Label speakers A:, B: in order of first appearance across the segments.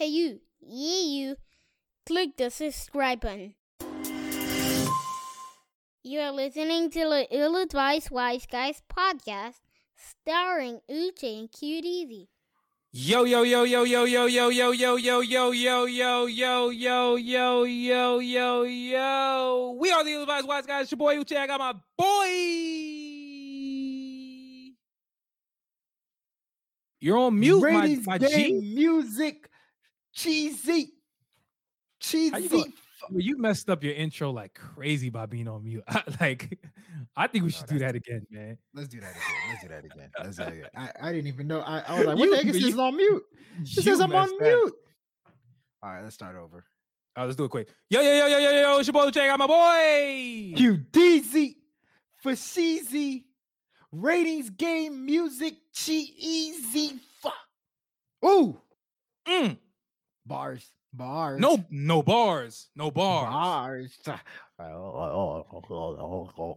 A: Hey you, yeah you, click the subscribe button. You are listening to the Ill Advised Wise Guys podcast, starring Uche and QDeezy.
B: Yo, yo, yo, yo, yo, yo, yo, yo, yo, yo, yo, yo, yo, yo, yo, yo, yo, yo, yo. We are the Ill Advised Wise Guys. It's your boy Uche. I got my boy. You're on mute, my, my G.
C: music, cheesy,
B: you
C: cheesy.
B: Well, you messed up your intro like crazy by being on mute. like, I think we should do that again, man.
C: Let's do that again. Let's do that again. Let's do that again. I, I didn't even know. I, I was like, what
B: You-
C: the heck is this on mute?
B: You
C: says I'm on
B: up.
C: mute. All right, let's start over.
B: All right, let's do it quick. Yo, yo, yo, yo, yo, yo, it's your boy Uche. I got my boy.
C: QDeezy for Sheezy. Ratings game music, cheesy. Fuck. Ooh,
B: Mm.
C: Bars, bars.
B: No, no bars. No bars.
C: bars.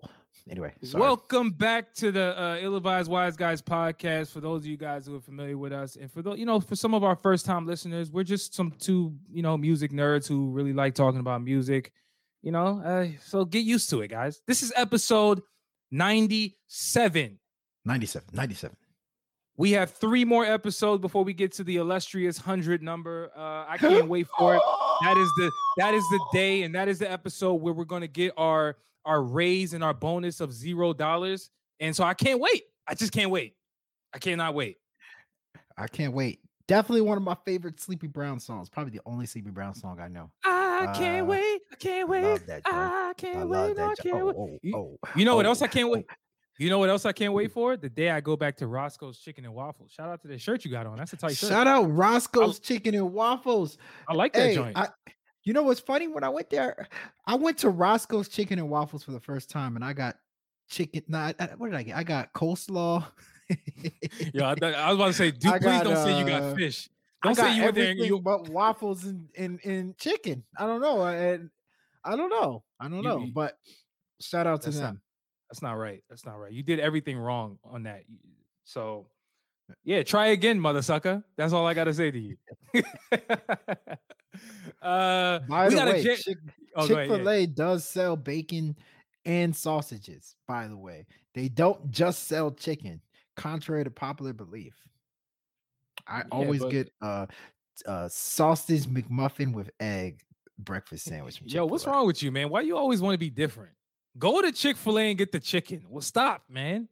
C: Anyway, sorry.
B: Welcome back to the uh, Ill-Advised Wise Guys podcast. For those of you guys who are familiar with us, and for those, you know, for some of our first-time listeners, we're just some two, you know, music nerds who really like talking about music. You know, uh, so get used to it, guys. This is episode ninety-seven.
C: 97, 97.
B: We have three more episodes before we get to the illustrious hundred number. Uh, I can't wait for it. That is the that is the day, and that is the episode where we're gonna get our our raise and our bonus of zero dollars. And so I can't wait. I just can't wait. I cannot wait.
C: I can't wait. Definitely one of my favorite Sleepy Brown songs. Probably the only Sleepy Brown song I know.
B: I can't
C: Uh,
B: wait. I can't
C: I
B: wait.
C: that.
B: I can't
C: I
B: wait. I can't wait.
C: Oh,
B: You-
C: oh, oh.
B: You know what
C: oh,
B: else I can't
C: oh.
B: wait? You know what else I can't wait for? The day I go back to Roscoe's Chicken and Waffles. Shout out to the shirt you got on. That's a tight shirt.
C: Shout out Roscoe's Chicken and Waffles.
B: I like that
C: Hey,
B: joint.
C: I, you know what's funny? When I went there, I went to Roscoe's Chicken and Waffles for the first time, and I got chicken. I- what did I get? I got coleslaw.
B: Yo, I, I was about to say, dude, please
C: got,
B: don't say you got
C: uh,
B: fish. Don't
C: got
B: say you were there. and You,
C: but waffles and, and and chicken. I don't know. And I don't know. I don't know.
B: you-
C: but shout out to
B: not-
C: them.
B: That's not right. That's not right. You did everything wrong on that. So, yeah, try again, mother sucker. That's all I gotta say to you. uh,
C: By the way,
B: J-
C: Chick
B: oh,
C: Fil
B: yeah.
C: A does sell bacon and sausages. By the way, they don't just sell chicken, contrary to popular belief. I
B: Yeah,
C: always
B: but-
C: get uh, uh sausage McMuffin with egg breakfast sandwich.
B: Yo, what's wrong with you, man? Why you always want to be different? Go to Chick Fil A and get the chicken. Well, stop, man.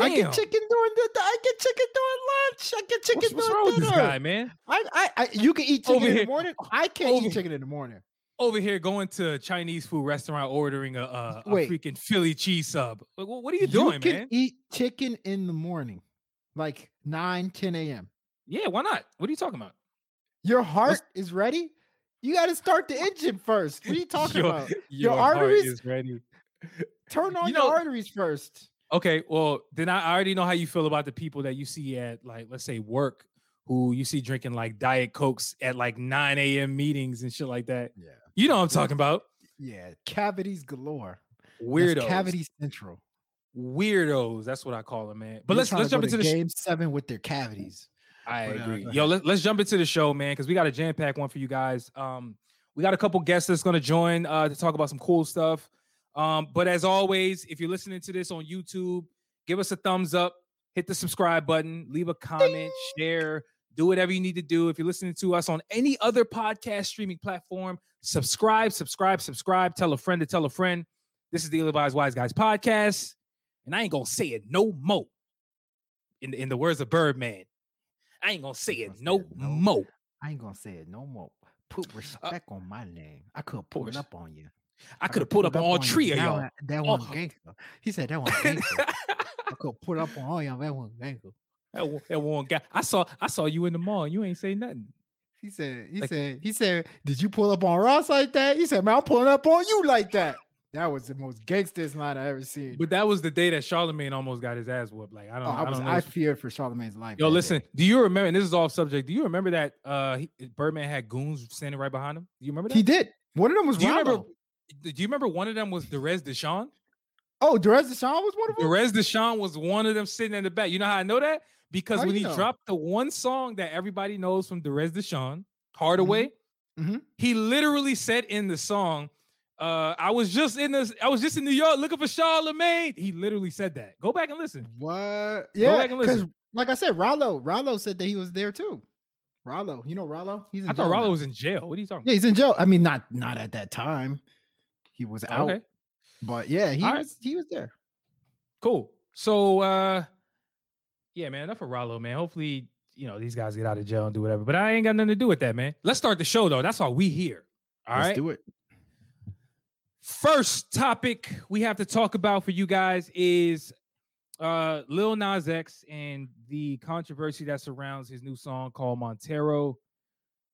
C: I
B: Damn.
C: get chicken during the. I get chicken during lunch. I get chicken
B: What's, what's
C: during
B: wrong with this guy, man?
C: I, I, I, you can eat chicken
B: Over
C: in
B: here-
C: the morning. I can't
B: over-
C: eat chicken in the morning.
B: Over here going to a Chinese food restaurant ordering a, a, a freaking Philly cheese sub. Like, what, are you
C: You
B: doing,
C: can
B: man?
C: eat chicken in the morning, like 9, 10 a.m.
B: Yeah, why not? What are you talking about?
C: Your heart is ready. You got to start the engine first. What are you talking
B: Your-
C: about?
B: Your,
C: heart
B: arteries ready.
C: Turn on
B: You know-
C: your arteries first.
B: Okay, well, then I I already know how you feel about the people that you see at like let's say work who you see drinking like diet cokes at like 9 a.m. meetings and shit like that.
C: Yeah,
B: You know what I'm talking about.
C: yeah. Cavities galore. That's
B: Weirdos.
C: Cavity central.
B: Weirdos. That's what I call them, man. But
C: They're
B: let's let's jump into the sh-
C: game seven with their cavities.
B: I
C: But, uh,
B: agree.
C: go
B: Yo, let, let's jump into the show, man, because we got a jam pack one for you guys. Um, we got a couple guests that's going to join uh, to talk about some cool stuff. Um, but as always, if you're listening to this on YouTube, give us a thumbs up, hit the subscribe button, leave a comment, share, do whatever you need to do. If you're listening to us on any other podcast streaming platform, subscribe, subscribe, subscribe. Tell a friend to tell a friend. This is the Ill Advised Wise Guys podcast, and I ain't gonna say it no more. In the, in the words of Birdman, I ain't gonna say it
C: say
B: no
C: it no
B: more.
C: I ain't gonna say it no more. Put respect on my name. I could
B: Uh, put
C: pull it up on you.
B: I could have put up on all three of y'all.
C: That
B: Oh.
C: one gangster. He said that one gangster. I could put up on all y'all. That one gangster.
B: That one, that one guy. I saw I saw you in the mall. You ain't say nothing.
C: He said, he
B: Like-
C: said, he said, did you pull up on Ross like that? He said, man, I'm pulling up on you like that. That was the most gangstest line I ever seen.
B: But that was the day that Charlemagne almost got his ass whooped. Like I don't,
C: Oh,
B: I,
C: I was,
B: don't know.
C: I feared for Charlemagne's life.
B: Yo,
C: that day.
B: listen. Do you remember? And this is off subject. Do you remember that uh he, Birdman had goons standing right behind him? Do you remember that?
C: He did. One of them was
B: do you remember? Do you remember one of them was Derez De'Shon?
C: Oh, Derez De'Shon was one of them.
B: Derez De'Shon was one of them sitting in the back. You know how I know that? Because
C: How
B: when he
C: know?
B: dropped the one song that everybody knows from Derez De'Shon, Hardaway.
C: Mhm.
B: He literally said in the song, uh, I was just in this, I was just in New York looking for Charlemagne. He literally said that. Go back and listen.
C: What? Yeah,
B: back and
C: because
B: listen.
C: like I said, Rollo, Rollo said that he was there too. Rollo, you know Rollo? He's in
B: I thought Rollo
C: now.
B: was in jail. What are you talking
C: Yeah, he's in jail. I mean, not not at that time. He was out,
B: Okay,
C: but yeah, he
B: All right.
C: was he was there.
B: cool. So uh yeah, man, enough for Rollo, man. Hopefully, you know, these guys get out of jail and do whatever. But I ain't got nothing to do with that, man. Let's start the show though. That's all we here. All
C: Let's
B: right.
C: do it.
B: First topic we have to talk about for you guys is uh Lil Nas X and the controversy that surrounds his new song called Montero.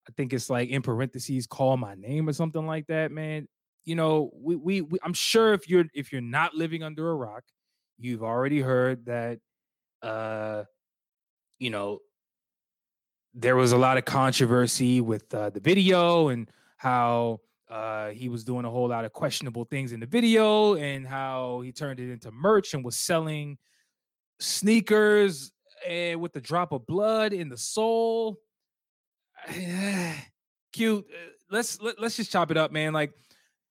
B: I think it's like in parentheses, call my name or something like that, man. You know, we, we we I'm sure if you're if you're not living under a rock, you've already heard that uh you know there was a lot of controversy with uh, the video and how uh, he was doing a whole lot of questionable things in the video and how he turned it into merch and was selling sneakers and with the drop of blood in the sole. Cute. Uh, Let's let, let's just chop it up, man. Like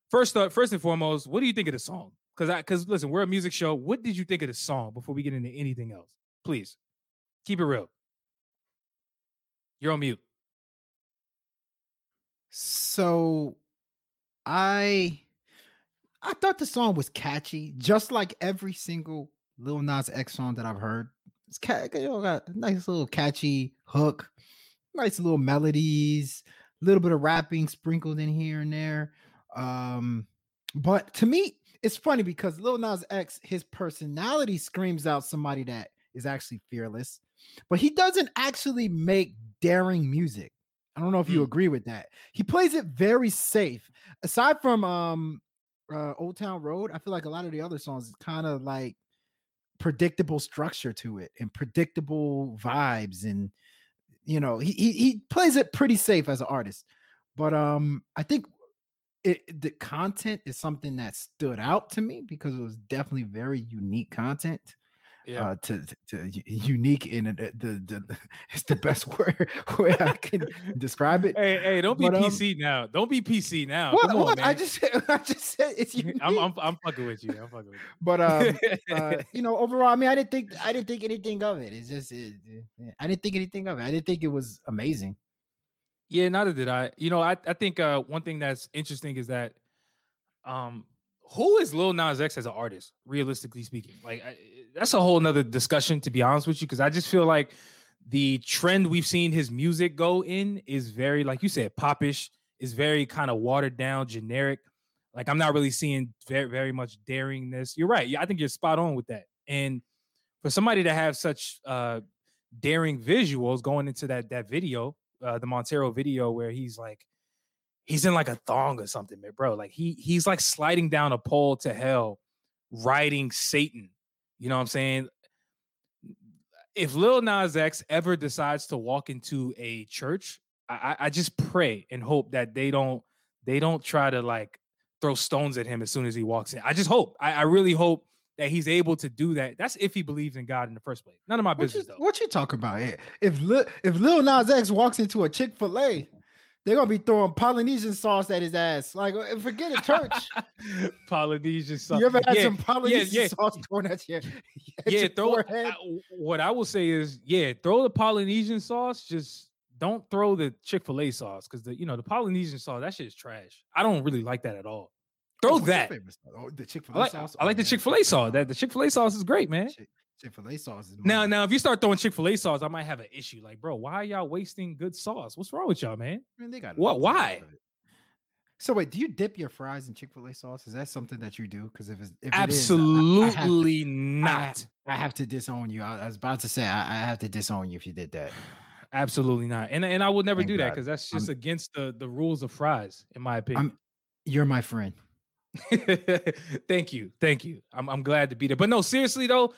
B: first up, first and foremost, what do you think of the song? Because I because listen, we're a music show. What did you think of the song before we get into anything else? Please keep it real. You're on mute.
C: So I I thought the song was catchy, just like every single Lil Nas X song that I've heard. It's cat, you know, got a nice little catchy hook, nice little melodies, a little bit of rapping sprinkled in here and there. Um, but to me, it's funny because Lil Nas X, his personality screams out somebody that is actually fearless, but he doesn't actually make daring music. I don't know if you
B: Mm.
C: agree with that. He plays it very safe. Aside from um uh Old Town Road, I feel like a lot of the other songs is kind of like predictable structure to it and predictable vibes and you know, he he, he plays it pretty safe as an artist. But um I think it the content is something that stood out to me because it was definitely very unique content uh, to, to, to unique in it. The, the, the it's the best word way I can describe it.
B: Hey, hey, don't be
C: But, um,
B: PC now. Don't be PC now.
C: What?
B: Come on,
C: what? I just said, I just said it's unique.
B: I'm, I'm I'm fucking with you. I'm fucking with
C: but um,
B: you.
C: uh, you know, overall, I mean, I didn't think I didn't think anything of it. It's just it, it- I didn't think anything of it. I didn't think it was amazing.
B: Yeah, neither did I. You know, I I think uh one thing that's interesting is that um who is Lil Nas X as an artist, realistically speaking? Like I, that's a whole nother discussion, to be honest with you, because I just feel like the trend we've seen his music go in is very, like you said, popish, is very kind of watered down, generic. Like I'm not really seeing very, very much daringness. You're right. Yeah, I think you're spot on with that. And for somebody to have such uh daring visuals going into that that video, uh the Montero video where he's like he's in like a thong or something, bro. Like he he's like sliding down a pole to hell, riding Satan. You know what I'm saying? If Lil Nas X ever decides to walk into a church, I, I I just pray and hope that they don't they don't try to like throw stones at him as soon as he walks in. I just hope. I, I really hope that he's able to do that. That's if he believes in God in the first place. None of my
C: What you,
B: business though.
C: what you talking about? here? If Lil, if Lil Nas X walks into a Chick Fil A, they're gonna be throwing Polynesian sauce at his ass. Like, uh, forget a church.
B: Polynesian sauce.
C: you ever had
B: yeah,
C: some Polynesian
B: yeah.
C: sauce thrown at your, at
B: yeah, throw? I- what I will say is, yeah, throw the Polynesian sauce. Just don't throw the Chick Fil A sauce because the you know the Polynesian sauce that shit is trash. I don't really like that at all. Throw
C: Oh,
B: that.
C: Oh, the Chick Fil A
B: like,
C: sauce.
B: I oh, like the Chick Fil A sauce. That the Chick Fil A sauce is great, man.
C: Chick Fil A sauce is
B: Now, now, if you start throwing Chick Fil A sauce, I might have an issue. Like, bro, why are y'all wasting good sauce? What's wrong with y'all, man?
C: Man, they got
B: What- why?
C: So wait, do you dip your fries in Chick Fil A sauce? Is that something that you do? Because if it's if it is, I- I- to-
B: Absolutely
C: I
B: not.
C: I have to disown you. I, was about to say I, I have to disown you if you did that.
B: Absolutely not. And and I would never
C: Thank
B: do that because that's
C: I'm-
B: just against the the rules of fries, in my opinion.
C: I'm you're my friend.
B: thank you, thank you. I'm I'm glad to be there. But no, seriously though,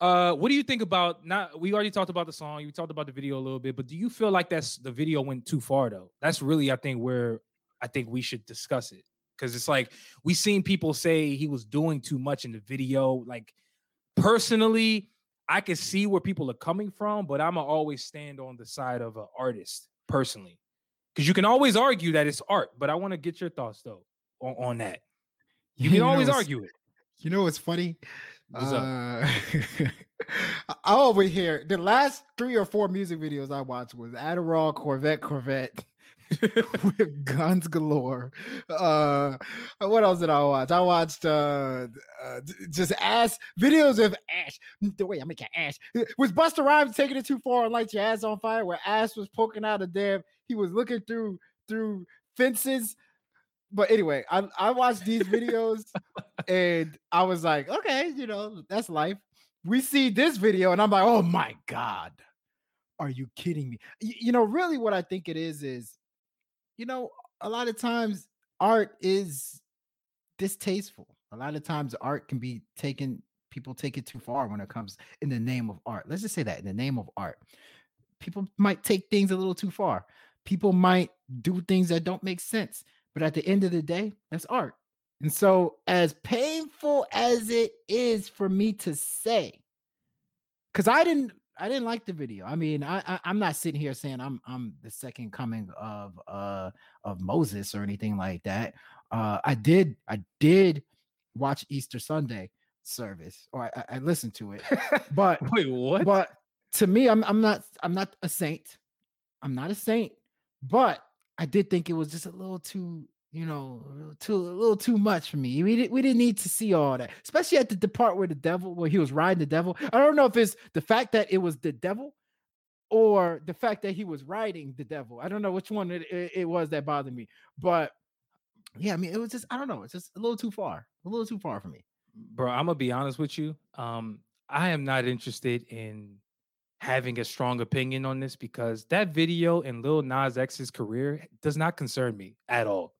B: uh, what do you think about? Not we already talked about the song. You talked about the video a little bit, but do you feel like that's the video went too far though? That's really I think where I think we should discuss it because it's like we seen people say he was doing too much in the video. Like personally, I can see where people are coming from, but I'ma always stand on the side of an artist personally. Because you can always argue that it's art, but I want to get your thoughts though on, on that. You can
C: know
B: always argue it.
C: You know what's funny?
B: What's
C: uh, I over here. The last three or four music videos I watched was Adderall, Corvette, Corvette, with guns galore. Uh, what else did I watch? I watched uh, uh just ass videos of Ash. The way I make an ass was Busta Rhymes taking it too far and light your ass on fire, where Ash was poking out a damn. He was looking through through fences. But anyway, I I watched these videos and I was like, okay, you know, that's life. We see this video, and I'm like, oh my god, are you kidding me? Y- you know, really, what I think it is is, you know, a lot of times art is distasteful. A lot of times art can be taken, people take it too far when it comes in the name of art. Let's just say that in the name of art, people might take things a little too far. People might do things that don't make sense. But at the end of the day, that's art. And so, as painful as it is for me to say, because I didn't, I didn't like the video. I mean, I, I, I'm not sitting here saying I'm, I'm the second coming of, uh, of Moses or anything like that. Uh, I did, I did watch Easter Sunday service, or I, I- I listened to it, but
B: Wait, what?
C: but to me, I'm I'm not I'm not a saint. I'm not a saint, but I did think it was just a little too, you know, too a little too much for me. We didn't we didn't need to see all that, especially at the, the part where the devil, where he was riding the devil. I don't know if it's the fact that it was the devil or the fact that he was riding the devil. I don't know which one it, it, it was that bothered me, but yeah, I mean, it was just I don't know, it's just a little too far, a little too far for me.
B: bro i'm gonna be honest with you um i am not interested in having a strong opinion on this because that video in lil nas x's career does not concern me at all.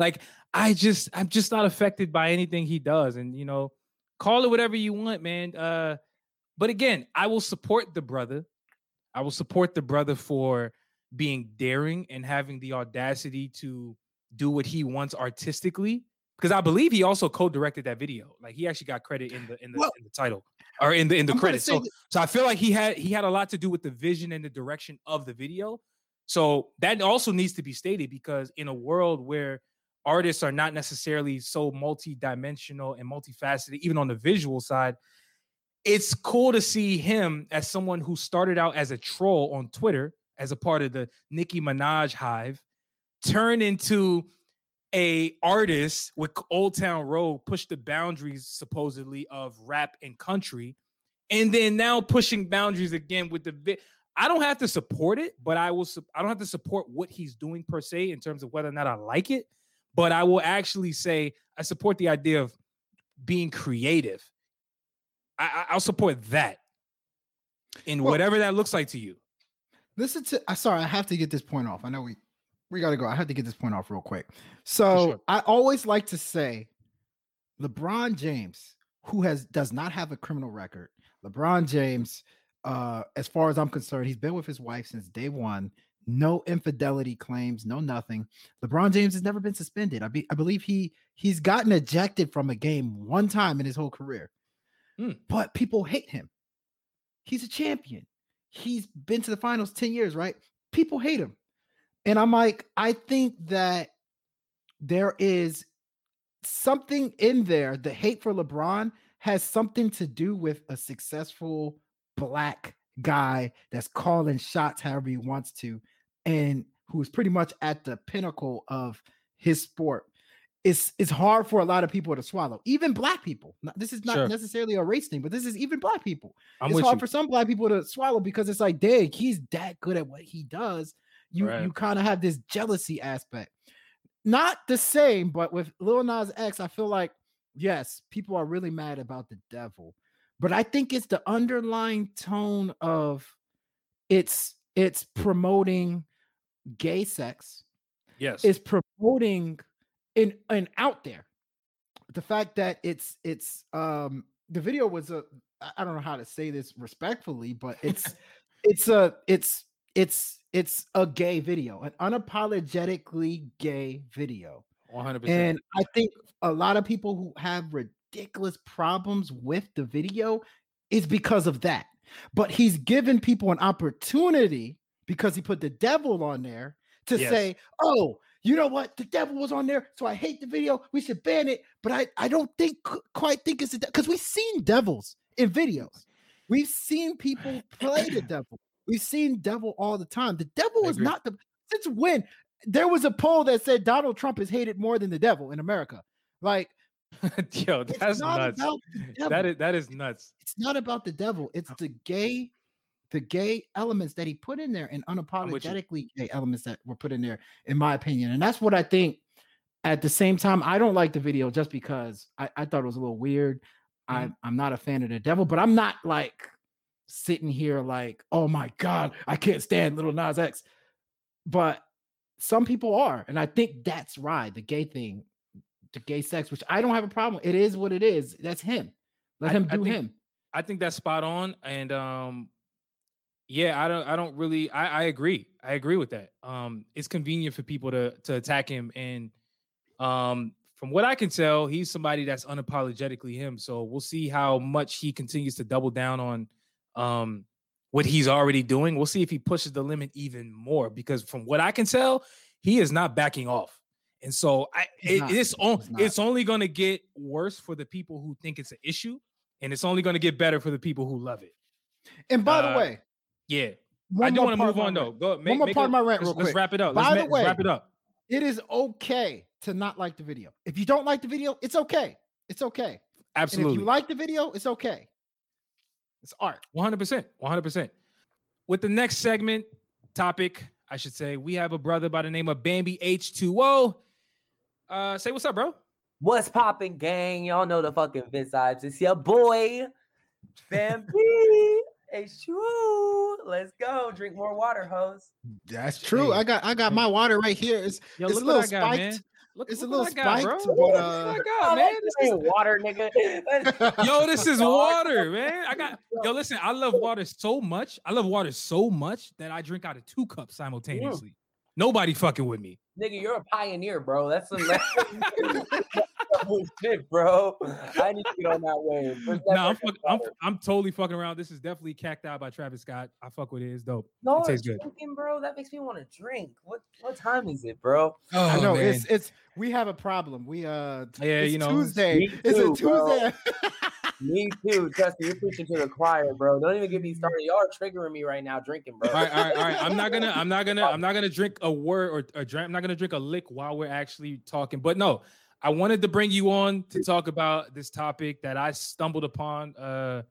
B: Like i just i'm just not affected by anything he does and you know call it whatever you want man uh but again i will support the brother. I will support the brother for being daring and having the audacity to do what he wants artistically because I believe he also co-directed that video. Like he actually got credit in the in the,
C: Well,
B: in the title or in the in the
C: I'm
B: credits. So,
C: that-
B: so I feel like he had he had a lot to do with the vision and the direction of the video. So that also needs to be stated because in a world where artists are not necessarily so multi-dimensional and multifaceted, even on the visual side, it's cool to see him as someone who started out as a troll on Twitter as a part of the Nicki Minaj hive, turn into a artist with Old Town Road, push the boundaries supposedly of rap and country, and then now pushing boundaries again with the. Vi- I don't have to support it, but I will. sup- I don't have to support what he's doing per se in terms of whether or not I like it, but I will actually say I support the idea of being creative. I, I- I'll support that in
C: Well-
B: whatever that looks like to you.
C: listen to I sorry, I have to get this point off. I know we we gotta go. I have to get this point off real quick. So
B: sure.
C: I always like to say LeBron James, who has does not have a criminal record, LeBron James, uh, as far as I'm concerned, he's been with his wife since day one. No infidelity claims, no nothing. LeBron James has never been suspended. I be I believe he he's gotten ejected from a game one time in his whole career.
B: Hmm.
C: But people hate him. He's a champion. He's been to the finals 10 years, right? People hate him. And I'm like, I think that there is something in there. The hate for LeBron has something to do with a successful black guy that's calling shots however he wants to, and who's pretty much at the pinnacle of his sport. It's it's hard for a lot of people to swallow, even black people. This is not
B: Sure.
C: necessarily a race thing, but this is even black people
B: I'm
C: it's hard
B: you.
C: for some black people to swallow because it's like, dang, he's that good at what he does. You
B: Right.
C: you kind of have this jealousy aspect. Not the same, but with Lil Nas X, I feel like yes, people are really mad about the devil, but I think it's the underlying tone of it's it's promoting gay sex
B: yes.
C: is promoting in and out there the fact that it's it's um the video was a I- i don't know how to say this respectfully but it's it's a it's it's it's a gay video an unapologetically gay video
B: 100%.
C: and I think a lot of people who have ridiculous problems with the video is because of that. But he's given people an opportunity because he put the devil on there to
B: Yes.
C: say, "Oh, you know what? The devil was on there, so I hate the video. We should ban it." But I, I don't think quite think it's because we've seen devils in videos. We've seen people play the devil. We've seen devil all the time. The devil is not the since when there was a poll that said Donald Trump is hated more than the devil in America. Like
B: Yo, that's nuts.
C: about the devil
B: That is that is nuts.
C: it's not about the devil. It's the gay, the gay elements that he put in there and unapologetically gay elements that were put in there, in my opinion. And that's what I think. At the same time, I don't like the video just because I, I thought it was a little weird. I,
B: Mm-hmm.
C: I'm not a fan of the devil, but I'm not like sitting here like, oh my God, I can't stand little Nas X. But some people are. And I think that's right. The gay thing, the gay sex, which I don't have a problem. It is what it is. That's him. Let him
B: I
C: do
B: think-
C: him.
B: I think that's spot on. And um, yeah, I don't I don't really I, I agree. I agree with that. Um, it's convenient for people to to attack him. And um, from what I can tell, he's somebody that's unapologetically him. So we'll see how much he continues to double down on um what he's already doing. We'll see if he pushes the limit even more because from what I can tell, he is not backing off. And so I it, it's on it's only gonna get worse for the people who think it's an issue, and it's only gonna get better for the people who love it.
C: And by
B: Uh,
C: the way,
B: Yeah. I do
C: more
B: want to move on though. Go make,
C: more
B: make
C: part
B: a-
C: of my rant
B: let's,
C: real
B: let's wrap it up.
C: By
B: Let's,
C: the
B: ma- let's wrap
C: way,
B: it up.
C: It is okay to not like the video. If you don't like the video, it's okay. It's okay. And if you like the video, it's okay. It's art.
B: 100%. 100%. With the next segment, topic, I should say, we have a brother by the name of Bamby H2O. Uh, say what's up, bro.
D: What's popping, gang? Y'all know the fucking Vince vibes. It's your boy, Bamby. H2O. Let's go. Drink more water, hoes.
C: That's true.
B: Hey.
C: I got I got my water right here. It's
B: Yo,
C: it's
B: look
C: a
B: what
C: little
B: I got, man.
C: spiked.
B: Look,
C: It's a little
B: what I got,
C: spiked,
B: bro.
C: but, uh,
B: I got, man. This is-
D: water, nigga.
B: Yo, this is water, man. I got yo. Listen, I love water so much. I love water so much that I drink out of two cups simultaneously. Nobody fucking with me.
D: Nigga, you're a pioneer, bro. That's some that's shit, bro. I need to get on that wave. There's
B: No,
D: never
B: I'm, fuck, I'm. I'm totally fucking around. This is definitely cacti by Travis Scott. I fuck with it. It's dope.
D: no,
B: tastes good.
D: drinking, bro. That makes me want to drink. What what time is it, bro?
B: Oh,
C: I know it's it's we have a problem. We uh
B: Yeah,
C: it's
B: you know,
C: Tuesday.
D: Me
C: It's a
D: too, bro.
C: Tuesday.
D: Me too. Trust me, you're preaching to the choir, bro. Don't even get me started. Y'all are triggering me right now, drinking, bro.
B: all right, all right, all right. I'm not gonna, I'm not gonna, I'm not gonna drink a word or, a drink. I'm not gonna drink a lick while we're actually talking. But no, I wanted to bring you on to talk about this topic that I stumbled upon, uh,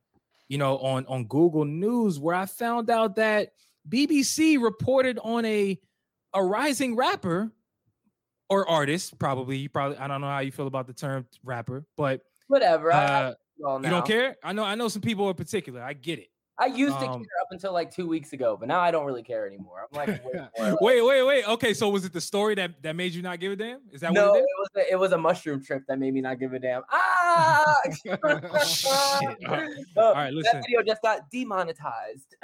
B: you know, on on Google News, where I found out that BBC reported on a a rising rapper or artist, probably. You probably, I don't know how you feel about the term rapper, but
D: Whatever.
B: Uh, you don't care. I know, I know some people in particular. I get it.
D: I used to
B: Um,
D: care up until like two weeks ago, but now I don't really care anymore. I'm like,
B: Wait, wait, wait. Okay, so was it the story that that made you not give a damn? Is that
D: no,
B: what
D: it
B: it
D: was a, it was a mushroom trip that made me not give a damn. Ah!
B: Shit. All right.
D: No,
B: All right, listen.
D: That video just got demonetized.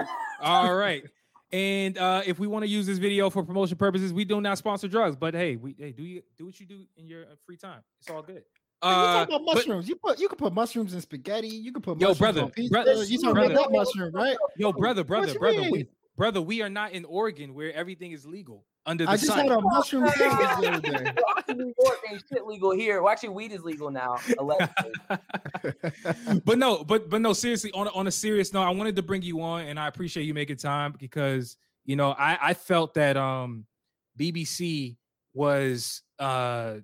B: All right. And uh, if we want to use this video for promotion purposes, we do not sponsor drugs. But hey, we hey, do you do what you do in your uh, free time? It's all good.
C: You
B: Uh,
C: talking about
B: but-
C: mushrooms? you put you can put mushrooms in spaghetti. You can put
B: Yo,
C: mushrooms
B: brother,
C: on pizza.
B: brother,
C: you talking
B: brother.
C: about that mushroom, right?
B: yo, brother, brother,
C: you
B: brother, we, brother, we are not in Oregon where everything is legal under the
C: I just
B: sun.
C: had a mushroom sandwich the other day.
D: New York ain't shit legal here. Well, actually, weed is legal now.
B: But no, but but no, seriously, on on a serious note, I wanted to bring you on, and I appreciate you making time because you know I I felt that um BBC was uh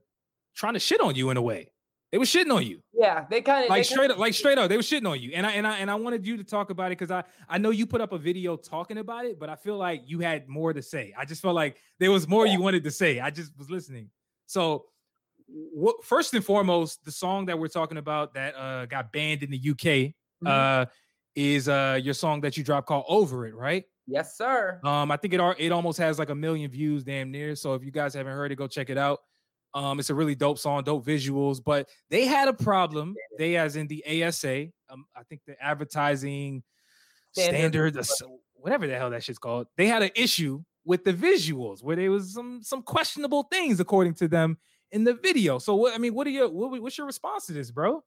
B: trying to shit on you in a way. They were shitting on you,
D: yeah, they kind of
B: like straight up, like straight up, they were shitting on you, and I and I and I wanted you to talk about it because I I know you put up a video talking about it, but I feel like you had more to say. I just felt like there was more you wanted to say. I just was listening. So, what first and foremost, the song that we're talking about that uh got banned in the UK uh is uh your song that you dropped called Over It, right?
D: Yes, sir.
B: Um, I think it al- it almost has like a million views, damn near. So if you guys haven't heard it, go check it out. Um, it's a really dope song, dope visuals. But they had a problem. They, as in the ASA, um, I think the advertising
D: Standard-
B: standard, whatever the hell that shit's called. They had an issue with the visuals where there was some some questionable things according to them in the video. So what I mean, what are your what, what's your response to this, bro?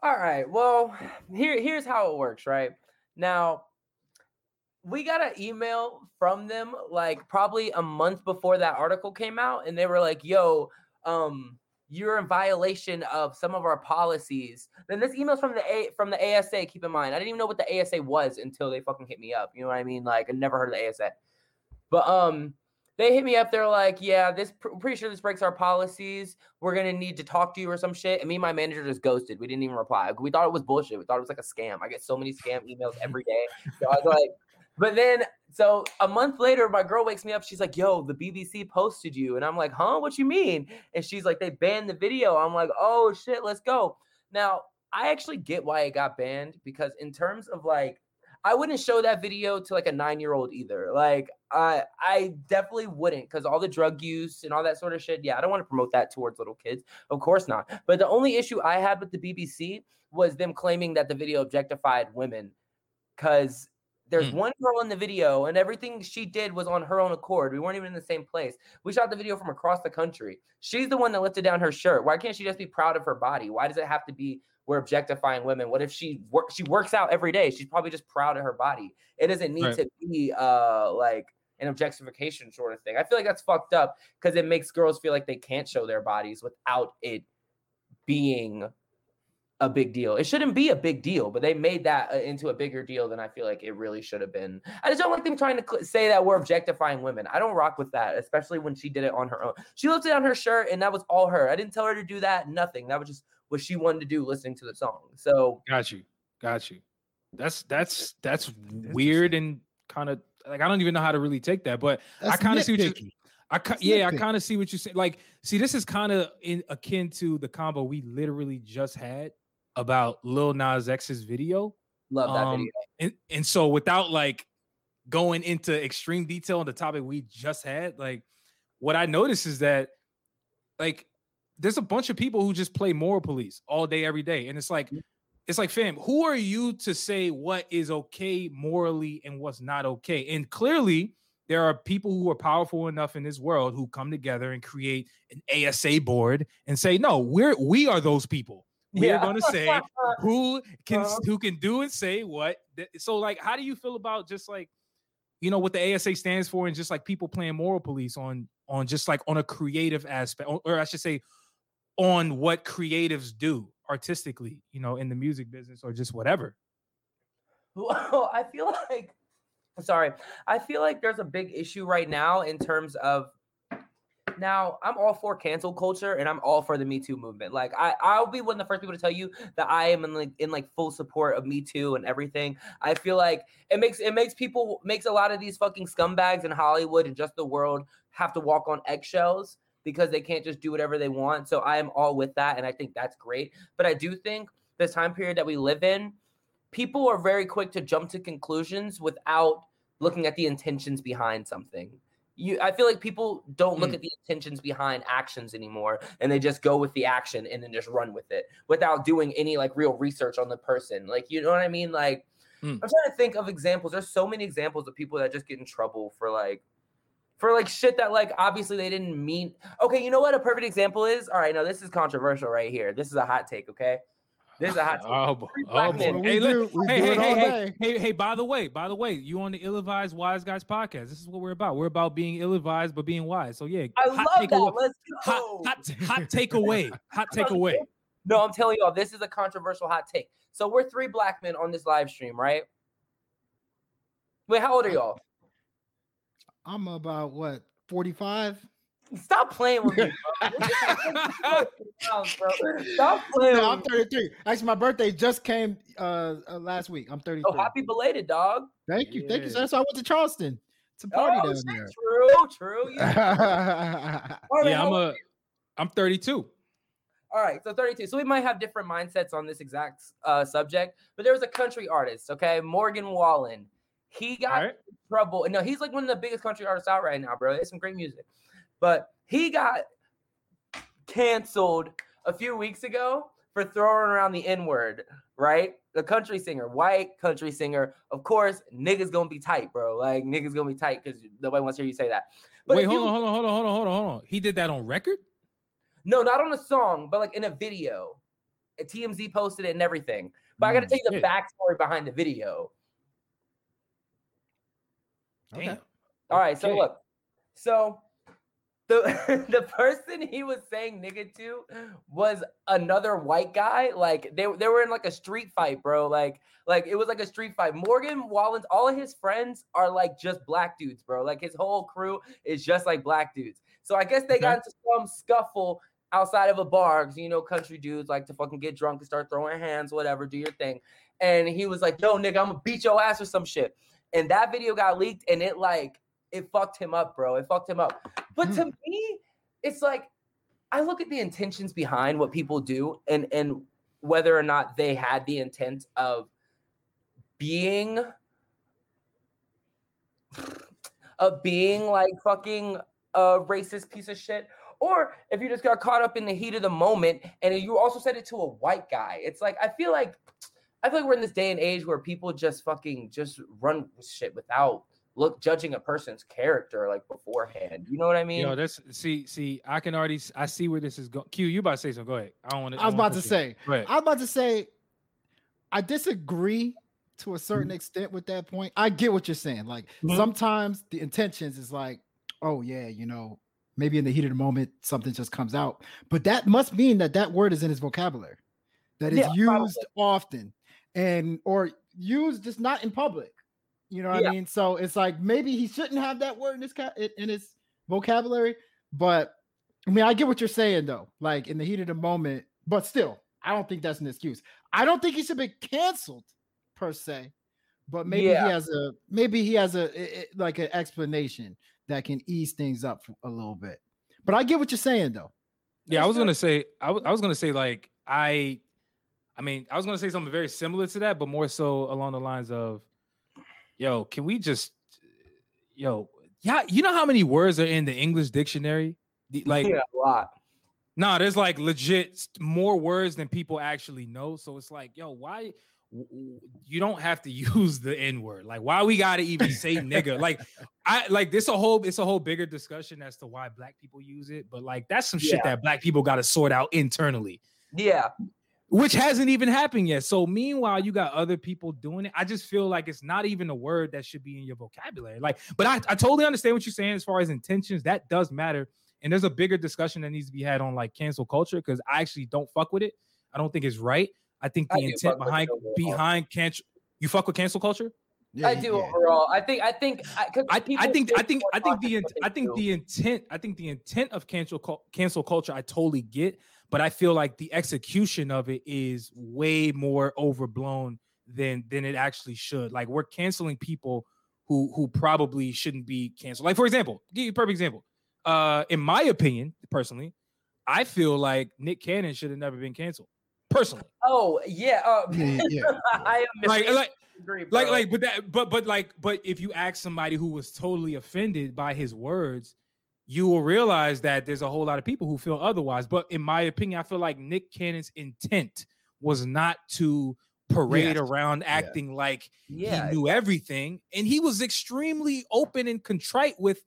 D: All right. Well, here here's how it works, right? Now, we got an email from them like probably a month before that article came out, and they were like, "Yo, um, you're in violation of some of our policies." Then this email's from the A from the ASA. Keep in mind, I didn't even know what the ASA was until they fucking hit me up. You know what I mean? Like I never heard of the ASA, but um, they hit me up. They're like, "Yeah, this pretty sure this breaks our policies. We're gonna need to talk to you or some shit." And me and my manager just ghosted. We didn't even reply. We thought it was bullshit. We thought it was like a scam. I get so many scam emails every day. So I was like, but then so a month later, my girl wakes me up. She's like, "Yo, the BBC posted you," and I'm like, "Huh? What you mean?" And she's like, "They banned the video." I'm like, "Oh shit, let's go." Now I actually get why it got banned because in terms of like I wouldn't show that video to like a nine year old either. Like I I definitely wouldn't because all the drug use and all that sort of shit. Yeah, I don't want to promote that towards little kids. Of course not. But the only issue I had with the BBC was them claiming that the video objectified women. Cause there's
B: Hmm.
D: one girl in the video, and everything she did was on her own accord. We weren't even in the same place. We shot the video from across the country. She's the one that lifted down her shirt. Why can't she just be proud of her body? Why does it have to be we're objectifying women? What if she work she works out every day? She's probably just proud of her body. It doesn't need
B: Right.
D: to be uh like an objectification sort of thing. I feel like that's fucked up because it makes girls feel like they can't show their bodies without it being a big deal. It shouldn't be a big deal, but they made that uh, into a bigger deal than I feel like it really should have been. I just don't like them trying to cl- say that we're objectifying women. I don't rock with that, especially when she did it on her own. She lifted on her shirt, and that was all her. I didn't tell her to do that. Nothing. That was just what she wanted to do, listening to the song. So
B: Got you. Got you. That's that's that's weird and kind of like I don't even know how to really take that, but I kinda see what you-
C: nitpicky.
B: I ki-
C: It's
B: yeah, I
C: nitpicky.
B: kind of see what you're saying. Like, see, this is kind of in akin to the combo we literally just had about Lil Nas X's video.
D: love that
B: Um,
D: video.
B: And and so without like going into extreme detail on the topic we just had, like what I noticed is that like there's a bunch of people who just play moral police all day, every day. And it's like, it's like, fam, who are you to say what is okay morally and what's not okay? And clearly, there are people who are powerful enough in this world who come together and create an ASA board and say, no, we're we are those people. We're gonna say who can
D: Uh-huh.
B: who can do and say what. So, like, how do you feel about just like, you know, what the ASA stands for, and just like people playing moral police on on just like on a creative aspect, or- or I should say, on what creatives do artistically, you know, in the music business or just whatever.
D: Well, I feel like, sorry, I feel like there's a big issue right now in terms of. Now, I'm all for cancel culture and I'm all for the Me Too movement. Like, I, I'll be one of the first people to tell you that I am in like in like full support of Me Too and everything. I feel like it makes it makes people makes a lot of these fucking scumbags in Hollywood and just the world have to walk on eggshells because they can't just do whatever they want. So I am all with that, and I think that's great. But I do think this time period that we live in, people are very quick to jump to conclusions without looking at the intentions behind something. You, I feel like people don't look
B: Mm.
D: at the intentions behind actions anymore, and they just go with the action and then just run with it without doing any like real research on the person. Like, you know what I mean? Like,
B: Mm.
D: I'm trying to think of examples. There's so many examples of people that just get in trouble for like, for like shit that like obviously they didn't mean. Okay, you know what a perfect example is? All right, now this is controversial right here. This is a hot take. Okay, this is a hot take.
B: Oh, bo-
D: Three
B: oh
D: black
B: boy. Hey,
C: do,
B: hey, hey, hey, hey, hey, hey, by the way, by the way, you on the ill-advised wise guys podcast. This is what we're about. We're about being ill-advised but being wise. So yeah,
D: I
B: hot
D: love
B: take
D: that.
B: away-
D: Let's
B: hot,
D: go.
B: hot, hot takeaway. Hot takeaway.
D: No, I'm telling y'all, this is a controversial hot take. So we're three black men on this live stream, right? Wait, how old are y'all?
C: I'm about what 45.
D: Stop playing with me, bro. bro. Stop playing
C: No, I'm
D: with me.
C: 33. Actually, my birthday just came uh, uh last week. I'm 33.
D: Oh, happy belated, dog.
C: Thank you, thank you.
B: Yeah.
C: sir. So I went to Charleston to party
D: Oh,
C: down
D: shit,
C: there.
D: true, true. You- All right,
B: yeah, I'm a I'm 32.
D: All right, so 32. So we might have different mindsets on this exact uh, subject, but there was a country artist, okay, Morgan Wallen. He got
B: All right.
D: in trouble. No, he's like one of the biggest country artists out right now, bro. It's some great music, but he got canceled a few weeks ago for throwing around the N word, right? The country singer, white country singer. Of course, niggas gonna be tight, bro. Like niggas gonna be tight because nobody wants to hear you say that. But
B: Wait, hold
D: you-
B: on, hold on, hold on, hold on, hold on, hold on. He did that on record?
D: No, not on a song, but like in a video. A TMZ posted it and everything. But I got to
B: Mm,
D: tell you the backstory behind the video.
C: Okay.
B: Damn.
D: All right, so
B: Okay.
D: look, so the the person he was saying nigga to was another white guy. Like they they were in like a street fight, bro. Like like it was like a street fight. Morgan Wallen's all of his friends are like just black dudes, bro. Like his whole crew is just like black dudes. So I guess they
B: Okay.
D: got into some scuffle outside of a bar because you know, country dudes like to fucking get drunk and start throwing hands, whatever. Do your thing. And he was like, "Yo, nigga, I'm gonna beat your ass or some shit." And that video got leaked, and it like it fucked him up, bro. It fucked him up. But hmm. to me, it's like I look at the intentions behind what people do and and whether or not they had the intent of being of being like fucking a racist piece of shit or if you just got caught up in the heat of the moment and you also said it to a white guy it's like i feel like i feel like we're in this day and age where people just fucking just run shit without look judging a person's character like beforehand you know what i mean
B: Yo, that's see, see, I can already I see where this is going. Q, you about to say something. Go ahead. I don't want to.
C: I was about to say,
B: Go.
C: I was about to say, I disagree to a certain extent with that point. I get what you're saying. Like
B: Mhm.
C: sometimes the intentions is like, oh yeah, you know, maybe in the heat of the moment something just comes out, but that must mean that that word is in his vocabulary, that is
D: Yeah,
C: used
D: probably.
C: often, and or used just not in public. You know what
D: Yeah.
C: I mean? So it's like maybe he shouldn't have that word in his ca- in in his vocabulary, but I mean, I get what you're saying though. Like in the heat of the moment, but still, I don't think that's an excuse. I don't think he should be canceled per se, but maybe
D: Yeah.
C: he has a maybe he has a i- i- like an explanation that can ease things up a little bit. But I get what you're saying though.
B: Yeah, I was
D: not-
B: gonna say I was I was gonna say like I I mean I was gonna say something very similar to that, but more so along the lines of yo, can we just yo, yeah, you know how many words are in the English dictionary? Like
D: yeah a lot
B: nah, there's like legit more words than people actually know. So it's like, yo, why you don't have to use the N word? Like, why we gotta even say nigga? Like, I like this a whole it's a whole bigger discussion as to why black people use it, but like that's some shit that black people gotta sort out internally,
D: yeah
B: which hasn't even happened yet. So meanwhile, you got other people doing it. I just feel like it's not even a word that should be in your vocabulary. Like, but I, I totally understand what you're saying as far as intentions. That does matter. And there's a bigger discussion that needs to be had on like cancel culture because I actually don't fuck with it. I don't think it's right. I think the
D: do
B: intent
D: fuck with it
B: behind behind cancel you fuck with cancel culture.
D: I do overall. I think. I think. I, 'cause
B: I, I think I think I think the
D: cautious
B: int-
D: what they
B: I think
D: do.
B: the intent I think the intent of cancel cancel culture I totally get, but I feel like the execution of it is way more overblown than than it actually should. Like we're canceling people who who probably shouldn't be canceled. Like for example, give you a perfect example. Uh, in my opinion, personally, I feel like Nick Cannon should have never been canceled. Personally,
D: Oh yeah. Uh,
C: Yeah, yeah.
D: I am
B: like like
D: agree,
B: like like but that but but like but if you ask somebody who was totally offended by his words you will realize that there's a whole lot of people who feel otherwise. But in my opinion i feel like nick cannon's intent was not to parade around acting like
D: yeah.
B: he knew everything. And he was extremely open and contrite with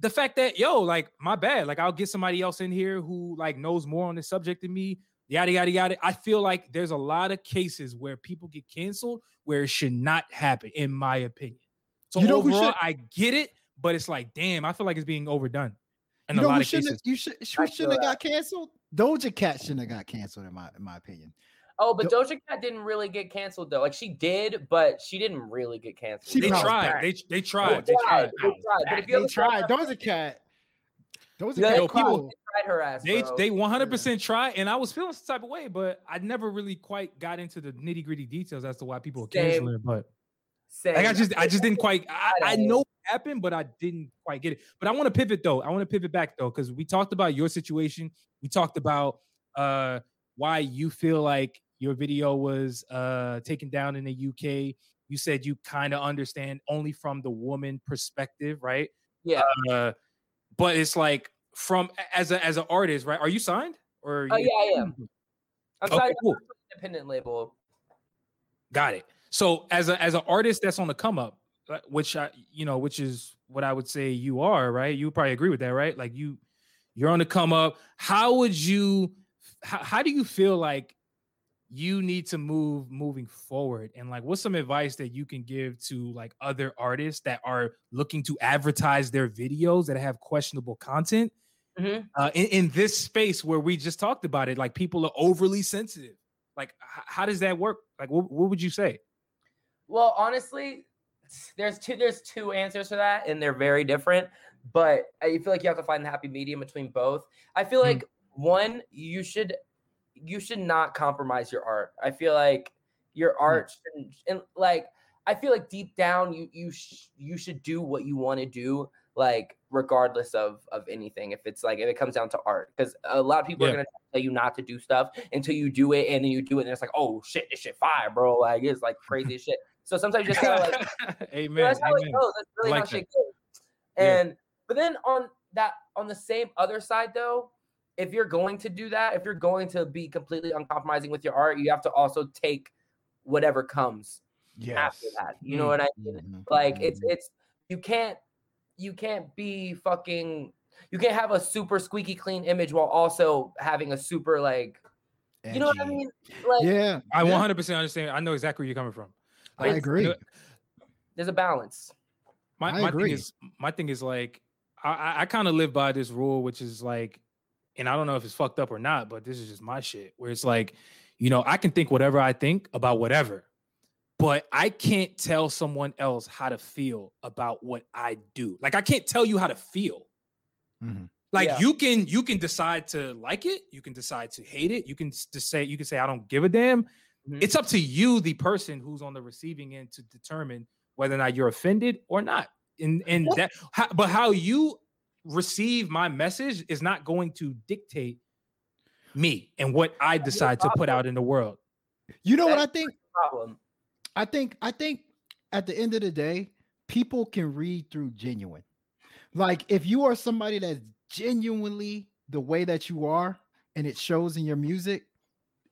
B: the fact that yo like my bad. Like i'll get somebody else in here who like knows more on this subject than me yada yada yada. I feel like there's a lot of cases where people get canceled where it should not happen in my opinion. So
C: You know
B: overall
C: should-
B: i get it but it's like damn i feel like it's being overdone in
C: you
B: a
C: know
B: lot
C: who
B: of
C: shouldn't
B: cases
C: have, you should
D: I
C: shouldn't have got canceled? Doja Cat shouldn't have got canceled in my in my opinion.
D: Oh, but Doja Cat didn't really get canceled though. Like she did, but she didn't really get canceled.
C: She
B: they tried
C: back.
B: they, they
D: They
B: tried they tried
D: They tried. But if you
C: They
D: ever
C: tried.
D: saw-
C: Doja Cat. Doja
D: Yeah,
C: Cat
B: yo, people-
D: tried her ass.
B: They
D: bro.
B: they 100% try, and I was feeling some type of way, but I never really quite got into the nitty gritty details as to why people were
D: Same.
B: canceling. But
D: Same.
B: like I just I just didn't quite I, I know what happened, but I didn't quite get it. But I want to pivot though. I want to pivot back though, because we talked about your situation. We talked about uh why you feel like your video was uh taken down in the UK. You said you kind of understand only from the woman perspective, right?
D: Yeah.
B: Uh, but it's like from as a as an artist, right? Are you signed or?
D: Oh
B: you-
D: yeah, I am. I'm
B: Okay,
D: signed
B: cool.
D: an independent label.
B: Got it. So as a as an artist that's on the come up, uh, which I you know, which is what I would say you are, right? You probably agree with that, right? Like you you're on the come up. How would you how, how do you feel like you need to move moving forward and like what's some advice that you can give to like other artists that are looking to advertise their videos that have questionable content
D: Mhm.
B: uh, in, in this space where we just talked about it like people are overly sensitive like h- how does that work like what, what would you say
D: Well, honestly, there's two there's two answers to that, and they're very different. But I feel like you have to find the happy medium between both. I feel
B: Mhm.
D: like one, you should you should not compromise your art. I feel like your art shouldn't, and like I feel like deep down you you sh- you should do what you want to do, like regardless of of anything. If it's like if it comes down to art, because a lot of people
B: Yeah.
D: are gonna tell you not to do stuff until you do it, and then you do it, and it's like, oh shit, this shit fire, bro. Like it's like crazy shit. So sometimes you just gotta like
B: amen
D: that's how
B: amen
D: it goes. That's really
B: like
D: how
B: that.
D: shit goes.
B: Yeah.
D: And but then on that on the same other side though, if you're going to do that, if you're going to be completely uncompromising with your art, you have to also take whatever comes after that. You know
B: Mm.
D: what I mean?
C: Mhm,
D: Like it's
C: mhm.
D: it's you can't you can't be fucking you can't have a super squeaky clean image while also having a super like you know what I mean? Like
C: Yeah,
B: i
C: yeah,
B: 100% understand i know exactly where you're coming from
C: I agree.
B: you know,
D: there's a balance.
B: my,
C: I
B: my thing
C: agree.
B: is my thing is like I, I, I kind of live by this rule, which is like, and I don't know if it's fucked up or not, but this is just my shit. Where it's like, you know, I can think whatever I think about whatever, but I can't tell someone else how to feel about what I do. Like I can't tell you how to feel.
C: Mhm.
B: Like
D: Yeah.
B: you can you can decide to like it, you can decide to hate it, you can just say you can say I don't give a damn.
D: Mhm.
B: It's up to you, the person who's on the receiving end, to determine whether or not you're offended or not. And and
D: Yeah.
B: that, how, but how you receive my message is not going to dictate me and what I decide to put out in the world.
C: You know what I think?
D: Problem.
C: I think I think at the end of the day, people can read through genuine. Like if you are somebody that's genuinely the way that you are and it shows in your music,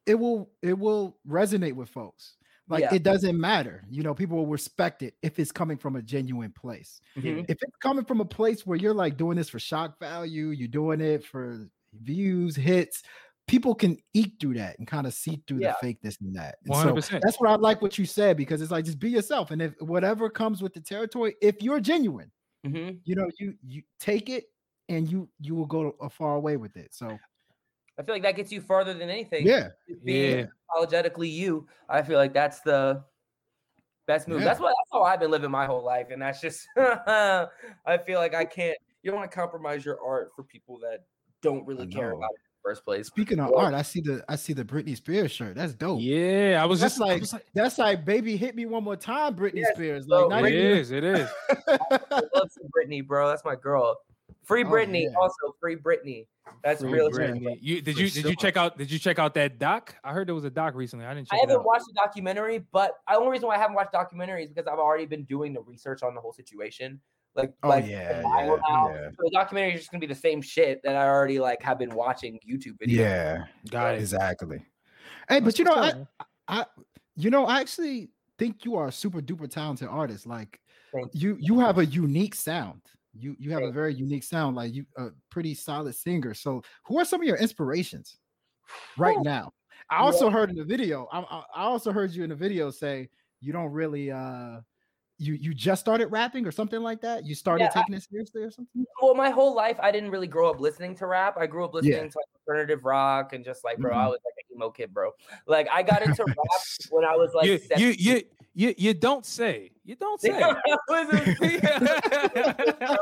C: it will it will resonate with folks. Like
D: Yeah.
C: it doesn't matter. You know, people will respect it if it's coming from a genuine place.
D: Mhm.
C: If it's coming from a place where you're like doing this for shock value, you're doing it for views, hits, people can eat through that and kind of see through
D: Yeah.
C: the fakeness in that. And
B: One hundred percent.
C: that's what I like what you said because it's like just be yourself, and if whatever comes with the territory, if you're genuine,
D: Mhm.
C: you know you you take it and you you will go a far way with it. So
D: I feel like that gets you farther than anything.
C: yeah,
D: being
B: Yeah.
D: apologetically you. I feel like that's the best move.
C: Yeah.
D: That's what that's how I've been living my whole life, and that's just I feel like I can't. You don't want to compromise your art for people that don't really care about it in the first place.
C: speaking of
D: Well-
C: art, I see the I see the Britney Spears shirt. That's dope.
B: Yeah, I was
C: That's
B: just
C: like-
B: was like,
C: That's like baby hit me one more time, Britney
D: Yes,
C: Spears.
D: bro,
C: Like not
B: it
C: even-
B: is, it is.
D: I love some Britney, bro. That's my girl. Free
C: Oh,
D: Britney,
C: yeah.
D: also free Britney. That's
B: Free
D: real. shit.
B: Britney. You did
C: For
B: you did you check out did you check out that doc? I heard there was a doc recently. I didn't check
D: I haven't
B: out.
D: watched the documentary, but the only reason why I haven't watched documentaries is because I've already been doing the research on the whole situation. Like,
C: Oh,
D: like
C: yeah, yeah, yeah.
D: So the documentary is just gonna be the same shit that I already like have been watching YouTube videos.
C: yeah,
B: Got it.
C: exactly. Hey, but you know, I. I you know, I actually think you are a super duper talented artist. Like
D: Thank
C: you you have a unique sound. You you have a very unique sound. Like you a pretty solid singer. So who are some of your inspirations right now? I
D: Yeah.
C: also heard in the video. I, I I also heard you in the video say you don't really uh you you just started rapping or something like that. You started
D: Yeah, I-
C: taking it seriously or something.
D: Well, my whole life I didn't really grow up listening to rap. I grew up listening
C: Yeah.
D: to like alternative rock and just like, bro, I
C: Mhm.
D: was like an emo kid, bro. Like I got into rap when I was like
B: you, you,
D: 17.
B: you you you don't say. You don't say.
D: I was a-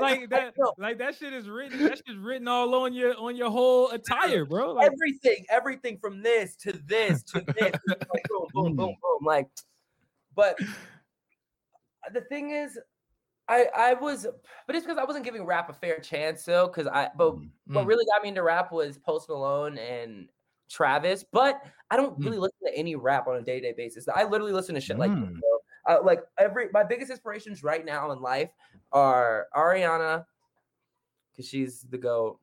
B: like that, like that shit is written. That shit's written all on your on your whole attire, bro. Like,
D: everything, everything from this to this to this, like boom, boom, boom, boom. Like, but the thing is, I I was, but it's because I wasn't giving rap a fair chance, though. Because I, but
C: Mm.
D: what
B: Mm.
D: really got me into rap was Post Malone and Travis. But I don't
B: Mm.
D: really listen to any rap on a day to day basis. I literally listen to shit like this,
C: Mm.
D: bro. Uh, like every my biggest inspirations right now in life are Ariana, because she's the goat.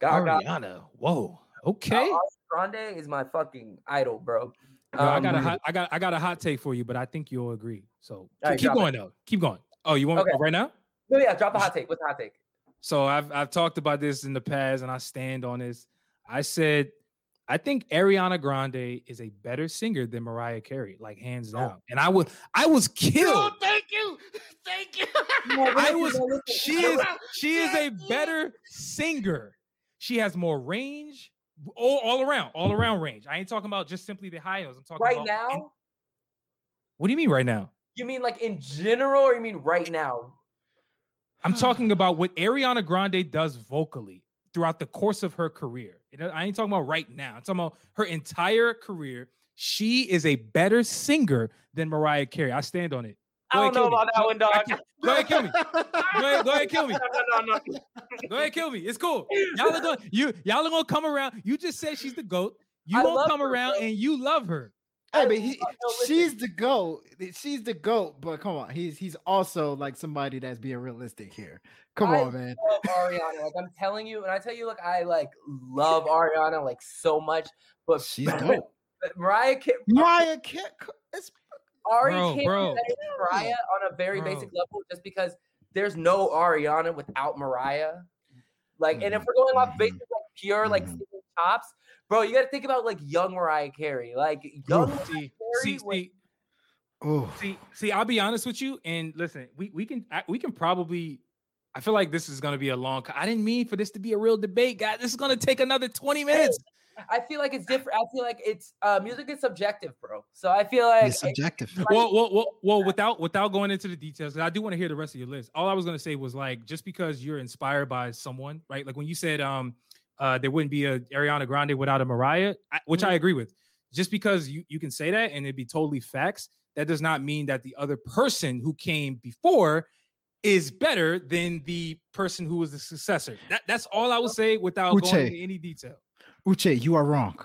D: Gaga,
B: Ariana. Whoa. Okay.
D: uh, Grande is my fucking idol, bro.
B: Yo, I got a
D: Um,
B: hot, I got I got a hot take for you, but I think you'll agree. So keep,
D: right,
B: keep
D: drop it.
B: going though. Keep going. Oh, you want
D: Okay.
B: right now?
D: No, yeah, drop the hot take. What's the hot take?
B: So I've I've talked about this in the past, and I stand on this. I said I think Ariana Grande is a better singer than Mariah Carey, like hands
D: Oh.
B: down. And I was I was killed.
C: thank you, thank you.
B: I was she is she is a better singer. She has more range, all, all around, all around range. I ain't talking about just simply the high notes. I'm talking
D: right
B: about in-
D: now.
B: what do you mean right now?
D: You mean like in general, or you mean right now?
B: I'm talking about what Ariana Grande does vocally throughout the course of her career. I ain't talking about right now. I'm talking about her entire career. She is a better singer than Mariah Carey. I stand on it.
D: I
B: Go
D: don't
B: ahead,
D: know
B: kill me.
D: about that
B: Go-
D: one, dog.
B: Go ahead, kill me. Go ahead, go ahead, kill me.
D: No, no, no, no.
B: Go ahead, kill me. It's cool. Y'all are going you y'all are gonna come around. You just said she's the goat. You
D: I
B: gonna come
D: her,
B: around
D: bro.
B: and you love her.
C: Hey,
D: I
C: but he, she's the goat. She's the goat. But come on, he's he's also like somebody that's being realistic here. Come
D: I
C: on, man.
D: love Ariana. Like I'm telling you, and I tell you, look, I like love Ariana like so much, but
C: She's dope.
D: but Mariah Carey,
C: Mariah Carey. It's
D: Ari
B: Bro,
D: can't
B: bro.
D: say Mariah on a very
B: Bro.
D: basic level just because there's no Ariana without Mariah. Like, and if
C: Mhm,
D: we're going off
C: mhm,
D: basic like pure like singing chops, bro, you got to think about like young Mariah Carey. Like young
C: Oof.
D: Mariah
B: See,
D: Carey
B: see,
D: was-
B: see,
C: oh,
B: See, see, I'll be honest with you, and listen, we we can I- we can probably. I feel like this is going to be a long. I didn't mean for this to be a real debate, guys. This is going to take another twenty minutes.
D: I feel like it's different. I feel like it's uh music is subjective, bro. So I feel like
C: it's subjective.
B: Well, well, well, well, without without going into the details, I do want to hear the rest of your list. All I was going to say was like, just because you're inspired by someone, right? Like when you said, um, uh, there wouldn't be a Ariana Grande without a Mariah, I, which I agree with. Just because you you can say that and it'd be totally facts, that does not mean that the other person who came before is better than the person who was the successor. That, that's all I would say without going into any detail.
C: Uche, you are wrong.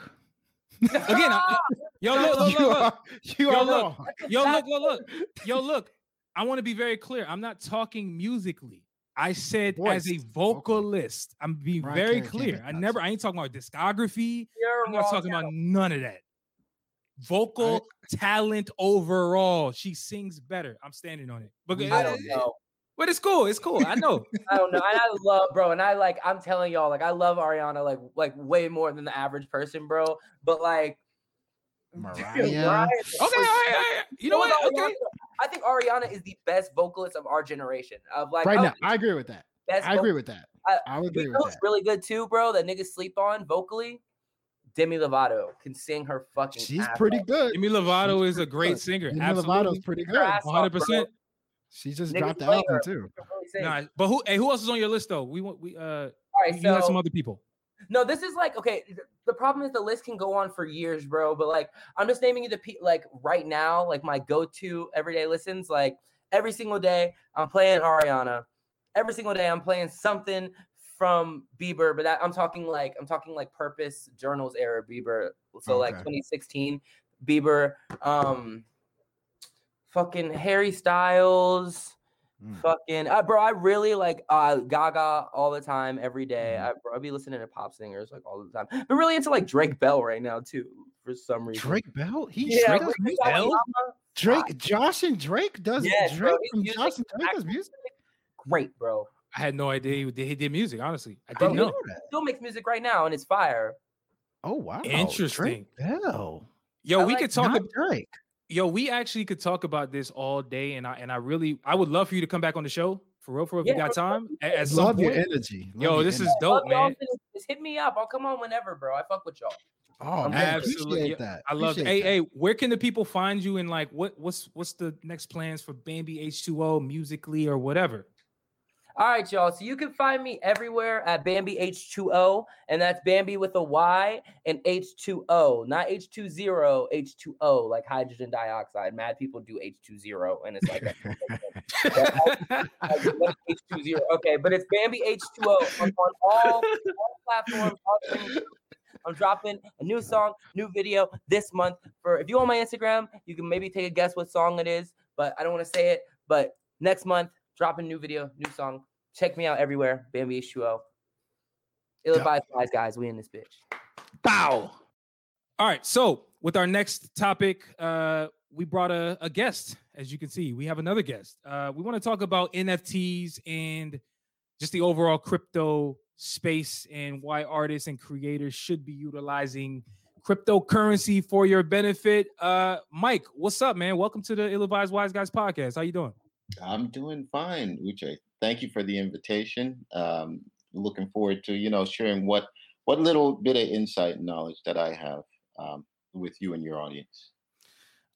B: Again, I- yo, look, look,
C: you
B: look, look.
C: are, you
B: Yo,
C: are
B: look.
C: wrong.
B: Yo, look, look, look. Yo, look. I want to be very clear. I'm not talking musically. I said as a vocalist. I'm being
C: Mariah
B: very
C: Carey
B: clear. I never. I ain't talking about discography.
D: you're
B: I'm not talking
D: now.
B: about none of that. Vocal talent overall, she sings better. I'm standing on it. But,
D: I don't know.
B: but it's cool. It's cool. I know.
D: I don't know. And I love, bro, and I like, I'm telling y'all, like, I love Ariana, like, like way more than the average person, bro. But like,
C: Mariah.
D: Mariah
B: okay,
D: is
B: all right, all right. You know what? Okay.
D: Ariana- I think Ariana is the best vocalist of our generation. Of like,
C: right
D: I
C: now, I agree with that.
D: best
C: I agree with that.
D: I-
C: I would
D: You
C: agree
D: know
C: with that.
D: really good too, bro? That niggas sleep on vocally. Demi Lovato can sing her fucking.
C: She's
D: ass
C: pretty
D: off.
C: good.
B: Demi Lovato
C: She's
B: is a great
C: good.
B: singer.
C: Demi
B: Absolutely.
C: Lovato's pretty good.
B: One
D: hundred
B: percent.
C: She just
D: Niggas
C: dropped the album
D: her.
C: too.
D: Really.
B: Nah, but who? Hey, who else is on your list though? We want we uh.
D: All
B: You,
D: right,
B: you have some other people.
D: No, this is like okay. The problem is the list can go on for years, bro. But like, I'm just naming you the pe- like right now, like my go-to everyday listens. Like every single day, I'm playing Ariana. Every single day, I'm playing something from Bieber. But that, I'm talking like I'm talking like Purpose Journals era Bieber. So like 2016 Bieber. Um, fucking Harry Styles.
C: Mm.
D: Fucking uh, bro, I really like uh Gaga all the time, every day.
C: Mhm.
D: I bro, I be listening to pop singers like all the time. But really into like Drake Bell right now too, for some reason.
C: Drake Bell? He
D: yeah,
C: Drake,
D: Drake? Bell,
B: Bell?
D: Mama,
C: Drake, Josh and Drake does
D: Yes,
C: Drake
D: his
C: from Josh and Drake does music.
D: great, bro.
B: I had no idea he did, he did music. Honestly, I didn't
D: he
B: know.
C: that.
D: Still makes music right now, and it's fire.
C: Oh wow,
B: Interesting.
C: Drake Bell.
B: Yo,
D: I
B: we
D: like
B: could talk.
C: Not
B: ab-
C: Drake.
B: Yo, we actually could talk about this all day, and I and I really I would love for you to come back on the show for real. For real, if you got time at, at
C: Love your
B: point.
C: energy. Love
B: Yo,
C: your
B: this is dope, man.
D: just- Just hit me up. I'll come on whenever, bro. I fuck with y'all.
C: Oh, man,
B: Absolutely.
C: appreciate that.
B: I love.
C: Appreciate
B: Hey,
C: that.
B: hey, where can the people find you? And like, what what's what's the next plans for Bamby H two O musically or whatever?
D: All right, y'all. So you can find me everywhere at Bamby H2O, and that's Bamby with a Y and H2O, not H20, H2O, like hydrogen dioxide. Mad people do H20, and it's like H20. Okay, but it's Bamby H2O on, on all, all platforms. all I'm dropping a new song, new video this month. For if you on my Instagram, you can maybe take a guess what song it is, but I don't want to say it. But next month, dropping new video, new song. Check me out everywhere. Bamby H2O. Ill advised guys, guys. We in this bitch.
B: Bow. All right. So with our next topic, uh, we brought a, a guest. As you can see, we have another guest. Uh, we want to talk about NFTs and just the overall crypto space and why artists and creators should be utilizing cryptocurrency for your benefit. Uh, Mike, what's up, man? Welcome to the Ill Advised Wise Guys podcast. How you doing?
E: I'm doing fine, Uche. Thank you for the invitation. Um, looking forward to you know sharing what what little bit of insight and knowledge that I have um, with you and your audience.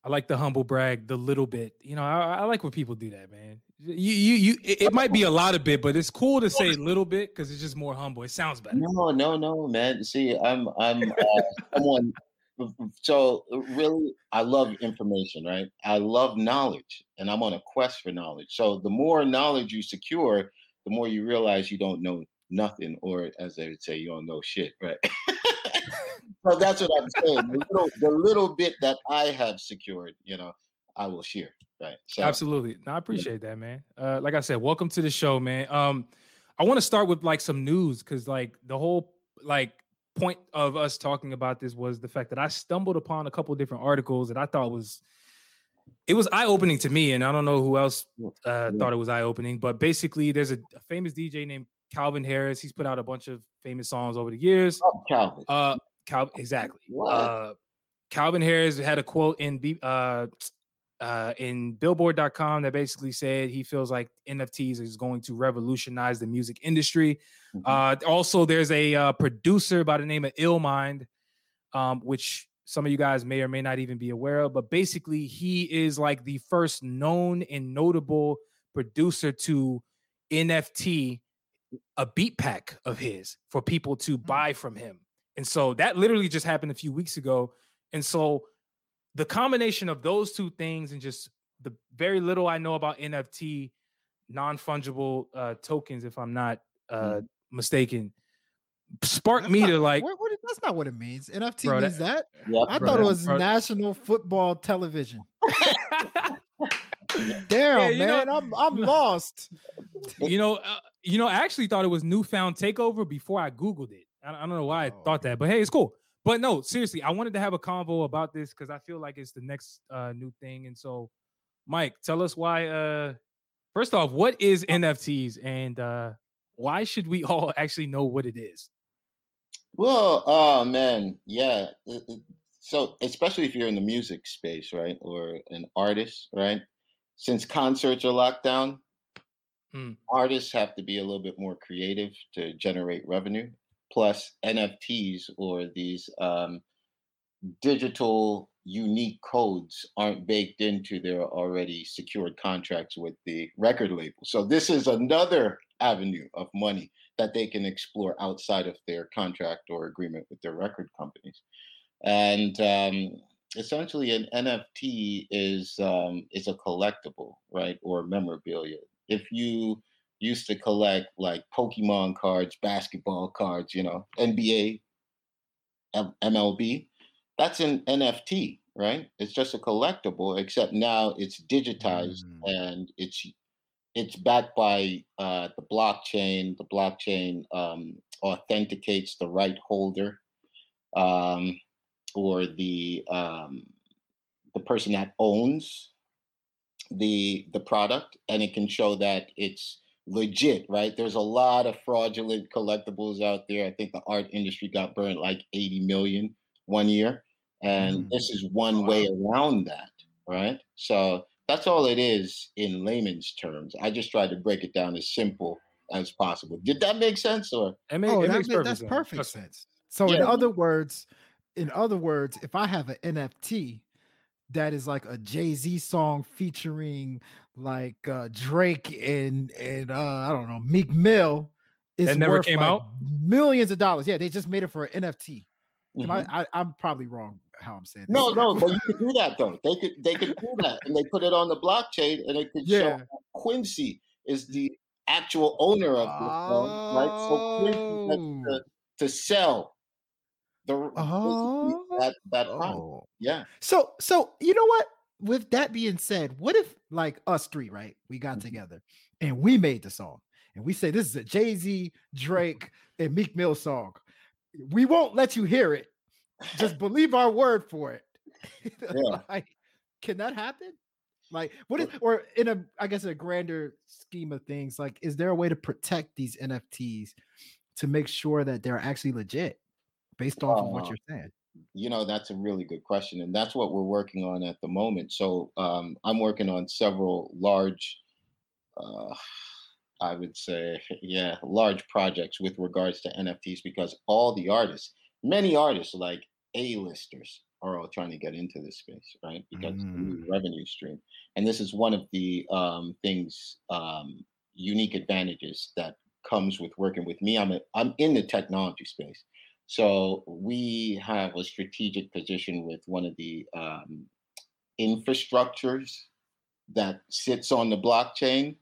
B: I like the humble brag, the little bit. You know, I, I like when people do that, man. You, you, you. It, it might be a lot of bit, but it's cool to say little bit because it's just more humble. It sounds better.
E: No, no, no, man. See, I'm, I'm uh, someone. So really, I love information, right? I love knowledge, and I'm on a quest for knowledge. So the more knowledge you secure, the more you realize you don't know nothing, or as they would say, you don't know shit, right? so that's what I'm saying. The little, the little bit that I have secured, you know, I will share. Right.
B: So, Absolutely. No, I appreciate yeah. that, man. Uh, like I said, welcome to the show, man. Um, I want to start with like some news because like the whole like point of us talking about this was the fact that I stumbled upon a couple different articles that I thought was it was eye opening to me, and I don't know who else uh, yeah. thought it was eye opening, but basically, there's a, a, famous DJ named Calvin Harris. He's put out a bunch of famous songs over the years.
E: Oh, Calvin.
B: Uh, Cal exactly. Uh, Calvin Harris had a quote in uh, uh, in Billboard.com that basically said he feels like NFTs is going to revolutionize the music industry. Mm-hmm. Uh, also, there's a uh, producer by the name of Illmind, um, which some of you guys may or may not even be aware of, but basically, he is like the first known and notable producer to NFT a beat pack of his for people to mm. buy from him. And so that literally just happened a few weeks ago. And so the combination of those two things and just the very little I know about NFT, non fungible uh, tokens, if I'm not uh, mm. Mistaken, sparked me
C: not,
B: to like.
C: What, what, that's not what it means. NFT bro, means that. that? I bro, thought it was bro. national football television. Damn, yeah, man, know, I'm I'm lost.
B: You know, uh, you know, I actually thought it was newfound takeover before I googled it. I, I don't know why I oh, thought that, but hey, it's cool. But no, seriously, I wanted to have a convo about this because I feel like it's the next uh, new thing. And so, Mike, tell us why. Uh, first off, what is NFTs, and uh, why should we all actually know what it is?
E: Well, oh man, yeah. So, especially if you're in the music space, right, or an artist, right? Since concerts are locked down, mm. artists have to be a little bit more creative to generate revenue plus NFTs or these um, digital unique codes aren't baked into their already secured contracts with the record label. So this is another avenue of money that they can explore outside of their contract or agreement with their record companies. And um, essentially, an NFT is um, is a collectible, right, or memorabilia. If you used to collect like Pokemon cards, basketball cards, you know, NBA, MLB. That's an NFT, right? It's just a collectible, except now it's digitized mm. and it's it's backed by uh, the blockchain. The blockchain um, authenticates the right holder um, or the um, the person that owns the the product, and it can show that it's legit, right? There's a lot of fraudulent collectibles out there. I think the art industry got burned like 80 million one year. And mm. this is one wow. way around that, right? So that's all it is in layman's terms. I just tried to break it down as simple as possible. Did that make sense? Or
C: it make, oh, it that makes perfect that's sense. perfect sense. So yeah. in other words, in other words, if I have an NFT that is like a Jay-Z song featuring like uh Drake and and uh I don't know Meek Mill
B: is that never came like out
C: millions of dollars. Yeah, they just made it for an NFT. Mm-hmm. I, I am probably wrong how I'm saying.
E: No, no, but you could do that though. They could they could do that, and they put it on the blockchain, and it could yeah. show Quincy is the actual owner of the oh. right? So Quincy to, oh. to sell the oh. that that oh. Yeah.
C: So so you know what? with that being said, what if like us three, right? We got mm-hmm. together and we made the song and we say this is a Jay Z, Drake, and Meek Mill song. We won't let you hear it. Just believe our word for it. Yeah. like, can that happen? Like, what is, or in a, I guess, a grander scheme of things, like, is there a way to protect these NFTs to make sure that they're actually legit based off of what
E: Uh,
C: you're saying?
E: You know, that's a really good question, and that's what we're working on at the moment. So um, I'm working on several large, uh, I would say, yeah, large projects with regards to NFTs because all the artists, many artists like A-listers, are all trying to get into this space, right? Because it's a new
C: Mm.
E: revenue stream, and this is one of the um, things, um, unique advantages that comes with working with me. I'm a, I'm in the technology space. So we have a strategic position with one of the um, infrastructures that sits on the blockchain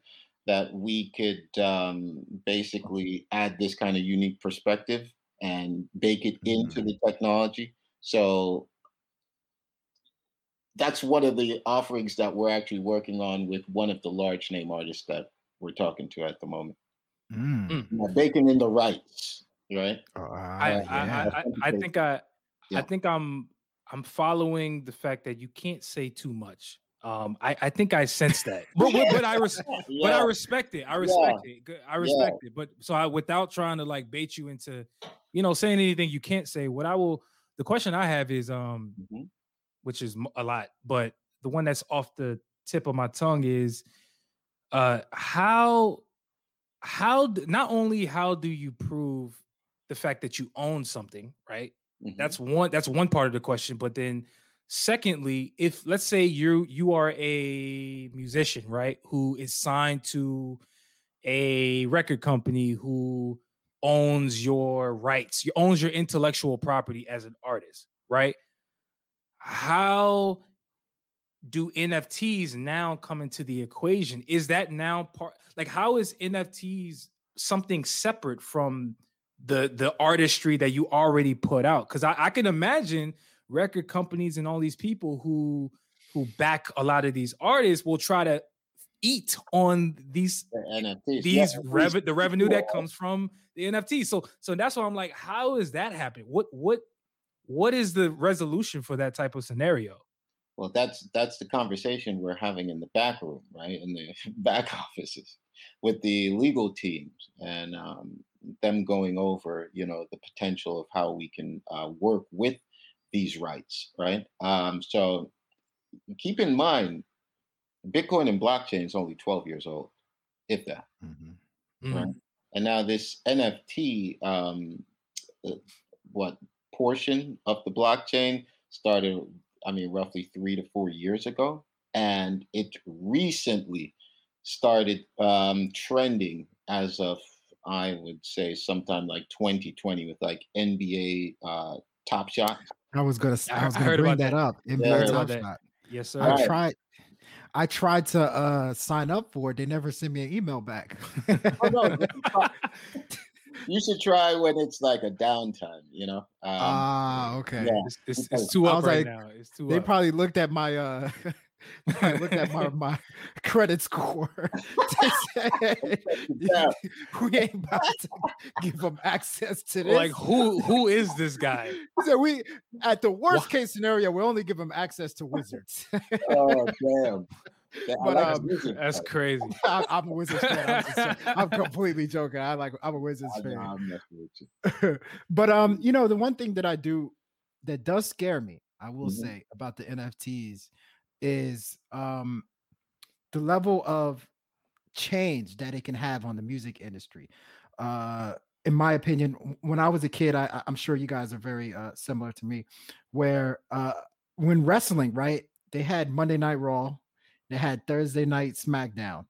E: that we could um, basically add this kind of unique perspective and bake it into the technology. So that's one of the offerings that we're actually working on with one of the large name artists that we're talking to at the moment.
C: Mm.
E: Now, baking in the rights, right?
C: Uh,
B: I,
E: yeah.
B: I, I, I, I think I, I think I'm, I'm following the fact that you can't say too much. Um, I, I think I sense that, but, but, but I res- but I respect it. I respect it. Good- I
E: Yeah.
B: respect it. But so I, without trying to like bait you into, you know, saying anything you can't say. What I will, the question I have is, um,
E: Mhm.
B: which is a lot, but the one that's off the tip of my tongue is, uh, how, how, not only how do you prove the fact that you own something, right?
E: Mhm.
B: That's one. That's one part of the question. But then, secondly, if let's say you you are a musician, right, who is signed to a record company who owns your rights, you owns your intellectual property as an artist, right? How do NFTs now come into the equation? Is that now part like how is NFTs something separate from the the artistry that you already put out? Because I, I can imagine record companies and all these people who who back a lot of these artists will try to eat on these
E: The NFTs.
B: these
E: yeah,
B: rev- the revenue that comes from the NFT. So so that's why I'm like, how is that happening? What what what is the resolution for that type of scenario?
E: Well, that's that's the conversation we're having in the back room, right? In the back offices with the legal teams and um, them going over, you know, the potential of how we can uh, work with these rights, right? Um, so keep in mind, Bitcoin and blockchain is only 12 years old, if that.
C: Mhm.
B: Mm.
E: Right. And now this NFT, um, uh, what portion of the blockchain started, I mean, roughly three to four years ago. And it recently started um, trending as of, I would say, sometime like 2020 with like NBA uh, Top Shot.
C: I was gonna, s-
B: I-
C: I was gonna
B: heard
C: bring that,
B: that.
C: up.
E: Yeah, I
C: NBA
E: heard
C: Top
B: about that.
C: Shot.
B: Yes, sir.
C: I
E: Right.
C: tried. I tried to uh sign up for it. They never sent me an email back.
E: Oh, no, you should try- you should try when it's like a downtime, you know? Um,
C: Ah, okay.
E: yeah.
B: It's, it's, it's too
C: I
B: up right
C: like,
B: now. It's too
C: They
B: up.
C: probably looked at my uh I looked at my, my credit score. Said,
E: Yeah.
C: we ain't about to give them access to this.
B: like who who is this guy?
C: So we at the worst
B: Wha-
C: case scenario, we only give them access to wizards.
E: oh, damn. Yeah,
C: But,
E: like
C: um,
B: That's crazy.
C: I, I'm a Wizards fan. I'm, just. I'm completely joking. I like I'm a Wizards
E: know,
C: fan.
E: I'm messing with you.
C: but um, you know, the one thing that I do that does scare me, I will
E: Mhm.
C: say about the NFTs is um the level of change that it can have on the music industry. Uh in my opinion, when I was a kid, I, I- I'm sure you guys are very uh, similar to me, where uh, when wrestling, right, they had Monday Night Raw, they had Thursday Night SmackDown,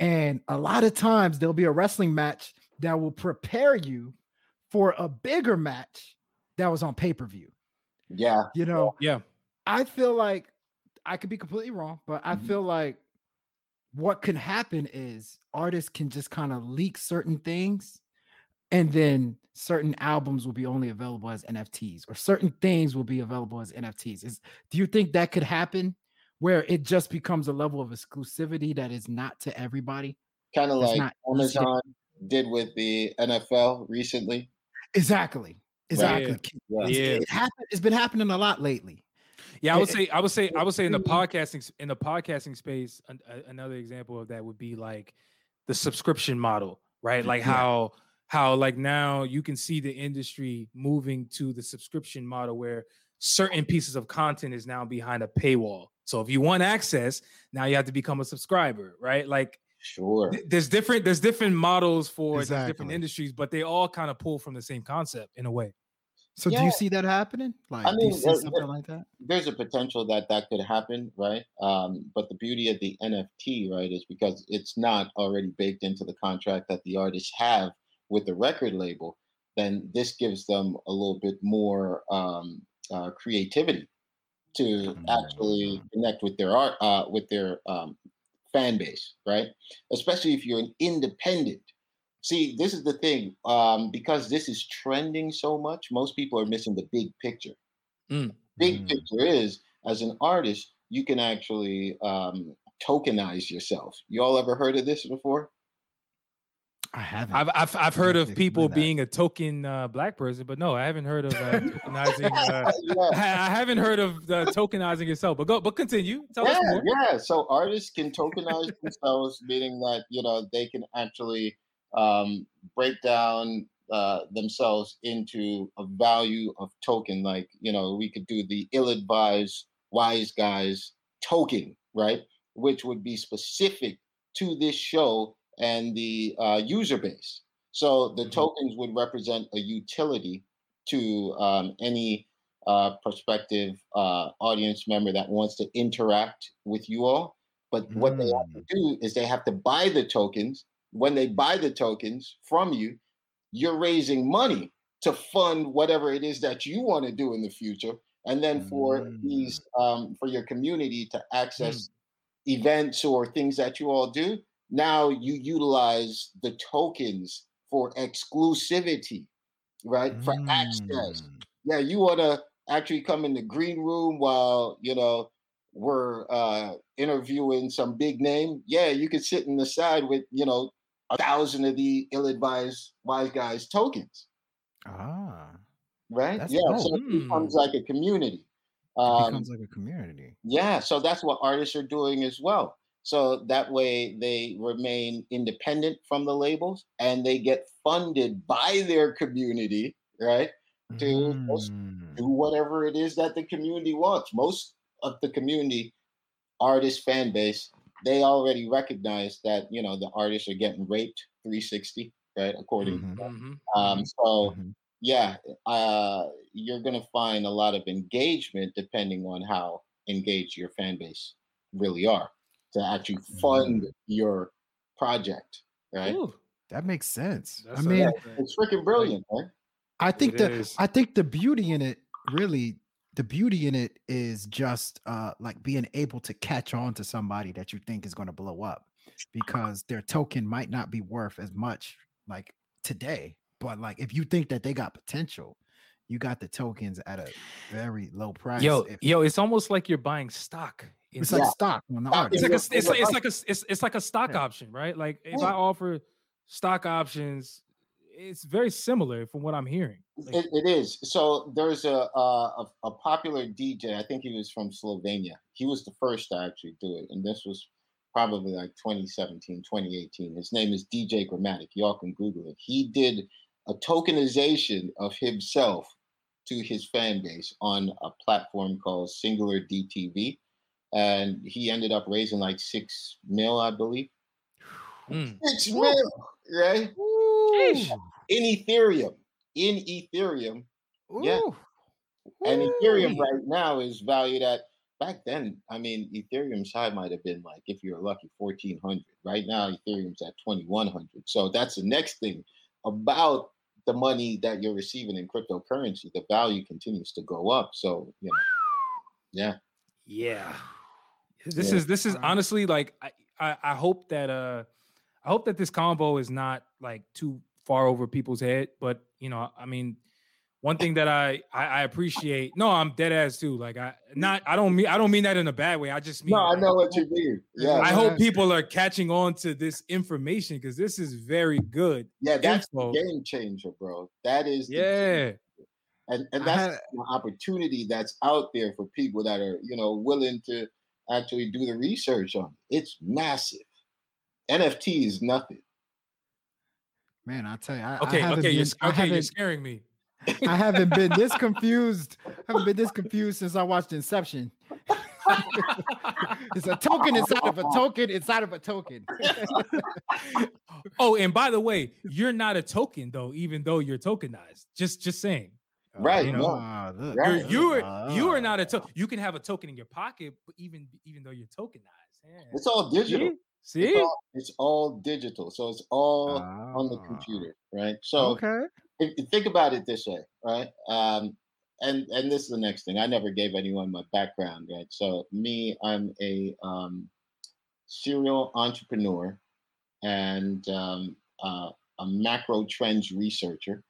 C: and a lot of times there'll be a wrestling match that will prepare you for a bigger match that was on pay per view.
E: Yeah.
C: You know,
B: Yeah.
C: I feel like I could be completely wrong, but I
E: Mhm.
C: feel like what can happen is artists can just kind of leak certain things and then certain albums will be only available as NFTs or certain things will be available as NFTs. Is do you think that could happen where it just becomes a level of exclusivity that is not to everybody?
E: Kind of like
C: not easy
E: Amazon did with the NFL recently.
C: Exactly. Exactly.
E: Yeah.
C: It's,
B: Yeah.
C: It happened, it's been happening a lot lately.
B: Yeah, I would say I would say I would say in the
C: mm-hmm.
B: podcasting in the podcasting space, an, a- another example of that would be like the subscription model, right? Like how how like now you can see the industry moving to the subscription model where certain pieces of content is now behind a paywall. So if you want access, now you have to become a subscriber, right? Like
E: Sure.
B: th- there's different there's different models for the different industries, but they all kind of pull from the same concept in a way.
C: So do you see that happening? Like, do
E: mean,
C: you see
E: there-
C: something
E: there-
C: like that?
E: there's a potential that that could happen, right? Um, but the beauty of the NFT, right, is because it's not already baked into the contract that the artists have with the record label. Then this gives them a little bit more um, uh, creativity to actually connect with their art, uh, with their um, fan base, right? Especially if you're an independent. See, this is the thing. Um, because this is trending so much, most people are missing the big picture big
C: Mm.
E: picture is as an artist you can actually um, tokenize yourself you all ever heard of this before
C: I haven't.
B: I've I've, I've heard of people being a token uh, black person, but no, I haven't heard of uh, tokenizing. Uh,
E: yeah,
B: I, I haven't heard of the tokenizing yourself. But go, but continue. Tell us
E: yeah,
B: more.
E: yeah. So artists can tokenize themselves, meaning that you know they can actually um, break down uh, themselves into a value of token. Like you know, we could do the ill-advised wise guys token, right? Which would be specific to this show and the uh, user base. So the
B: Mhm.
E: tokens would represent a utility to um, any uh, prospective uh, audience member that wants to interact with you all. But what they have to do is they have to buy the tokens. When they buy the tokens from you, you're raising money to fund whatever it is that you want to do in the future. And then for these, um, for your community to access events or things that you all do, now you utilize the tokens for exclusivity, right? For access
C: Mm.
E: yeah, you want to actually come in the green room while you know we're uh, interviewing some big name. Yeah, you could sit in the side with you know a thousand of the ill-advised wise guys tokens,
C: Ah,
E: right? Yeah,
C: dope.
E: so it becomes
B: Hmm.
E: like a community.
C: it
E: Um,
C: becomes like a community.
E: yeah, so that's what artists are doing as well. So that way they remain independent from the labels and they get funded by their community, right? to just
C: Mm.
E: do whatever it is that the community wants. Most of the community artist fan base, they already recognize that you know the artists are getting raped 360, right? According
C: Mhm.
E: to them.
B: Mhm.
E: Um, so
C: Mhm.
E: yeah, uh, you're gonna find a lot of engagement depending on how engaged your fan base really are to actually fund your project, right?
B: Ooh,
C: That makes sense. I
B: that's a-
C: mean,
E: It's freaking brilliant, man.
C: I think
B: It
C: the
B: is.
C: I think the beauty in it really the beauty in it is just uh like being able to catch on to somebody that you think is going to blow up because their token might not be worth as much like today but like if you think that they got potential you got the tokens at a very low price
B: yo,
C: if-
B: yo, it's almost like you're buying stock. in
C: it's like
E: Yeah.
C: stock on the
E: Stock
B: it's like a it's like it's like a it's, it's like a stock
C: Yeah.
B: option, right? Like if
E: Yeah.
B: I offer stock options, it's very similar from what I'm hearing. Like,
E: It, it is. So there's a, a a a popular DJ. I think he was from Slovenia. He was the first to actually do it, and this was probably like 2017, 2018. His name is DJ Gramatik. Y'all can Google it. He did a tokenization of himself to his fan base on a platform called Singular DTV, and he ended up raising like six mil, I believe.
B: mm.
E: Six mil, right?
B: Sheesh.
E: In Ethereum. In Ethereum. Yeah.
C: Ooh.
E: And Ethereum right now is valued at back then. I mean, Ethereum's high might have been like, if you're lucky, fourteen hundred. Right now, Ethereum's at twenty one hundred. So that's the next thing about the money that you're receiving in cryptocurrency. The value continues to go up. So you know, yeah,
B: Yeah. This
E: Yeah.
B: is this is
C: Um,
B: honestly like I, I I hope that uh I hope that this combo is not like too far over people's head, but you know, I mean one thing that I, I I appreciate no, I'm dead ass too. Like I not I don't mean I don't mean that in a bad way. I just mean
E: no, I know what you mean. Yeah,
B: I hope people are catching on to this information because this is very good.
E: yeah, that's
B: info.
E: the game changer, bro. That is the game
B: Yeah.
E: and and that's
C: had-
E: an opportunity that's out there for people that are you know willing to actually do the research on it. It's massive. NFT is nothing.
C: Man, I tell you, I, I
B: Okay,
C: haven't
B: you're,
C: been, I
B: okay, you're scaring me.
C: I haven't been this confused. I haven't been this confused since I watched Inception. it's a token inside of a token inside of a token.
B: oh, and by the way, you're not a token though, even though you're tokenized. Just, just saying.
E: Right,
B: You
E: no.
B: know,
C: look,
B: you're
E: Right.
B: you are you are
C: ah.
B: not a token. You can have a token in your pocket, but even even though you're tokenized. Yeah.
E: It's all digital.
B: See?
E: It's all, it's all digital. So it's all on the
C: Ah,
E: computer, right? So
C: Okay.
E: if, think about it this way, right? Um, and and this is the next thing. I never gave anyone my background, right? So me, I'm a um, serial entrepreneur and um, uh, a macro trends researcher.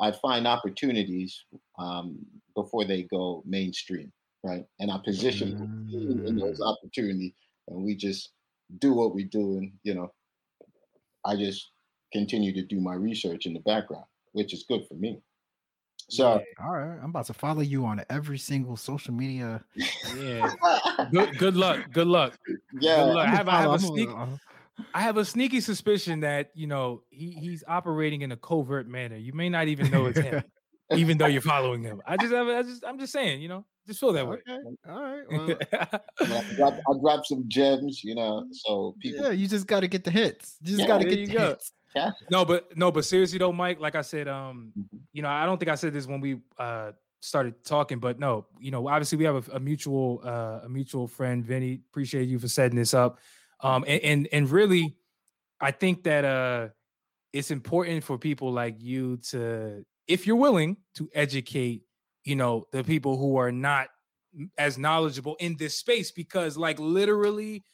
E: I find opportunities um, before they go mainstream, right? And I position team in those opportunities, and we just do what we do, and you know, I just continue to do my research in the background, which is good for me. So
C: All right. I'm about to follow you on every single social media.
B: Yeah. Good good luck. Good luck.
E: yeah,
B: Good luck. I have I have
C: follow-
B: a
C: I'm
B: sneak I have a sneaky suspicion that, you know, he he's operating in a covert manner. You may not even know it's him, even though you're following him. I just have I just I'm just saying, you know, just feel that way.
C: Okay. All right. Well,
E: I drop, I drop some gems, you know, so people.
C: yeah, you just got to get the hits. You just
E: Yeah,
C: got to get
B: you
C: the
B: go.
C: hits.
B: No, but no, but seriously though, Mike, like I said, um,
E: Mhm.
B: you know, I don't think I said this when we uh started talking, but no, you know, obviously we have a, a mutual uh a mutual friend, Vinny. Appreciate you for setting this up. Um and and, and really I think that uh it's important for people like you to, if you're willing to educate, you know, the people who are not as knowledgeable in this space, because like literally,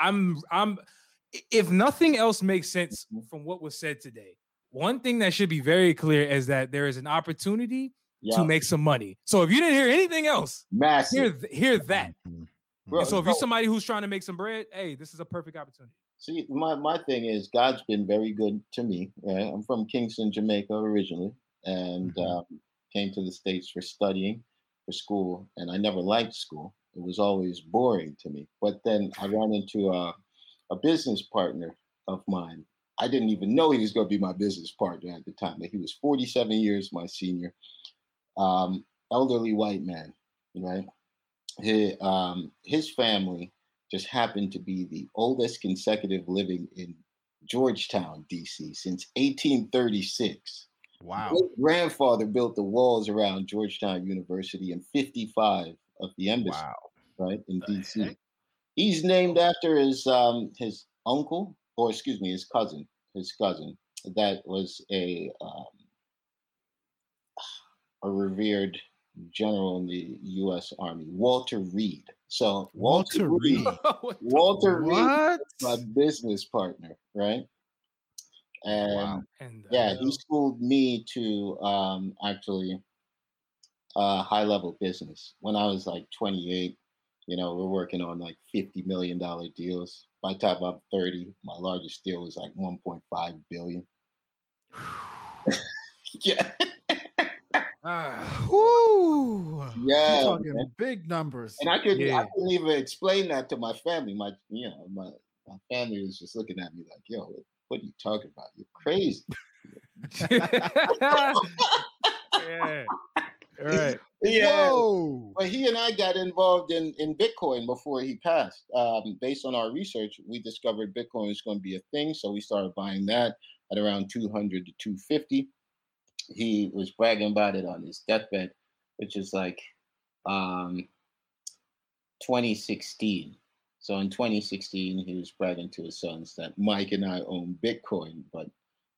B: I'm I'm if nothing else makes sense from what was said today, one thing that should be very clear is that there is an opportunity
E: Yeah,
B: to make some money. So if you didn't hear anything else,
E: massive.
B: hear hear that.
C: Mhm.
E: Bro,
B: so if you're somebody who's trying to make some bread, hey, this is a perfect opportunity.
E: See, my, my thing is God's been very good to me. Right? I'm from Kingston, Jamaica originally, and
C: Mhm.
E: um, came to the States for studying for school. And I never liked school, it was always boring to me. But then I ran into a, a business partner of mine. I didn't even know he was going to be my business partner at the time, but he was 47 years my senior, um, elderly white man, right? His, um, his family just happened to be the oldest consecutive living in Georgetown, DC, since 1836.
C: Wow.
E: His grandfather built the walls around Georgetown University in 55 of the embassy,
C: Wow.
E: right, in DC. He's named after his um, his uncle, or excuse me, his cousin, his cousin, that was a um, a revered general in the U.S. Army, Walter Reed. So Walter,
C: Walter
E: Reed,
C: Reed.
E: Walter Reed, my business partner, right? And
C: Wow.
B: and the
E: yeah, he schooled me to um, actually uh, high level business when I was like 28. You know, we're working on like 50 million dollar deals. By the time I'm 30, my largest deal was like 1.5 billion. yeah,
B: Ah,
C: Woo.
E: yeah.
C: Talking
E: man.
C: big numbers.
E: And I couldn't,
B: Yeah.
E: I couldn't even explain that to my family. My, you know, my, my family was just looking at me like, "Yo, what, what are you talking about? You're crazy."
B: yeah. All right.
C: Whoa.
E: But he and I got involved in, in Bitcoin before he passed. Um, based on our research, we discovered Bitcoin was going to be a thing, so we started buying that at around 200 to 250. He was bragging about it on his deathbed, which is like um, 2016. So in 2016, he was bragging to his sons that Mike and I own Bitcoin, but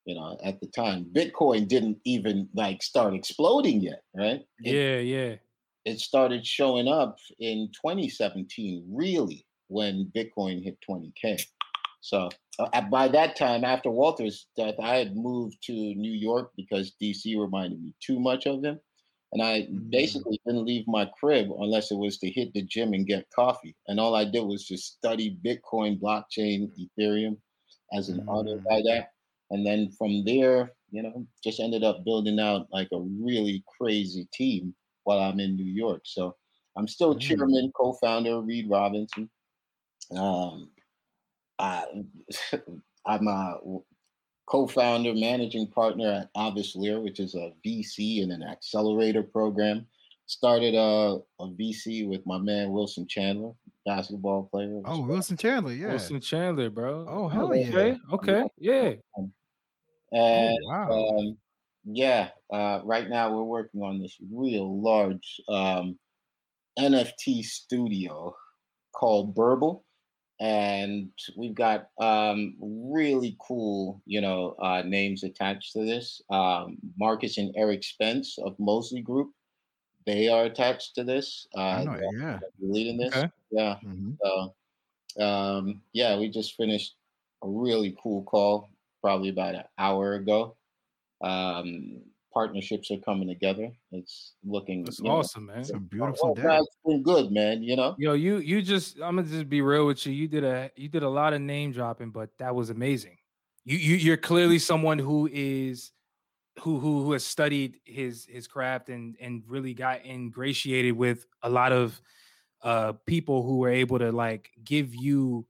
E: you know, at the time, Bitcoin didn't even like start exploding yet, right? It-
B: Yeah, yeah.
E: it started showing up in 2017 really when bitcoin hit 20k so uh, by that time after walter's death i had moved to new york because dc reminded me too much of him and i
C: Mm.
E: basically didn't leave my crib unless it was to hit the gym and get coffee and all i did was just study bitcoin blockchain ethereum as an
C: Mm.
E: autodidact and then from there you know just ended up building out like a really crazy team while I'm in New York. So I'm still
C: Mm.
E: chairman, co-founder Reed Robinson. Um, I, I'm a co-founder, managing partner at Aves Lair, which is a VC and an accelerator program. Started a, a VC with my man Wilson Chandler, basketball player.
C: Oh, Wilson Chandler, yeah.
B: Wilson Chandler, bro.
C: Oh, hell yeah.
B: Okay, okay, yeah.
E: And
C: Oh, wow.
E: um, yeah, uh, right now we're working on this real large um, NFT studio called Burble, and we've got um, really cool, you know, uh, names attached to this. Um, Marcus and Eric Spence of Mosley Group, they are attached to this. Uh,
C: I know, yeah.
E: leading this.
B: Okay.
E: Yeah.
C: Mhm.
E: So, um, yeah, we just finished a really cool call probably about an hour ago. Um, partnerships are coming together. It's looking
B: That's
E: you know,
B: awesome, man.
C: It's
E: well,
C: beautiful day.
E: God's been good, man. You know,
B: Yo, you you just I'm gonna just be real with you. You did a you did a lot of name dropping, but that was amazing. You you you're clearly someone who is who who who has studied his his craft and and really got ingratiated with a lot of uh people who were able to like give you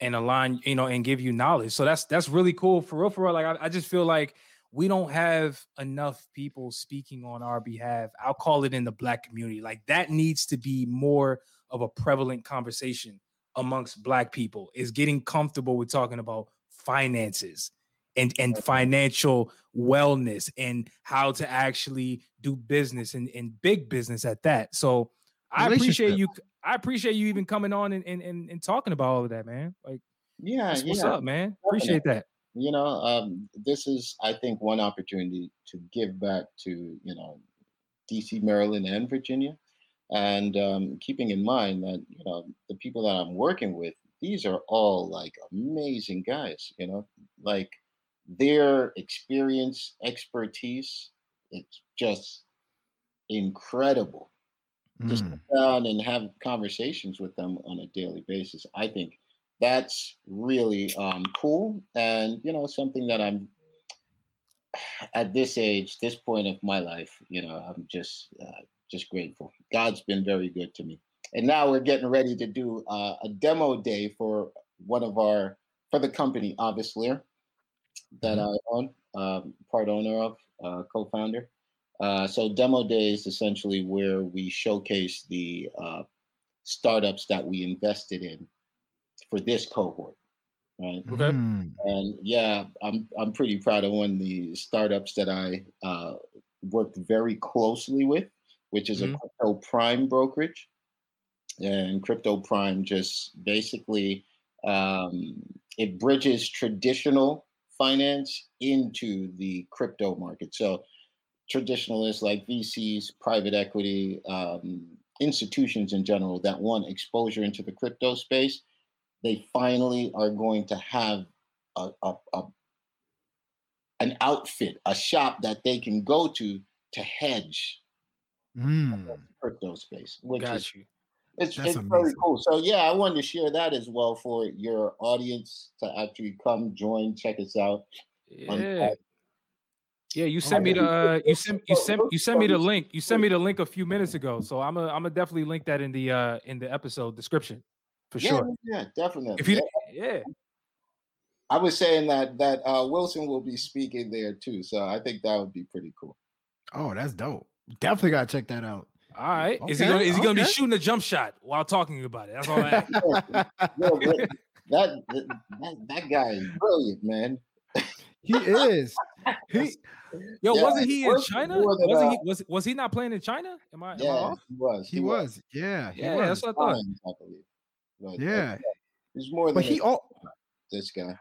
B: and align, you know, and give you knowledge. So that's that's really cool for real, for real. Like I, I just feel like we don't have enough people speaking on our behalf. I'll call it in the black community. Like that needs to be more of a prevalent conversation amongst black people is getting comfortable with talking about finances and and financial wellness and how to actually do business and, and big business at that. So I appreciate you I appreciate you even coming on and and, and, and talking about all of that, man. Like
E: yeah,
B: what's
E: yeah.
B: up, man. Appreciate that.
E: You know, um, this is, I think, one opportunity to give back to you know, DC, Maryland, and Virginia, and um, keeping in mind that you know the people that I'm working with, these are all like amazing guys. You know, like their experience, expertise, it's just incredible. Just
C: Mm.
E: sit down and have conversations with them on a daily basis. I think that's really um, cool, and you know, something that I'm at this age, this point of my life, you know, I'm just uh, just grateful. God's been very good to me, and now we're getting ready to do uh, a demo day for one of our for the company, obviously, that I own, um, part owner of, uh, co-founder. Uh, so demo day is essentially where we showcase the uh, startups that we invested in for this cohort, right?
B: Okay.
C: Mm.
E: And yeah, I'm I'm pretty proud of one of the startups that I uh, worked very closely with, which is
B: Mhm.
E: a crypto prime brokerage. And crypto prime just basically um, it bridges traditional finance into the crypto market. So traditionalists like VCs, private equity, um, institutions in general that want exposure into the crypto space, they finally are going to have a, a, a an outfit, a shop that they can go to to hedge
C: Mm.
E: crypto space, which is
B: you.
E: it's,
C: That's
E: it's very cool. So yeah, I wanted to share that as well for your audience to actually come join, check us out.
B: Yeah.
E: that.
B: Yeah, you sent me the uh, you sent you sent you sent me the link. You sent me the link a few minutes ago. So I'm a I'm gonna definitely link that in the uh in the episode description for
E: Yeah,
B: sure.
E: yeah, definitely.
B: If you
E: Yeah,
B: yeah.
E: I was saying that that uh, Wilson will be speaking there too, so I think that would be pretty cool.
C: Oh, that's dope. Definitely gotta check that out.
B: All right. Is he gonna is he gonna be shooting a jump shot while talking about it? That's all I ask.
E: Yo, that, that that that guy is brilliant, man.
C: he is. He
B: Yo,
E: Yeah,
B: wasn't he in China? Wasn't
E: uh,
B: he was was he not playing in China? Am I, am I
E: Yeah,
B: off?
E: he was.
C: he was. Yeah, he
B: Yeah,
C: was.
B: that's what I thought.
E: Fine, I uh,
C: Yeah.
E: he's more than
C: But he all
E: this guy.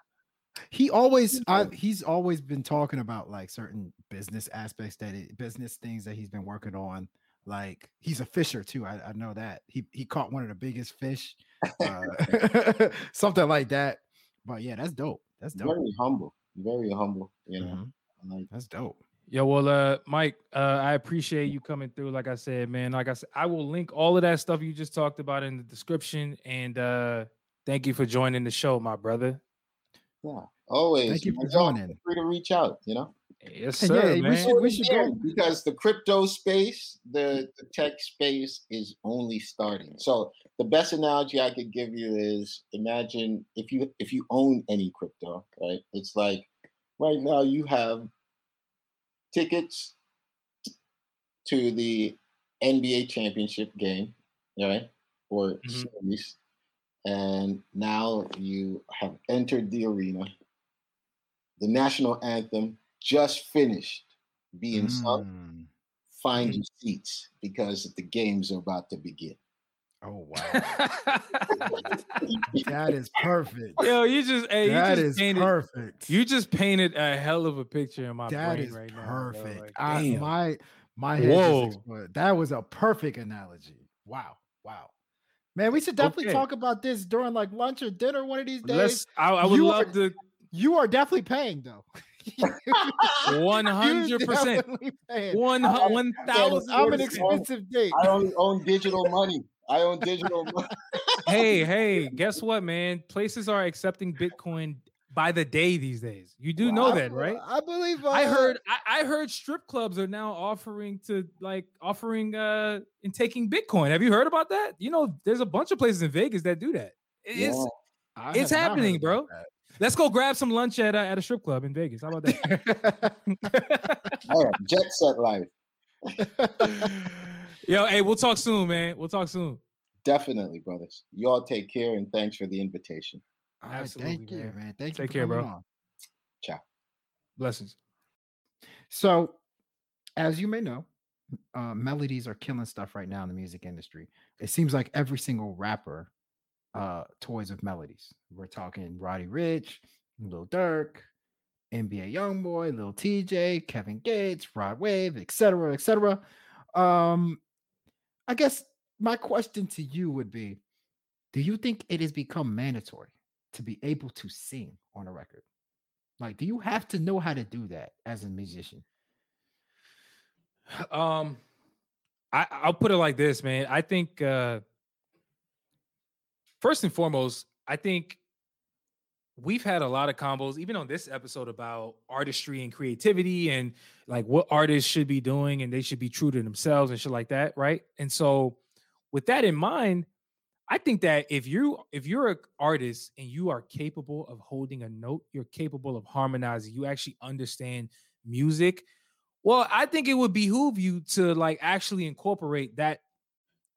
C: he always I, he's always been talking about like certain business aspects that it, business things that he's been working on like he's a fisher too I, I know that he he caught one of the biggest fish uh, something like that but yeah that's dope that's dope
E: Very humble. Very humble. You know,
C: Mhm.
E: Like
C: that's dope
B: Yo, well, uh, Mike, uh, I appreciate you coming through. Like I said, man, like I said, I will link all of that stuff you just talked about in the description. And uh, thank you for joining the show, my brother.
E: yeah. Always.
C: Thank you for joining.
E: Feel free to reach out. You know.
B: Yes, sir,
C: yeah, we
B: man.
C: should- we should go-
E: because the crypto space, the, the tech space is only starting. So the best analogy I could give you is imagine if you if you own any crypto, right? It's like right now you have tickets to the NBA championship game, right? Or
B: Mhm.
E: series. And now you have entered the arena. The national anthem just finished being sung.
C: Mm.
E: Find
B: Mhm.
E: your seats because the games are about to begin.
C: Oh wow. that is perfect.
B: Yo, you just hey,
C: that
B: you
C: is
B: painted,
C: perfect.
B: You just painted a hell of a picture in my
C: That
B: brain
C: is
B: right now. bro.
C: perfect.
B: Like,
C: I, my my head
B: Whoa.
C: just exploded. That was a perfect analogy. Wow. Wow. Man, we should definitely
B: Okay.
C: talk about this during like lunch or dinner one of these days.
B: Let's. I, I would
C: You
B: love
C: are-
B: to.
C: You are definitely paying though.
B: One hundred percent. One one thousand.
C: I'm an expensive date.
E: I only own digital money. I own digital.
B: Hey, hey, guess what, man? Places are accepting Bitcoin by the day these days. You do know
C: I
B: that, right?
C: I believe. Uh,
B: I heard I, I heard strip clubs are now offering to like offering uh and taking Bitcoin. Have you heard about that? You know, there's a bunch of places in Vegas that do that. It's
E: Yeah.
B: It's
C: have not heard
B: happening, bro.
C: about
B: let's go grab some lunch at uh, at a strip club in Vegas. How about that?
C: that.
E: All right, jet set life.
B: Yo, hey, we'll talk soon, man. We'll talk soon.
E: Definitely, brothers. Y'all take care and thanks for the invitation.
C: All right,
B: Absolutely,
C: thank you,
B: man.
C: man. Thank
B: Take
C: you.
B: care, bro.
C: coming on.
B: Blessings.
C: So, as you may know, uh, melodies are killing stuff right now in the music industry. It seems like every single rapper uh, toys with melodies. We're talking Roddy Ricch, Lil Durk, NBA YoungBoy, Lil Tjay, Kevin Gates, Rod Wave, etc., etc. Um, I guess my question to you would be: Do you think it has become mandatory to be able to sing on a record? Like, do you have to know how to do that as a musician?
B: Um, I I'll put it like this, man. I think uh first and foremost, I think we've had a lot of combos, even on this episode, about artistry and creativity and like what artists should be doing and they should be true to themselves and shit like that, right? And so, with that in mind, I think that if you if you're an artist and you are capable of holding a note, you're capable of harmonizing, you actually understand music. Well, I think it would behoove you to like actually incorporate that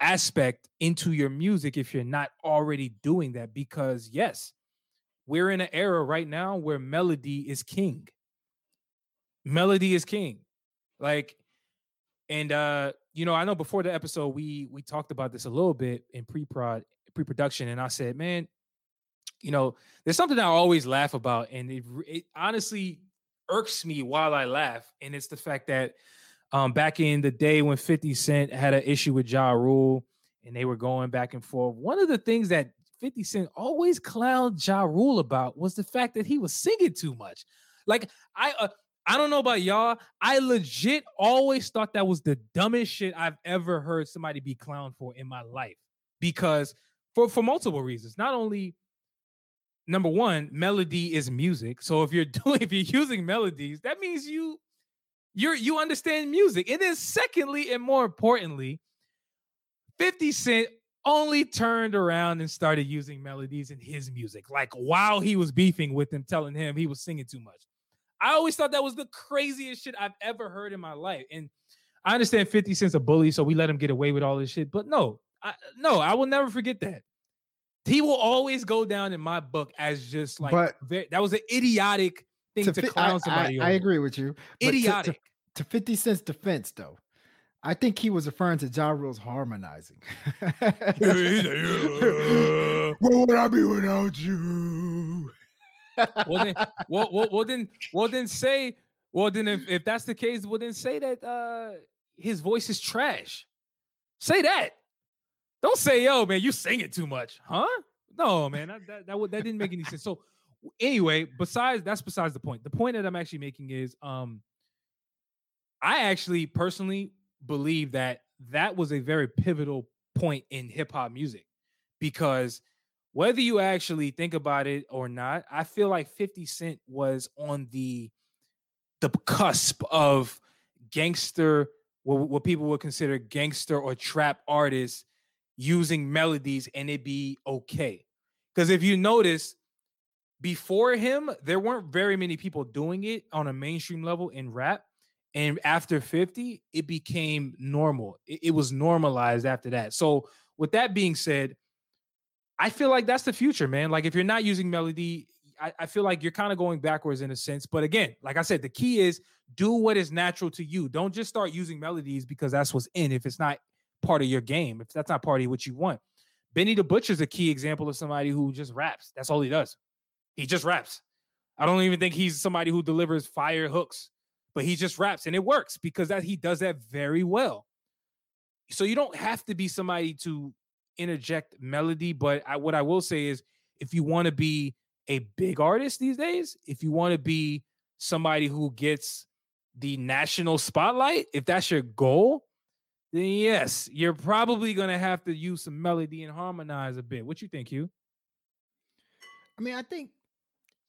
B: aspect into your music if you're not already doing that because yes, we're in an era right now where melody is king. Melody is king. Like and uh you know, I know before the episode we we talked about this a little bit in pre-prod pre-production and I said, "Man, you know, there's something I always laugh about and it, it honestly irks me while I laugh and it's the fact that um back in the day when 50 Cent had an issue with Ja Rule and they were going back and forth, one of the things that 50 Cent always clowned Ja Rule about was the fact that he was singing too much. Like I uh, I don't know about y'all. I legit always thought that was the dumbest shit I've ever heard somebody be clowned for in my life. Because for for multiple reasons. Not only number one, melody is music. So if you're doing if you're using melodies, that means you you're you understand music. And then secondly, and more importantly, 50 Cent only turned around and started using melodies in his music, like while he was beefing with him, telling him he was singing too much. I always thought that was the craziest shit I've ever heard in my life. And I understand 50 Cent's a bully, so we let him get away with all this shit. But no, I, no, I will never forget that. He will always go down in my book as just like
C: But-
B: ve- that was an idiotic thing to,
C: fi- I-
B: clown
C: I,
B: somebody.
C: I
B: over.
C: agree with you. but to- to-
B: Idiotic.
C: to 50 Cent's defense, though, I think he was referring to Ja Rule's harmonizing. Where would I be without you?
B: well then, well, well, well then, well then say, well then if, if that's the case, well then say that uh his voice is trash. Say that. Don't say, yo, man, you sing it too much, huh? No, man, that that that, that didn't make any sense. So anyway, besides that's besides the point. The point that I'm actually making is, um, I actually personally believe that that was a very pivotal point in hip hop music because whether you actually think about it or not, I feel like 50 Cent was on the the cusp of gangster, what, what people would consider gangster or trap artists using melodies and it be okay. Because if you notice, before him, there weren't very many people doing it on a mainstream level in rap. And after 50, it became normal. It, it was normalized after that. So, with that being said, I feel like that's the future, man. Like, if you're not using melody, I, I feel like you're kind of going backwards in a sense. But again, like I said, the key is do what is natural to you. Don't just start using melodies because that's what's in. If it's not part of your game, if that's not part of what you want. Benny the Butcher is a key example of somebody who just raps. That's all he does. He just raps. I don't even think he's somebody who delivers fire hooks, but he just raps and it works because that he does that very well. So you don't have to be somebody to interject melody, but I, what I will say is if you want to be a big artist these days, if you want to be somebody who gets the national spotlight, if that's your goal, then yes, you're probably gonna have to use some melody and harmonize a bit. What you think, Hugh?
C: I mean, I think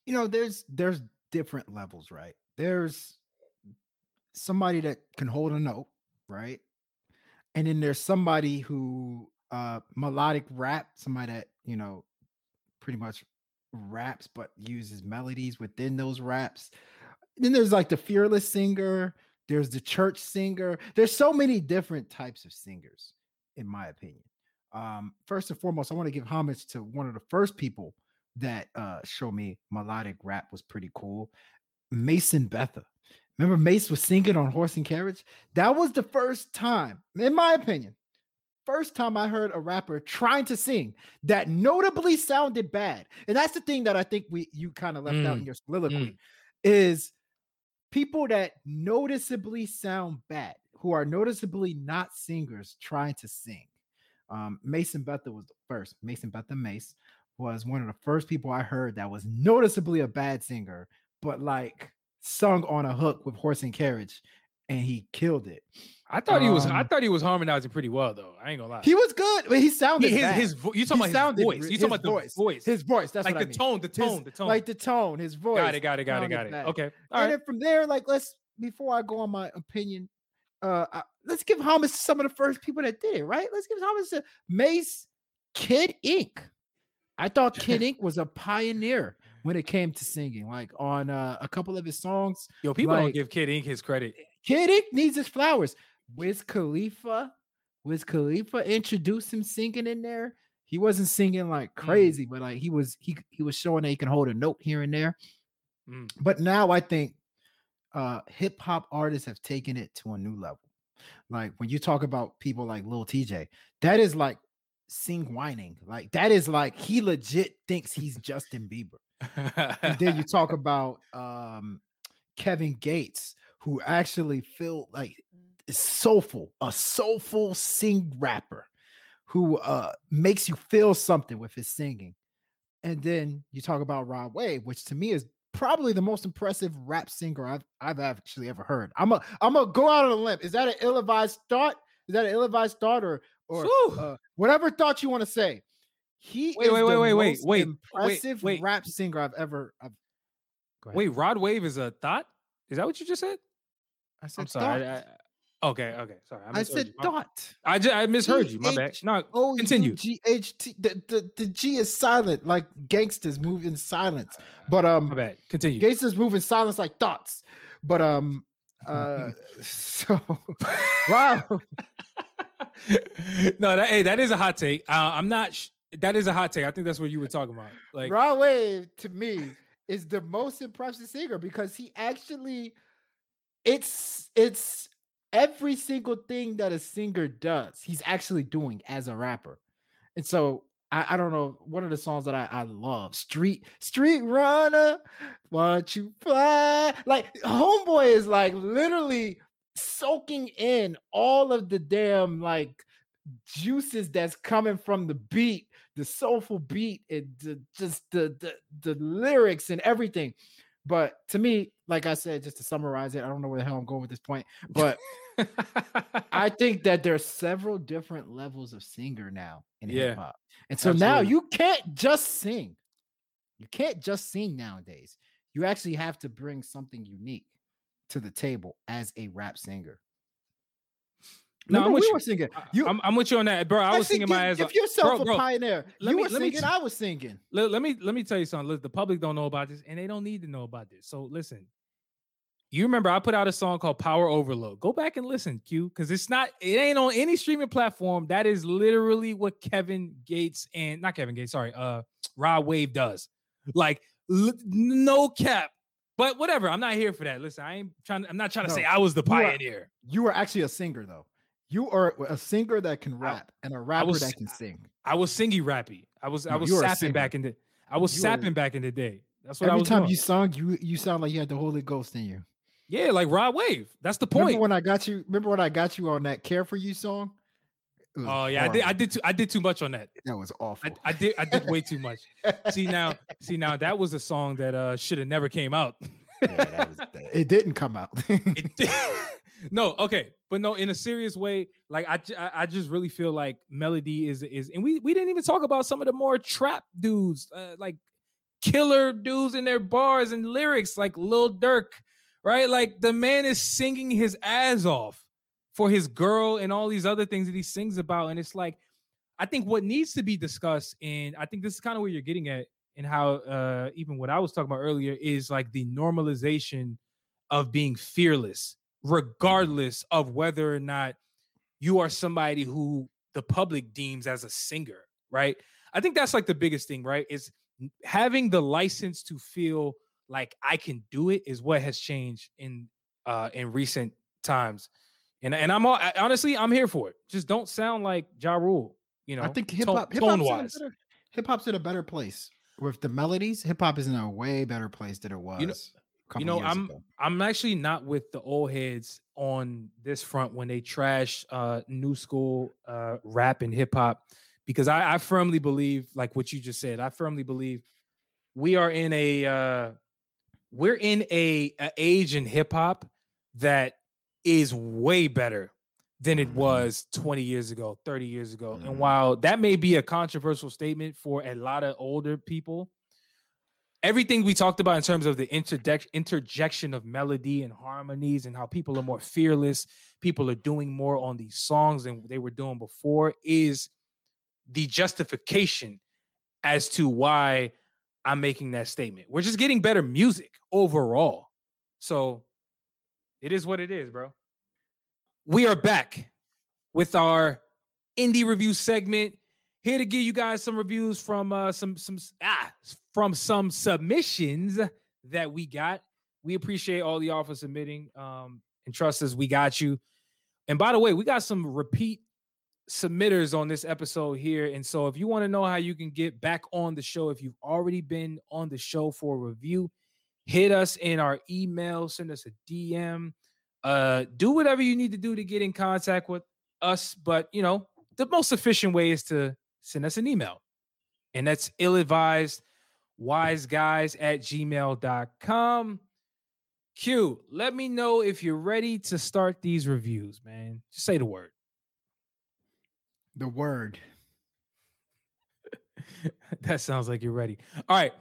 C: you know, there's there's different levels, right? There's somebody that can hold a note, right? And then there's somebody who uh melodic rap, somebody that, you know, pretty much raps but uses melodies within those raps. Then there's like the fearless singer, there's the church singer. There's so many different types of singers, in my opinion. Um, first and foremost, I want to give homage to one of the first people that uh showed me melodic rap was pretty cool. Mason Betha. Remember Mace was singing on Horse and Carriage? That was the first time, in my opinion, first time I heard a rapper trying to sing that notably sounded bad. And that's the thing that I think we you kind of left out in
B: Mm,
C: your soliloquy
B: mm.
C: is people that noticeably sound bad, who are noticeably not singers trying to sing. Um, Mason Betha was the first. Mason Betha Mace was one of the first people I heard that was noticeably a bad singer, but like sung on a hook with horse and carriage, and he killed it.
B: I thought he was. I
C: Um,
B: thought he was harmonizing pretty well, though. I ain't gonna lie.
C: He was good, but he sounded
B: He- his, his vo- you talking
C: He
B: about his voice? You talking
C: his
B: about the
C: voice.
B: voice?
C: his voice. That's
B: like
C: what
B: the
C: I mean.
B: tone, the
C: His-
B: tone, the tone.
C: like the tone, his voice.
B: got it, got it, got it, got it. Okay, all
C: and
B: right.
C: then from there, like let's before I go on my opinion, uh, I- let's give homage to some of the first people that did it. Right? Let's give homage to Mace, Kid Ink. I thought Kid Ink was a pioneer when it came to singing. Like on uh, a couple of his songs,
B: Yo, people don't give Kid Ink his credit.
C: Kid Ink needs his flowers. Wiz Khalifa, Wiz Khalifa introduced him singing in there. He wasn't singing like
B: Mm.
C: crazy, but like he was he he was showing that he can hold a note here and there.
B: Mm.
C: But now I think uh hip hop artists have taken it to a new level. Like when you talk about people like Lil Tjay, that is like sing whining. Like that is like he legit thinks he's Justin Bieber and then you talk about um Kevin Gates, who actually feel like is soulful, a soulful sing rapper who uh makes you feel something with his singing. And then you talk about Rod Wave, which to me is probably the most impressive rap singer I've I've actually ever heard. I'm a I'm gonna go out on a limb. Is that an ill-advised thought? Is that an ill-advised thought or or uh, whatever thought you want to say? He
B: Wait,
C: is
B: wait, wait,
C: the
B: wait, wait,
C: most
B: wait, wait,
C: impressive
B: wait.
C: rap singer I've ever. I've,
B: Wait, Rod Wave is a thought? Is that what you just said?
C: I said
B: I'm sorry. I, I, okay, okay, sorry.
C: I,
B: misheard
C: said
B: you.
C: Thought.
B: I just I misheard you. My bad. No,
C: Oh,
B: continue.
C: G H T. The, the the G is silent, like gangsters move in silence. But um,
B: my bad. Continue.
C: gangsters move in silence like thoughts. But um, uh, so wow.
B: no, that hey, that is a hot take. Uh, I'm not. Sh- that is a hot take. I think that's what you were talking about. Like,
C: Rod Wave to me is the most impressive singer because he actually it's it's every single thing that a singer does, he's actually doing as a rapper. And so I, I don't know, one of the songs that I, I love, Street Street Runner, want you fly. Like homeboy is like literally soaking in all of the damn like juices that's coming from the beat, the soulful beat, and the, just the, the the lyrics and everything. But to me, like I said, just to summarize it, I don't know where the hell I'm going with this point, but I think that there's several different levels of singer now in
B: Yeah,
C: hip hop. And so now you can't just sing. You can't just sing nowadays. You actually have to bring something unique to the table as a rap singer.
B: No, I'm with
C: we
B: you.
C: were singing. You,
B: I'm, I'm with you on that, bro. I was singing my ass off.
C: yourself
B: Bro,
C: a
B: bro,
C: pioneer.
B: let
C: you
B: me-
C: were
B: me
C: singing.
B: t-
C: I was singing.
B: let, let me let me tell you something. Look, the public don't know about this, and they don't need to know about this. So listen. You remember I put out a song called Power Overload. Go back and listen, Q, because it's not, it ain't on any streaming platform. That is literally what Kevin Gates and not Kevin Gates, sorry, uh Rod Wave does. Like l- no cap. But whatever, I'm not here for that. Listen, I ain't trying, I'm not trying to
C: No,
B: say I was the pioneer.
C: You were actually a singer, though. You are a singer that can rap and a rapper
B: was-
C: that can sing.
B: I was singy rappy. I was I was
C: you were a
B: sapping back in the I was
C: You
B: sapping back in the day. That's what I
C: Every time
B: doing.
C: you sung, you you sound like you had the Holy Ghost in you.
B: Yeah, like Rod Wave. That's the point.
C: Remember when I got you? Remember when I got you on that "Care for You" song?
B: Oh yeah, I did. I did. Too, I did too much on that.
C: That was awful.
B: I, I did. I did way too much. See now. See now. That was a song that uh should have never came out.
C: Yeah, that was it didn't come out.
B: It did. No. Okay. But no. In a serious way, like I, I, just really feel like melody is is, and we we didn't even talk about some of the more trap dudes, uh, like killer dudes in their bars and lyrics, like Lil Durk, right? Like the man is singing his ass off for his girl and all these other things that he sings about, and it's like I think what needs to be discussed, and I think this is kind of where you're getting at, and how uh, even what I was talking about earlier is like the normalization of being fearless, regardless of whether or not you are somebody who the public deems as a singer, right? I think that's like the biggest thing, right? Is having the license to feel like I can do it is what has changed in uh in recent times. And and I'm all I- honestly I'm here for it. Just don't sound like Ja Rule, you know.
C: I think hip hop, hip hop's in a better, hip hop's in a better place with the melodies. Hip hop is in a way better place than it was.
B: You know- you know i'm
C: ago.
B: i'm actually not with the old heads on this front when they trash uh new school uh rap and hip-hop because i i firmly believe like what you just said i firmly believe we are in a uh we're in a, a age in hip-hop that is way better than it
C: Mhm.
B: was 20 years ago 30 years ago
C: Mhm.
B: and while that may be a controversial statement for a lot of older people everything we talked about in terms of the interject, interjection of melody and harmonies and how people are more fearless, people are doing more on these songs than they were doing before is the justification as to why I'm making that statement. We're just getting better music overall. So it is what it is, bro. We are back with our indie review segment here to give you guys some reviews from uh some some ah from some submissions that we got. We appreciate all y'all for submitting um and trust us we got you. And by the way we got some repeat submitters on this episode here and so if you want to know how you can get back on the show if you've already been on the show for a review hit us in our email send us a dm uh do whatever you need to do to get in contact with us but you know the most efficient way is to send us an email. And that's ill advised wise guys at gmail.com. Q, let me know if you're ready to start these reviews, man. Just say the word.
C: The word.
B: that sounds like you're ready. All right.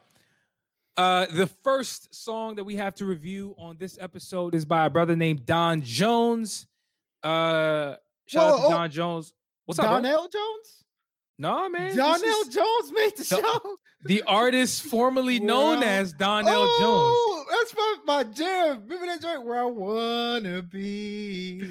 B: Uh, the first song that we have to review on this episode is by a brother named Don Jones. Uh, shout out to
C: oh,
B: Don Jones. What's up, bro?
C: Donell Jones?
B: No, man.
C: Donell
B: is
C: Jones made the
B: Don-
C: show.
B: the artist formerly known as Donell oh, Jones.
C: oh, that's my, my jam. Remember that joint where I wanna be.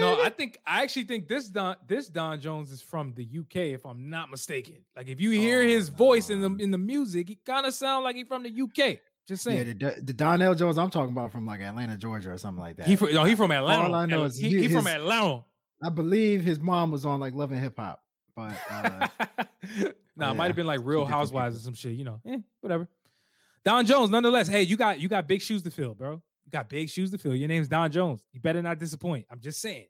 B: No, I think I actually think this Don this Don Jones is from the UK, if I'm not mistaken. Like if you hear
C: Oh,
B: his voice in the in the music, he kind of sounds like he's from the UK. Just saying.
C: the, the- the Donell Jones I'm talking about from like Atlanta, Georgia, or something like that.
B: he from no, he from Atlanta.
C: All I know
B: Al-
C: is
B: he,
C: he-
B: he from Atlanta.
C: I believe his mom was on like Love and Hip Hop, but uh,
B: nah, it might have been like Real Housewives or some shit. You know, eh, whatever. Don Jones, nonetheless. Hey, you got you got big shoes to fill, bro. You got big shoes to fill. Your name's Don Jones. You better not disappoint. I'm just saying.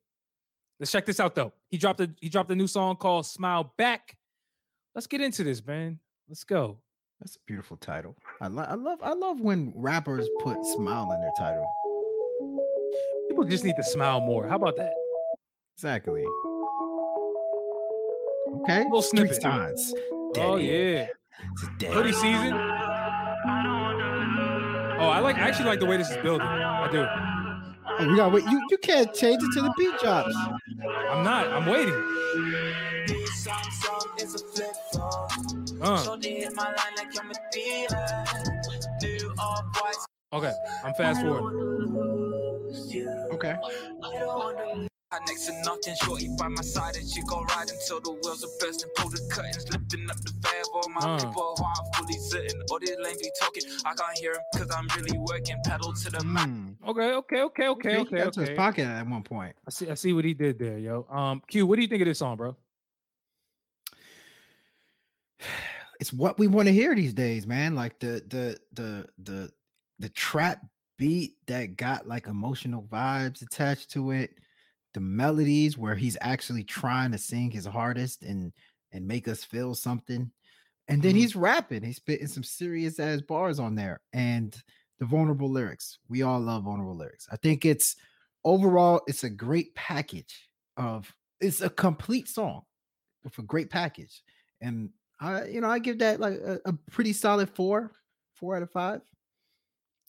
B: Let's check this out though. He dropped a he dropped a new song called Smile Back. Let's get into this, man. Let's go.
C: that's a beautiful title. I, lo- I love I love when rappers put smile in their title.
B: People just need to smile more. How about that?
C: Exactly. Okay.
B: Little
C: Street
B: snippet.
C: signs.
B: Oh yeah.
C: It's a daddy.
B: Hoodie season. Oh, I like I actually like the way this is building. I do.
C: Oh, we got wait. You you can't change it to the beat drops.
B: I'm not. I'm waiting. Uh. Okay, I'm fast forward.
C: Okay.
F: Next to nothing, shorty by my side and she go ride until the wheels are bursting. Pull the curtains, lifting up the valve. All my
B: Uh.
F: people while I'm fully sitting. All this lame be talking, I can't hear him cause I'm really working. Pedal to the max.
C: Hmm.
B: Okay, okay, okay, okay,
C: he
B: okay,
C: got to his pocket at one point.
B: I see. I see what he did there, yo. Um, Q, what do you think of this song, bro?
C: It's what we want to hear these days, man. Like the the the the the trap beat that got like emotional vibes attached to it. The melodies where he's actually trying to sing his hardest and and make us feel something. And then
B: Mhm.
C: he's rapping. He's spitting some serious ass bars on there. And the vulnerable lyrics. We all love vulnerable lyrics. I think it's overall, it's a great package of it's a complete song with a great package. And I, you know, I give that like a, a pretty solid four, four out of five.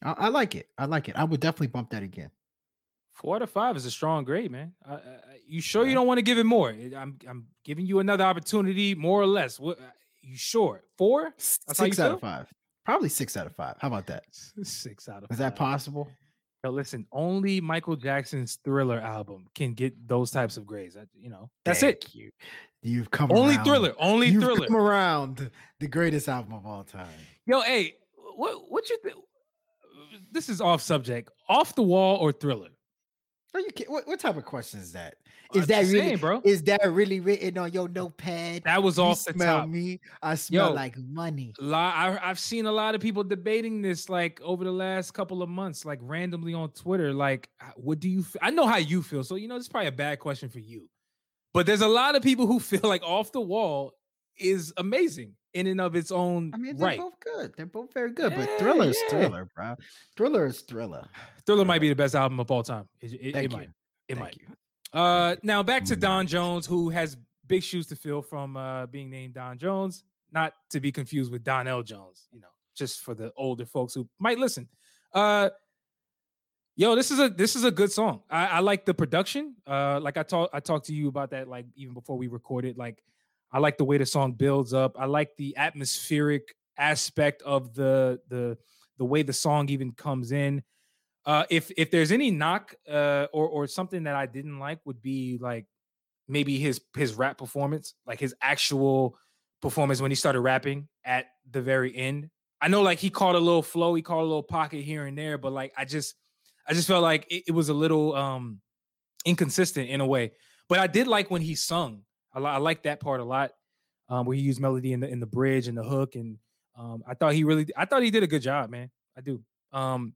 C: I, I like it. I like it. I would definitely bump that again.
B: Four out of five is a strong grade, man. Uh, you sure you don't want to give it more? I'm I'm giving you another opportunity, more or less. What? uh, You sure? Four? That's
C: Six out
B: feel?
C: of five. Probably six out of five. How about that?
B: Six out of.
C: Is that possible?
B: Yo, listen, only Michael Jackson's Thriller album can get those types of grades. You know, that's it.
C: You. You've come
B: Only
C: around.
B: Thriller. Only
C: You've
B: Thriller.
C: come around the greatest album of all time.
B: Yo, hey, what what you think? This is off subject. Off the wall or Thriller?
C: Are you? What, what type of question is that?
B: Uh,
C: is I'm
B: that
C: really,
B: saying, bro?
C: Is that really written on your notepad?
B: That was
C: You
B: off the
C: smell
B: top.
C: me. I smell
B: Yo,
C: like money.
B: Lo- I, I've seen a lot of people debating this like over the last couple of months, like randomly on Twitter. Like, what do you? F- I know how you feel, so you know this is probably a bad question for you. But there's a lot of people who feel like Off the Wall is amazing in and of its own
C: I mean, they're
B: right.
C: both good. They're both very good.
B: Yeah,
C: but Thriller is
B: yeah.
C: Thriller, bro. Thriller is Thriller.
B: Thriller might be the best album of all time. It, it- it
C: you.
B: might. It
C: Thank
B: might.
C: you.
B: Uh, now back to Don Jones, who has big shoes to fill from uh, being named Don Jones, not to be confused with Donell Jones. You know, just for the older folks who might listen. Uh, yo, this is a this is a good song. I, I like the production. Uh, like I talked I talked to you about that like even before we recorded. Like I like the way the song builds up. I like the atmospheric aspect of the the the way the song even comes in. Uh, if if there's any knock uh, or or something that I didn't like would be like maybe his his rap performance, like his actual performance when he started rapping at the very end. I know like he caught a little flow, he caught a little pocket here and there, but like I just I just felt like it, it was a little um inconsistent in a way. But I did like when he sung. I, li- I like that part a lot, um, where he used melody in the in the bridge and the hook, and um, I thought he really I thought he did a good job, man. I do. Um,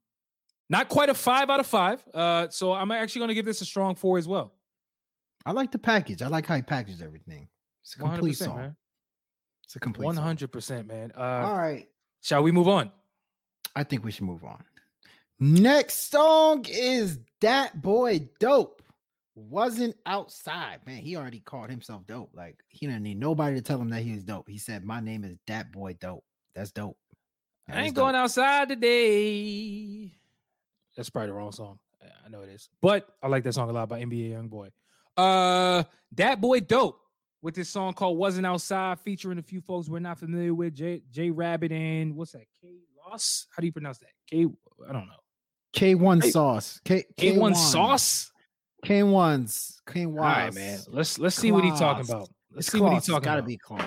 B: not quite a five out of five. Uh, so I'm actually going to give this a strong four as well.
C: I like the package. I like how he packaged everything. It's a complete
B: 100%,
C: song.
B: man.
C: It's a complete
B: hundred percent, man. Uh,
C: All right.
B: shall we move on?
C: I think we should move on. Next song is Dat Boy Dope. Wasn't outside. Man, he already called himself dope. Like he didn't need nobody to tell him that he was dope. He said, My name is Dat Boy Dope. That's dope. That
B: I ain't going outside today. That's probably the wrong song. I know it is, but I like that song a lot by NBA YoungBoy. Uh, Dat Boy Dope with this song called "Wasn't Outside," featuring a few folks we're not familiar with. J J Rabbit and what's that? K Loss. How do you pronounce that? K. I don't know.
C: K1 sauce. K
B: K one sauce.
C: K1's. K1's.
B: All right, man. Let's let's see what he's talking about. Let's
C: It's
B: see what
C: claws.
B: he's
C: It's
B: talking
C: gotta
B: about.
C: be claws.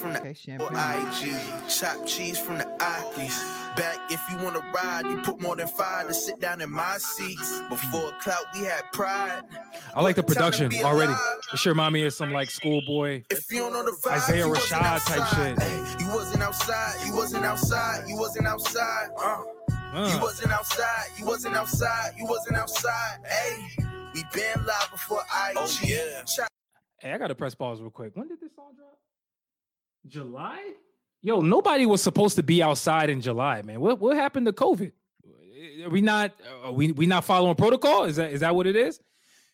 F: From the
C: Okay,
F: or. IG, chop cheese from the Ikeys. Back if you wanna ride, you put more than five to sit down in my seats. Before clout, we had pride.
B: I like the
F: What time to
B: production already.
F: alive?
B: It sure remind me of some like schoolboy.
F: If you don't know the vibe,
B: Isaiah
F: you wasn't
B: Rashad type shit.
F: Ay, you wasn't outside, you wasn't outside, you wasn't outside. Uh. You
B: Uh,
F: wasn't outside, you wasn't outside, you wasn't outside. Hey, we been live before IG. Oh, yeah.
B: Hey, I gotta press pause real quick. When did this song drop? July? Yo, nobody was supposed to be outside in July, man. What what happened to COVID? Are we not are we we not following protocol? Is that is that what it is?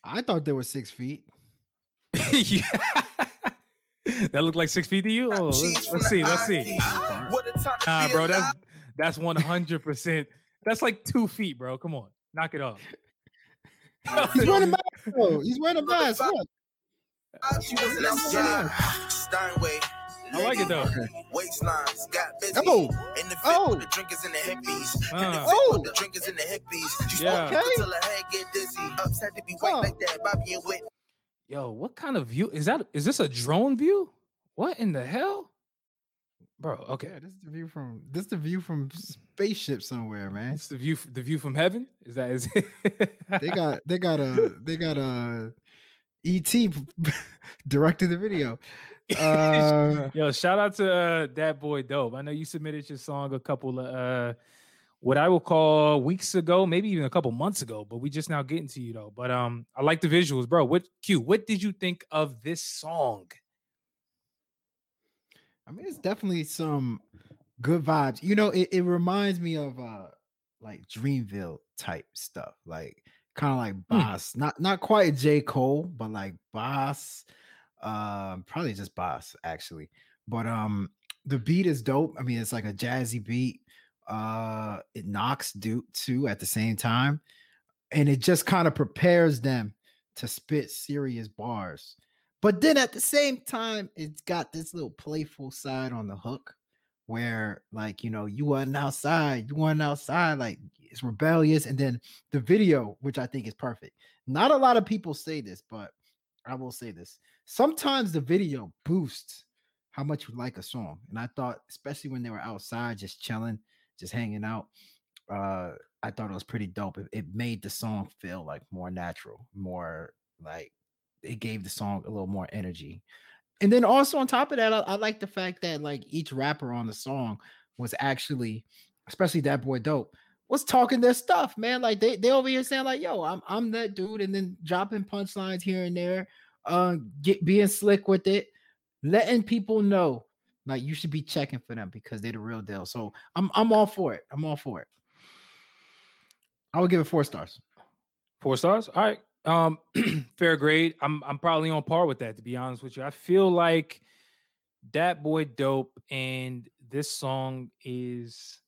C: I thought they were six feet.
B: yeah. that looked like six feet to you? Oh, let's, let's see, let's see.
F: IG. What a time to
B: Nah, bro, that's that's one hundred percent That's like two feet, bro. Come on, knock it off.
C: He's wearing a mask. though. He's wearing a mask. Look.
F: She wasn't outside. Steinway.
B: I like it though.
F: Waistlines got busy.
C: Oh,
F: In the fit
C: oh.
F: with the drinkers and the hippies. In the
B: Uh.
F: fit
C: Oh.
F: with the drinkers and the hippies. She
B: Yeah.
F: smoke till her head get dizzy. Upset to be white
C: Huh.
F: like that. Bobby and Whit.
B: Yo, what kind of view is that? Is this a drone view? What in the hell, bro? Okay,
C: Yeah, this is the view from this is the view from spaceship somewhere, man.
B: it's the view. The view from heaven. Is that? Is
C: They got they got a they got a ET directed the video. Uh,
B: Yo, shout out to uh, Dat Boy Dope. I know you submitted your song a couple of uh what I will call weeks ago, maybe even a couple months ago, but we just now getting to you though. But um I like the visuals, bro. What Q, what did you think of this song?
C: I mean, it's definitely some good vibes. You know, it, it reminds me of uh like Dreamville type stuff, like kind of like Bas, not not quite J. Cole, but like Bas, um, probably just Bas actually. But um the beat is dope. I mean, it's like a jazzy beat. Uh it knocks Duke too at the same time, and it just kind of prepares them to spit serious bars. But then at the same time, it's got this little playful side on the hook where, like, you know, you wasn't outside, you weren't outside, like it's rebellious. And then the video, which I think is perfect. Not a lot of people say this, but I will say this. Sometimes the video boosts how much you like a song. And I thought, especially when they were outside, just chilling, just hanging out, uh, I thought it was pretty dope. It, it made the song feel like more natural, more like it gave the song a little more energy. And then also on top of that, I, I like the fact that like each rapper on the song was actually, especially Dat Boy Dope, was talking their stuff, man. Like they they over here saying like, "Yo, I'm I'm that dude," and then dropping punchlines here and there, uh, get being slick with it, letting people know like you should be checking for them because they're the real deal. So I'm I'm all for it. I'm all for it. I would give it four stars.
B: Four stars. All right. Um, fair grade. I'm I'm probably on par with that, to be honest with you. I feel like Dat Boy Dope and this song is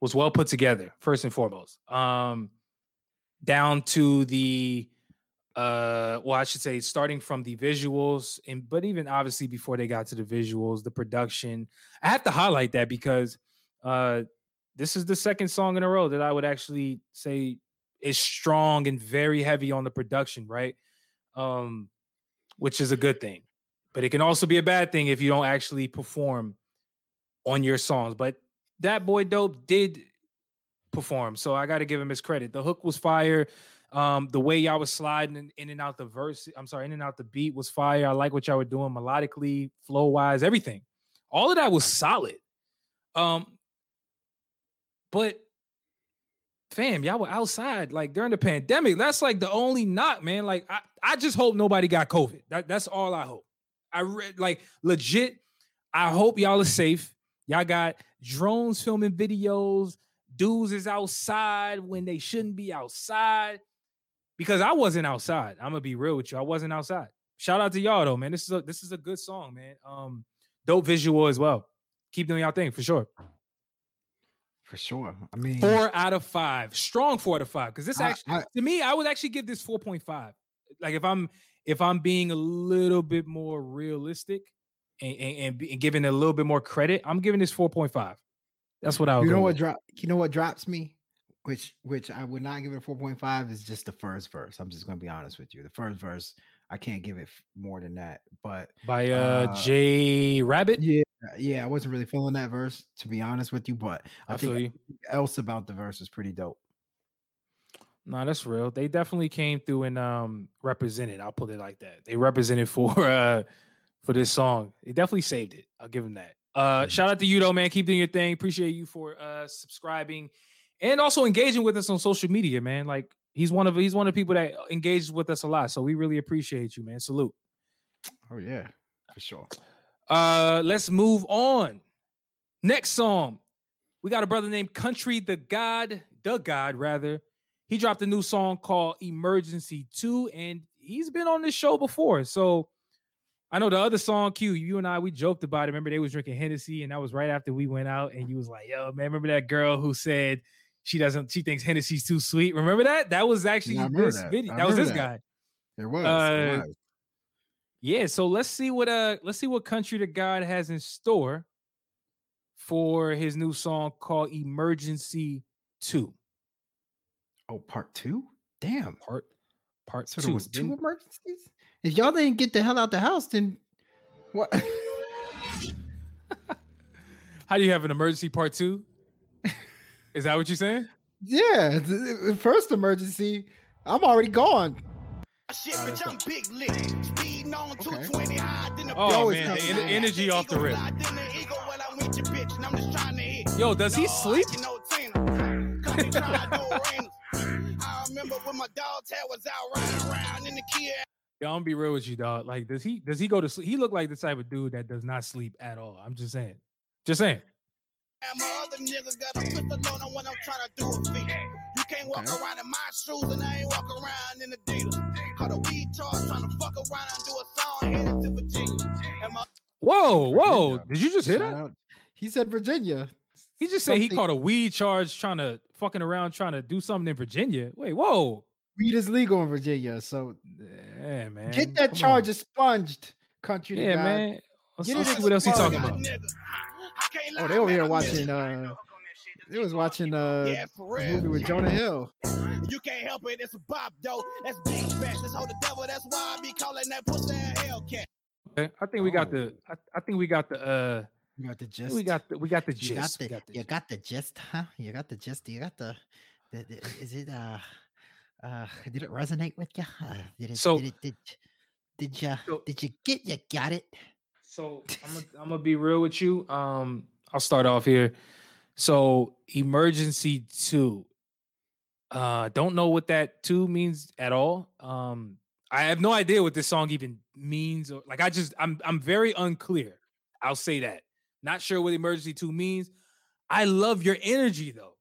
B: was well put together, first and foremost. Um, down to the uh well i should say starting from the visuals and but even obviously before they got to the visuals the production i have to highlight that because uh this is the second song in a row that i would actually say is strong and very heavy on the production right um which is a good thing but it can also be a bad thing if you don't actually perform on your songs but Dat Boy Dope did perform so i got to give him his credit the hook was fire um, the way y'all was sliding in, in and out the verse, I'm sorry, in and out the beat was fire. I like what y'all were doing melodically, flow wise, everything. All of that was solid. Um, but fam, y'all were outside like during the pandemic. That's like the only knock, man. Like I, I just hope nobody got COVID. That, that's all I hope. I read like legit. I hope y'all are safe. Y'all got drones filming videos. Dudes is outside when they shouldn't be outside because I wasn't outside. I'm gonna be real with you. I wasn't outside. Shout out to y'all though, man. This is a this is a good song, man. Um, dope visual as well. Keep doing y'all thing for sure.
C: For sure. I mean,
B: Four out of five, strong four out of five. Because this
C: I-
B: actually,
C: I-
B: to me, I would actually give this four point five. Like if I'm if I'm being a little bit more realistic and, and, and, giving a little bit more credit, I'm giving this four point five. That's what I would.
C: you know what drop you know what drops me which which i would not give it a 4.5 is just the first verse i'm just gonna be honest with you the first verse i can't give it more than that but
B: by uh,
C: uh,
B: Jay Rabbit.
C: yeah yeah i wasn't really feeling that verse to be honest with you but i,
B: I
C: think
B: feel you.
C: else about the verse is pretty dope
B: No, that's real. They definitely came through and um represented. I'll put it like that. They represented for uh for this song. They definitely saved it. I'll give them that. Uh
C: Mhm.
B: shout out to you though, man. Keep doing your thing. Appreciate you for uh subscribing and also engaging with us on social media, man. Like he's one of he's one of the people that engages with us a lot. So we really appreciate you, man. Salute.
C: oh yeah for sure
B: Uh let's move on. Next song. We got a brother named CountryDaGod, the God rather. He dropped a new song called Emergency 2 and he's been on this show before. So I know the other song Q, you and I we joked about it. Remember they was drinking Hennessy and that was right after we went out and you was like, "Yo, man, remember that girl who said she doesn't. She thinks Hennessy's too sweet. Remember that? That was actually
C: remember
B: this
C: that.
B: video. That was this
C: that.
B: guy.
C: It was.
B: Uh,
C: there was.
B: Yeah. So let's see what uh let's see what CountryDaGod has in store for his new song called Emergency Two.
C: Oh, part two? Damn.
B: Part part
C: So
B: two.
C: there was two
B: Didn't-
C: emergencies? If y'all didn't get the hell out the house, then what?
B: How do you have an emergency part two? Is that what you're saying?
C: yeah, the the first emergency, I'm already gone.
F: Shit, bitch, I'm big lit. Speeding on
C: Okay.
F: 220 high than a
B: Oh man, the
C: comes
B: en- energy off the rip.
F: Fly than the eagle when I'm with your bitch, and I'm just trying to hit.
B: Yo, does he sleep?
F: I know Tina. 'Cause they tryna do rings. I remember when my dog tag was out riding around in the Kia.
B: Yo, I'm gonna be real with you, dog. Like, does he does he go to sleep? He look like the type of dude that does not sleep at all. I'm just saying. Just saying.
F: And my other nigga got a pistol on him when I'm trying to do a feat. You can't walk
C: Okay.
F: around in my shoes and I ain't walk around in Adidas. Caught a weed charge trying to fuck around and do a song headed to Virginia. My
B: Whoa, whoa! Did you just hear
C: Shout
B: that?
C: He said Virginia.
B: He just said he caught a weed charge trying to fucking around trying to do something in Virginia. Wait, whoa.
C: Weed is legal in Virginia, so
B: Yeah, man.
C: get that
B: come
C: charge
B: on.
C: expunged, country.
B: Yeah, man. Let's,
C: Get
B: let's see what else he talking about.
F: nigga. I can't
C: Oh, they over here watching. Uh, they was watching uh,
F: Yeah, for
C: a
F: real.
C: movie with Jonah Hill.
F: You can't help it, it's a bop, though. That's big bash. That's how the devil. That's why I be calling that pussy a Hellcat.
B: Okay, I think we got
C: Oh.
B: the. I, I think we got the. uh
C: You got the
B: I
C: gist.
B: We got the. We got the
C: You got
B: gist.
C: the,
B: we got the
C: you got the gist, huh? You got the gist. You got the, the, the is it uh uh did it resonate with you? Uh, did it
B: So-
C: did it did did you
B: So-
C: did you get you got it?
B: So I'm gonna I'm gonna be real with you. Um, I'll start off here. So emergency two. Uh, don't know what that two means at all. Um, I have no idea what this song even means. Or like, I just I'm I'm very unclear. I'll say that. Not sure what emergency two means. I love your energy though.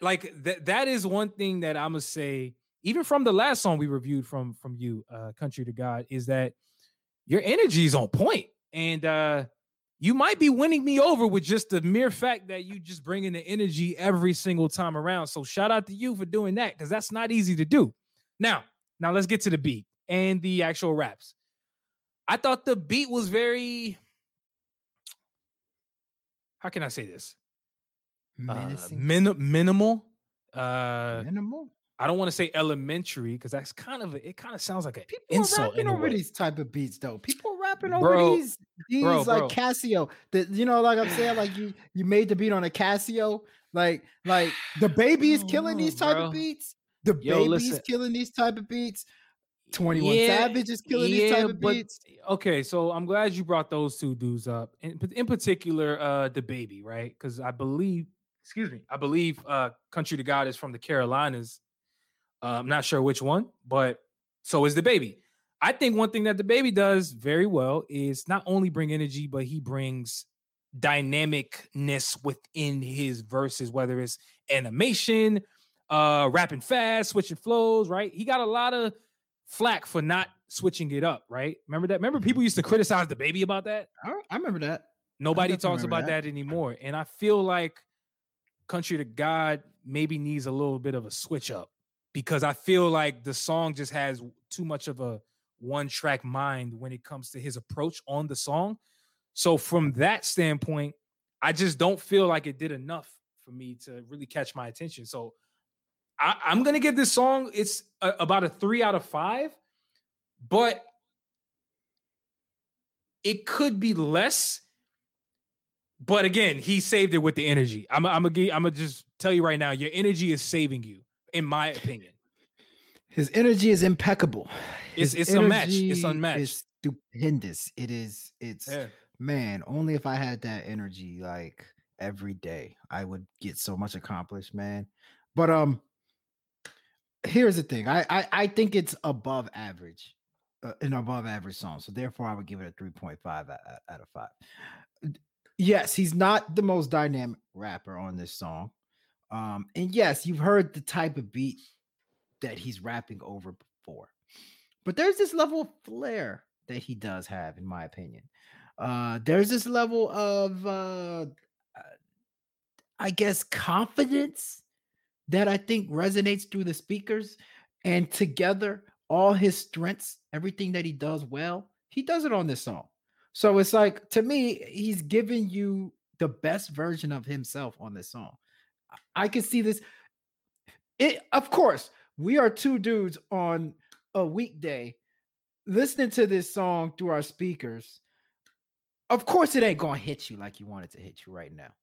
B: Like that that is one thing that I'm gonna say. Even from the last song we reviewed from from you, uh, "CountryDaGod," is that your energy is on point and uh you might be winning me over with just the mere fact that you just bring in the energy every single time around. So shout out to you for doing that because that's not easy to do. Now now let's get to the beat and the actual raps. I thought the beat was very how can i say this? Uh, min- minimal uh
C: minimal.
B: I don't want to say elementary because that's kind of a- it kind of sounds like an
C: People
B: insult
C: are rapping over
B: way.
C: these type of beats though. People rapping
B: Bro,
C: over these these
B: bro,
C: like
B: bro.
C: Casio. That you know, like I'm saying, like you you made the beat on a Casio. Like like DaBaby is killing these type
B: bro.
C: of beats. DaBaby's
B: listen.
C: killing these type of beats. 21
B: Yeah,
C: Savage is killing these type of
B: but-
C: beats.
B: Okay, so I'm glad you brought those two dudes up. In, in particular, uh, DaBaby, right? Because I believe, excuse me, I believe uh CountryDaGod is from the Carolinas. Uh, I'm not sure which one, but so is DaBaby. I think one thing that DaBaby does very well is not only bring energy, but he brings dynamicness within his verses, whether it's animation, uh, rapping fast, switching flows, right? He got a lot of flack for not switching it up, right? Remember that? Remember people used to criticize DaBaby about that?
C: I, I remember that.
B: Nobody talks about that.
C: that.
B: anymore. And I feel like CountryDaGod maybe needs a little bit of a switch up because I feel like the song just has too much of a one track mind when it comes to his approach on the song. So from that standpoint, I just don't feel like it did enough for me to really catch my attention. So I, I'm gonna give this song it's a, about a three out of five, but it could be less. But again, he saved it with the energy. I'm I'm gonna I'm gonna just tell you right now, your energy is saving you, in my opinion.
C: His energy is impeccable.
B: It's-
C: His
B: it's unmatched. It's unmatched.
C: It's stupendous. It is. It's man. Only if I had that energy, like every day, I would get so much accomplished, man. But um, here's the thing. I I, I think it's above average, uh, an above average song. So therefore, I would give it a three point five out, out- out of five. Yes, he's not the most dynamic rapper on this song. Um, and yes, you've heard the type of beat that he's rapping over before. But there's this level of flair that he does have, in my opinion. Uh, there's this level of, uh, uh, I guess, confidence that I think resonates through the speakers. And together, all his strengths, everything that he does well, he does it on this song. So it's like to me, he's giving you the best version of himself on this song. I- can see this. It of course, we are two dudes on a weekday listening to this song through our speakers. Of course, it ain't gonna hit you like you want it to hit you right now.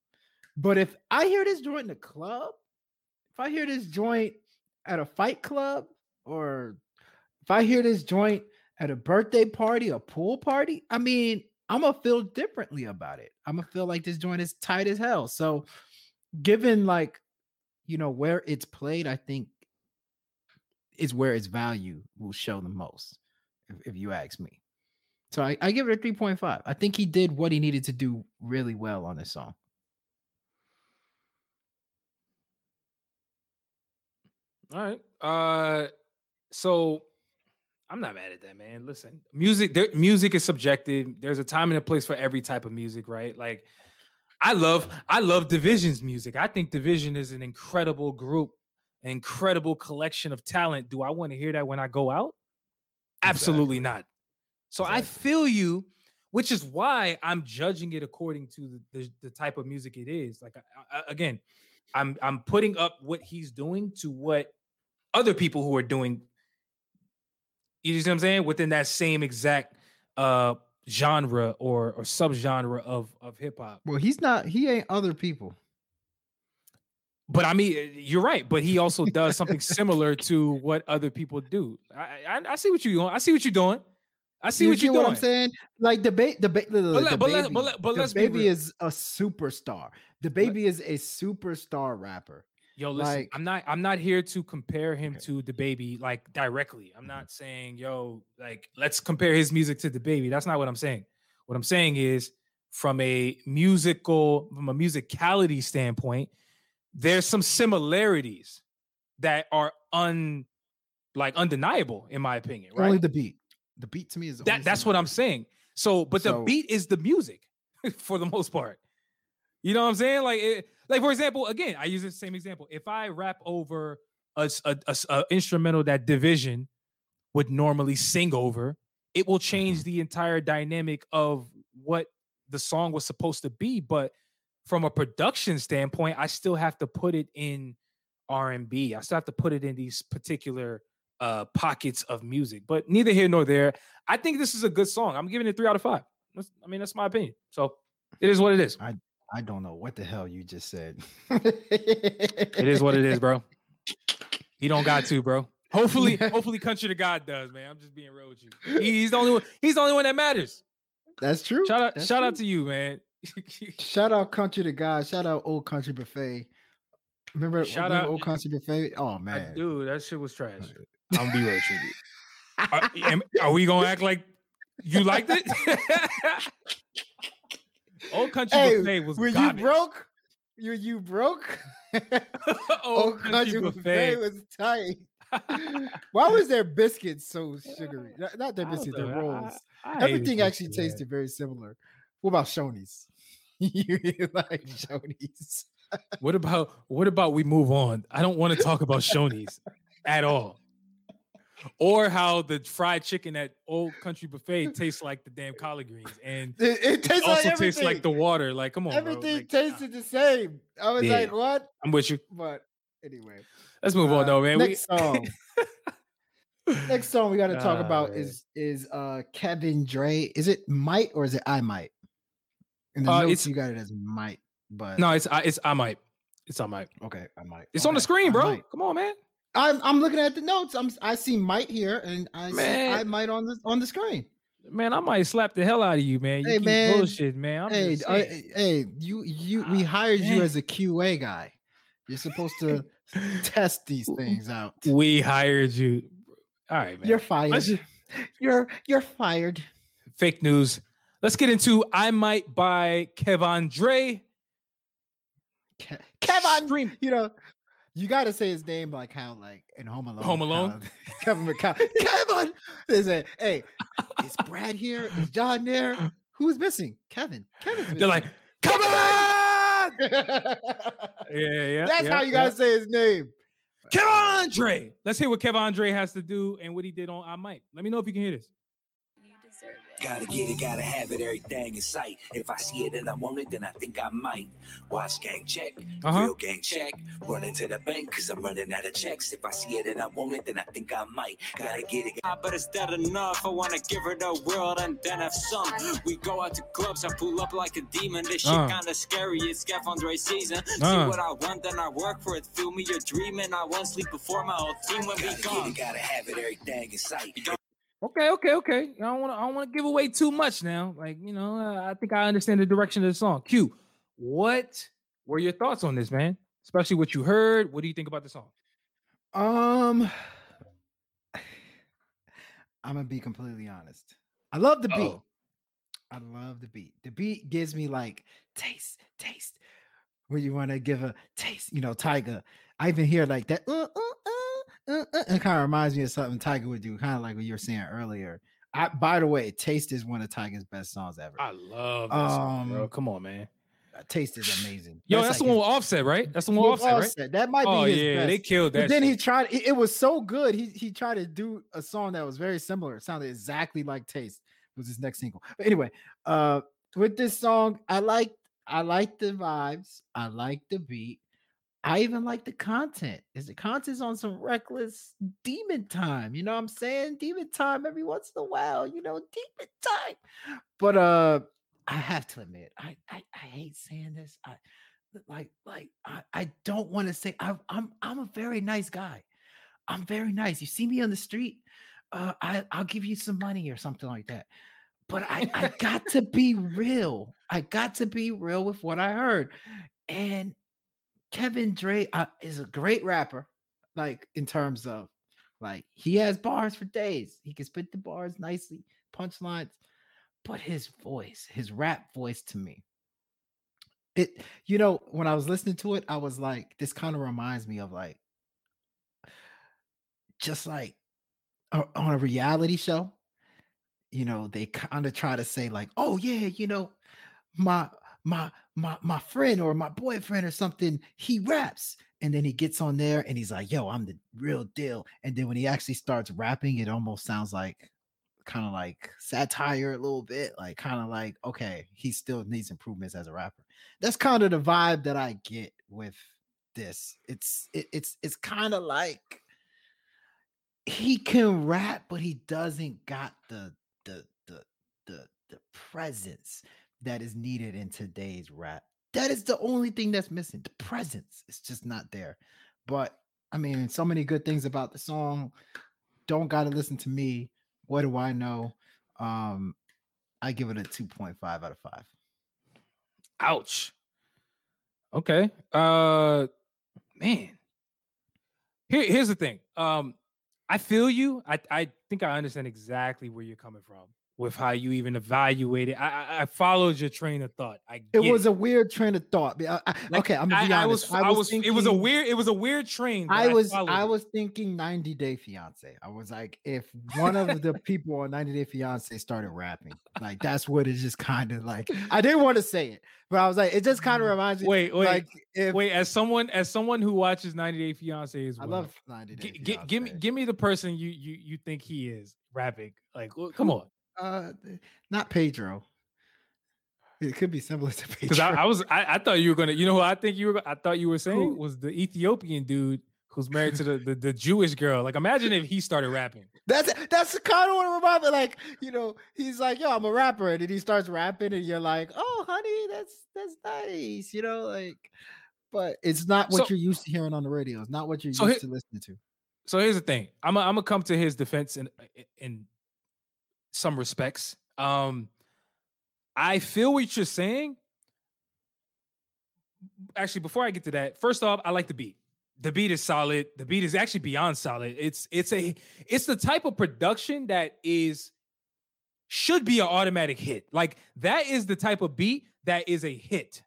C: But if I hear this joint in the club, if I hear this joint at a fight club, or if I hear this joint at a birthday party, a pool party, I mean, I'm gonna feel differently about it. I'm gonna feel like this joint is tight as hell. So, given like, you know, where it's played, I think is where its value will show the most, if, if you ask me. So I, I give it a 3.5. I think he did what he needed to do really well on this song.
B: All right. Uh, so I'm not mad at that, man. Listen, music, there, music is subjective. There's a time and a place for every type of music, right? Like, I love, I love dvsn's music. I think dvsn is an incredible group, an incredible collection of talent. Do I want to hear that when I go out? Absolutely not. So I feel you, which is why I'm judging it according to the, the, the type of music it is. Like I, I- again, I'm I'm putting up what he's doing to what other people who are doing. You see what I'm saying? Within that same exact uh genre or or subgenre of of hip hop.
C: Well, he's not, he ain't other people.
B: But I mean, uh, you're right. But he also does something similar to what other people do. I I, I see what you're doing. I see what you're doing. I see
C: you
B: what you're doing.
C: What I'm saying? Like the ba- the, ba- the,
B: let-
C: the
B: but let-
C: baby,
B: but let- but
C: the
B: let's
C: baby is a superstar. DaBaby is a superstar rapper.
B: Yo, listen,
C: Like-
B: I'm not I'm not here to compare him to DaBaby like directly. I'm
C: Mhm.
B: not saying, yo, like let's compare his music to DaBaby. That's not what I'm saying. What I'm saying is from a musical, from a musicality standpoint, there's some similarities that are un like undeniable in my opinion, right?
C: Only the beat. The beat to me is the
B: that that's what I'm saying. So, but the beat is the music for the most part. You know what I'm saying? Like, it, like for example, again, I use the same example. If I rap over a a instrumental that dvsn would normally sing over, it will change
C: Mm-hmm.
B: the entire dynamic of what the song was supposed to be. But from a production standpoint, I still have to put it in R&B. I still have to put it in these particular uh pockets of music. But neither here nor there. I think this is a good song. I'm giving it three out of five. That's, I mean, that's my opinion. So it is what it is.
C: I don't know what the hell you just said.
B: It is what it is, bro. He don't got to, bro. Hopefully, hopefully, CountryDaGod does, man. I'm just being real with you. He's the only one. He's the only one that matters.
C: That's true.
B: Shout out,
C: That's
B: shout out to you, man.
C: Shout out CountryDaGod. Shout out Old Country Buffet. Remember,
B: Shout
C: remember
B: out-
C: Old Country Buffet? Oh
B: I-
C: man.
B: dude, that shit was trash. I'm gonna be real with you. Are, are we gonna act like you liked it? Old country
C: Hey,
B: buffet was
C: Were you broke? You you broke?
B: Old
C: Old Country Buffet
B: buffet.
C: was tight. Why was their biscuits so sugary? Not, their biscuits, their rolls.
B: I hated
C: Everything actually tasted very similar. What about Shoney's? you like Shoney's?
B: What about what about we move on? I don't want to talk about Shoney's at all. Or how the fried chicken at Old Country Buffet tastes like the damn collard greens, and
C: It, it
B: it
C: tastes
B: also
C: like
B: tastes like the water. Like, come on, bro.
C: Everything
B: Like, nah,
C: tasted the same. I was
B: Yeah.
C: like, what?
B: I'm with you.
C: But anyway,
B: Let's move on,
C: uh,
B: though, man. We-
C: Next song. next song we got to talk
B: Ah,
C: about
B: man.
C: is is uh Kevan Dre. Is it might or is it I might? In the
B: Uh,
C: notes
B: it's-
C: you got it as might, but
B: no, it's I, it's I might, it's I might.
C: okay, I might.
B: It's on the screen, bro. Come on, man.
C: I'm I'm looking at the notes. I'm I see might here and I see I
B: Man.
C: might on the on the screen.
B: Man, I might slap the hell out of you, man. You
C: Hey,
B: keep
C: man.
B: bullshit, man. I'm
C: hey,
B: just
C: I- hey, you you we
B: Ah,
C: hired you
B: man.
C: as a QA guy. You're supposed to test these things out.
B: we hired you. All right, man.
C: You're fired. You're you're fired.
B: fake news. Let's get into I Might buy Kevan Dre.
C: Ke- Kevin,
B: Stream-
C: you know, you got to say his name like how, like in Home Alone.
B: Home Alone?
C: Kevin McCall. Kevin. They say, "Hey, is Brad here? Is John there? Who's missing? Kevin. Kevin's missing.
B: They're like, come on! Yeah, yeah.
C: That's
B: yeah,
C: how you
B: yeah.
C: guys say his name.
B: Kevin uh, Andre. Let's hear what Kevin Andre has to do and what he did on I Might. Let me know if you can hear this.
G: Gotta get it, gotta have it, everything in sight. If I see it and I want it, then I think I might. Watch gang check,
B: Uh-huh.
G: real gang check. Running to the bank, cause I'm running out of checks. If I see it and I want it, then I think I might. Gotta get it.
H: Ah, But is that enough? I wanna give her the world and then have some. We go out to clubs, I pull up like a demon. This shit
B: Uh.
H: kinda scary, it's Scaff Andre season. See
B: Uh.
H: what I want, then I work for it. Feel me, you're dreaming. I won't sleep before my whole team will be
G: Gotta get
H: gone.
G: it, gotta have it, everything in sight.
B: Okay, okay, okay. I don't want to. I don't want to give away too much now. Like you know, uh, I think I understand the direction of the song. Q, what were your thoughts on this, man? Especially what you heard. What do you think about the song?
C: Um, I'm gonna be completely honest. I love the beat.
B: Uh-oh.
C: I love the beat. The beat gives me like taste, taste. Where you want to give a taste, you know, Tyga. I even hear like that. Uh, uh, uh, uh, it kind of reminds me of something Tyga would do, kind of like what you were saying earlier. I, by the way, Taste is one of Tyga's best songs ever.
B: I love this song, bro.
C: Um,
B: Come on, man.
C: Uh, Taste is amazing.
B: Yo, that's, the
C: like
B: one
C: his-
B: with Offset, right? That's the one with
C: with
B: Offset, right?
C: That might be
B: Oh
C: his
B: yeah,
C: best.
B: they killed that.
C: But then he tried. It, it was so good. He he tried to do a song that was very similar. It sounded exactly like Taste. Was his next single. But anyway, uh, with this song, I like I like the vibes. I like the beat. I even like the content. Is the content's on some reckless demon time? You know what I'm saying? Demon time every once in a while. You know, demon time. But uh, I have to admit, I I, I hate saying this. I like like I, I don't want to say I, I'm I'm a very nice guy. I'm very nice. You see me on the street, uh, I I'll give you some money or something like that. But I I got to be real. I got to be real with what I heard. And Kevan Dre uh, is a great rapper, like in terms of like he has bars for days. He can spit the bars nicely, punchlines. But his voice, his rap voice to me, it you know when i was listening to it i was like this kind of reminds me of like just like a- on a reality show you know they kind of try to say like oh yeah you know my my my my friend or my boyfriend or something he raps. And then he gets on there and he's like yo i'm the real deal. And then when he actually starts rapping it almost sounds like kind of like satire a little bit like kind of like okay he still needs improvements as a rapper. That's kind of the vibe that I get with this. It's it, it's it's kind of like he can rap, but he doesn't got the the the the the presence that is needed in today's rap. That is the only thing that's missing. The presence is just not there. But I mean, so many good things about the song. Don't gotta listen to me. What do I know? Um, I give it a 2.5 out of five.
B: Ouch. Okay. Uh man. Here, here's the thing. Um, I feel you. I, I think I understand exactly where you're coming from with how you even evaluate it. I, I, I followed your train of thought. I
C: It was a weird train of thought. I- I-
B: Like,
C: okay, I'm gonna be
B: I
C: honest.
B: was, I was, it was a weird, it was a weird train.
C: I was I was thinking 90 Day Fiance. I was like, if one of the people on 90 Day Fiance started rapping, like that's what it just kind of like. I didn't want to say it, but I was like, it just kind of reminds me.
B: Mm. Wait, wait,
C: like if
B: wait. As someone, as someone who watches 90 Day Fiance as well, I
C: love 90 Day
B: gi- give me, give me the person you, you, you think he is rapping. Like, come on,
C: uh not Pedro. It could be similar to Pedro.
B: because I, I was, I, I thought you were gonna, you know, who I think you were, I thought you were saying was the Ethiopian dude who's married to the, the, the Jewish girl. Like, imagine if he started rapping.
C: That's that's the kind of what I remind me. Like, you know, he's like, yo, I'm a rapper, and then he starts rapping, and you're like, oh, honey, that's that's nice, you know, like. But it's not what
B: So-
C: you're used to hearing on the radio. It's not what you're
B: So
C: used
B: here-
C: to listening to.
B: So here's the thing. I'm, I'm gonna come to his defense in, in some respects. Um, I feel what you're saying. Actually, before I get to that, first off, I like the beat. The beat is solid. The beat is actually beyond solid. It's it's a it's the type of production that is should be an automatic hit. Like that is the type of beat that is a hit.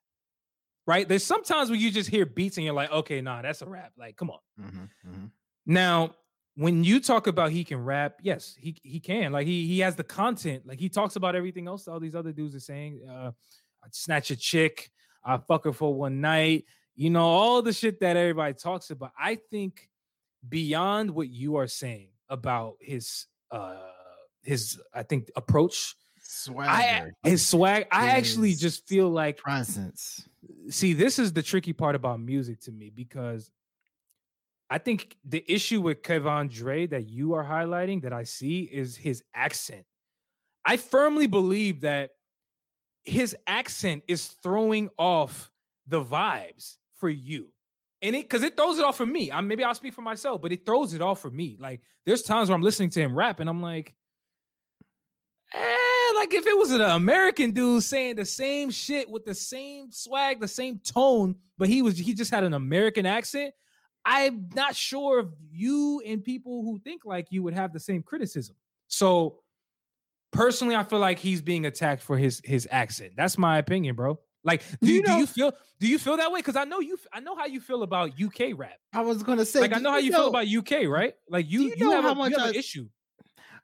B: Right? There's sometimes when you just hear beats and you're like, okay, nah, that's a rap. Like, come on. Mm-hmm, mm-hmm. Now, when you talk about he can rap, yes, he he can. Like he he has the content. Like he talks about everything else all these other dudes are saying. Uh, I'd snatch a chick. I fuck her for one night. You know, all the shit that everybody talks about. I think beyond what you are saying about his uh his I think approach, I
C: Swagger,
B: his swag, I actually just feel like
C: presence.
B: see this is the tricky part about music to me because I think the issue with Kevan Dre that you are highlighting that I see is his accent. I firmly believe that his accent is throwing off the vibes for you. And it because it throws it off for me. I maybe I'll speak for myself, but it throws it off for me. Like there's times where I'm listening to him rap and I'm like, eh, like if it was an American dude saying the same shit with the same swag, the same tone, but he was he just had an American accent. I'm not sure if you and people who think like you would have the same criticism. So personally, I feel like he's being attacked for his his accent. That's my opinion, bro. Like, do
C: You
B: you, do you feel do you feel that way? Because I know you I know how you feel about UK rap.
C: I was gonna say,
B: Like I know how you feel about UK, right? Like you
C: you
B: you,
C: know
B: have,
C: how
B: a,
C: much
B: you have an issue.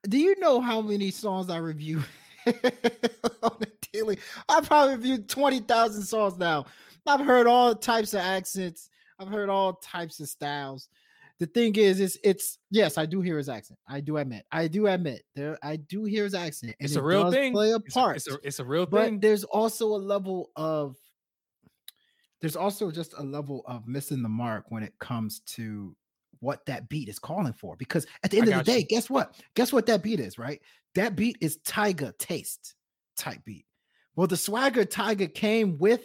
C: Do you know how many songs I review on the daily? I probably reviewed twenty thousand songs now. I've heard all types of accents. I've heard all types of styles. The thing is, is it's yes, I do hear his accent. I do admit, I do admit there. I do hear his accent.
B: It's a real thing.
C: Play a
B: It's a-
C: part,
B: It's a, it's a real
C: but
B: thing.
C: there's also a level of there's also just a level of missing the mark when it comes to what that beat is calling for because at the end of the day
B: you.
C: guess what guess what that beat is right that beat is Tyga taste type beat well the swagger Tyga came with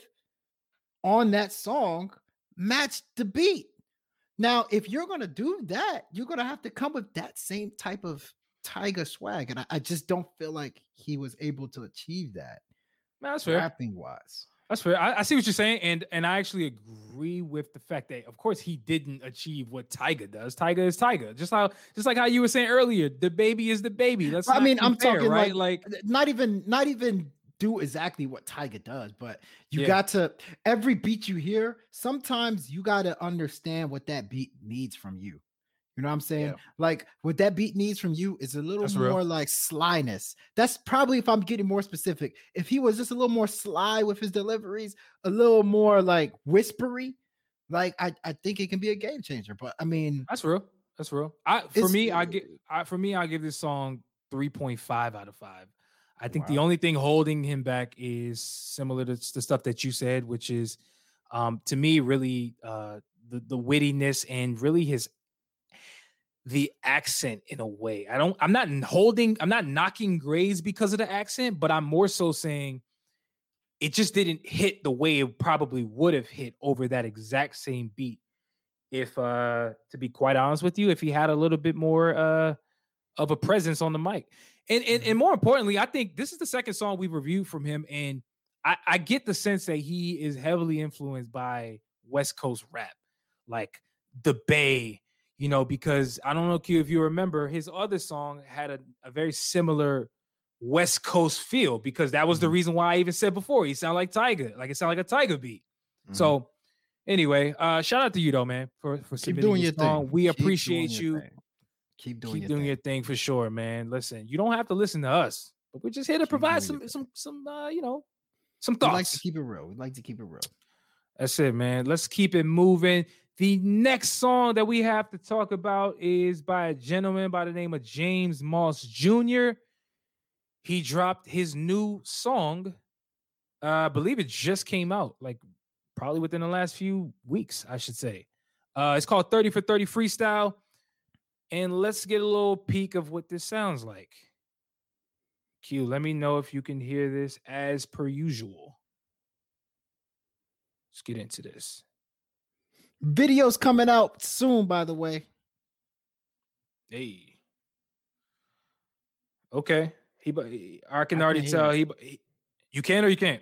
C: on that song matched the beat now if you're going to do that you're going to have to come with that same type of Tyga swag and I, I just don't feel like he was able to achieve that
B: Man, that's fair.
C: rapping wise
B: That's fair. I, I see what you're saying, and and I actually agree with the fact that, of course, he didn't achieve what Tyga does. Tyga is Tyga, just how just like how you were saying earlier. DaBaby is DaBaby. Let's.
C: I mean, I'm
B: compare,
C: talking
B: right.
C: like-
B: Like,
C: not even not even do exactly what Tyga does, but you
B: Yeah.
C: got to every beat you hear, sometimes you got to understand what that beat needs from you. You know what I'm saying?
E: Yeah.
C: Like what that beat needs from you is a little
B: That's real.
C: more like slyness. That's probably if I'm getting more specific. If he was just a little more sly with his deliveries, a little more like whispery, like I, I think it can be a game changer. But I mean,
B: that's real. That's real. I for me, I get. I, for me, I give this song three point five out of five. I think the only thing holding him back is similar to the stuff that you said, which is, um, to me, really, uh, the the wittiness and really his the accent in a way. I don't. I'm not holding. I'm not knocking Grays because of the accent, but I'm more so saying it just didn't hit the way it probably would have hit over that exact same beat. If, uh, to be quite honest with you, if he had a little bit more uh of a presence on the mic, and and, and more importantly, I think this is the second song we've reviewed from him, and I, I get the sense that he is heavily influenced by West Coast rap, like the Bay, you know, because I don't know Q, if you remember, his other song had a, a very similar West Coast feel because that was the
C: Mhm.
B: reason why I even said before he sounded like Tyga, like it sounded like a Tyga beat.
C: Mhm.
B: So anyway, uh shout out to you though, man, for for
C: keep
B: submitting
C: doing
B: your song.
C: thing.
B: We
C: Keep
B: appreciate you.
C: thing. Keep doing
B: Keep
C: your
B: doing
C: thing.
B: your thing for sure, man. Listen, you don't have to listen to us, but we're just here to
C: Keep
B: provide some some some uh, you know some
C: We like to
B: thoughts.
C: keep it real. We like to keep it real.
B: That's it, man. Let's keep it moving. The next song that we have to talk about is by a gentleman by the name of James Moss Jr. He dropped his new song. Uh, I believe it just came out, like probably within the last few weeks, I should say. Uh, it's called 30 for 30 Freestyle. And let's get a little peek of what this sounds like. Q, let me know if you can hear this as per usual. Let's get into this.
C: Videos coming out soon, by the way.
B: Hey. Okay. He, I can
C: I
B: already
C: can hear
B: tell he, he. You can or you can't.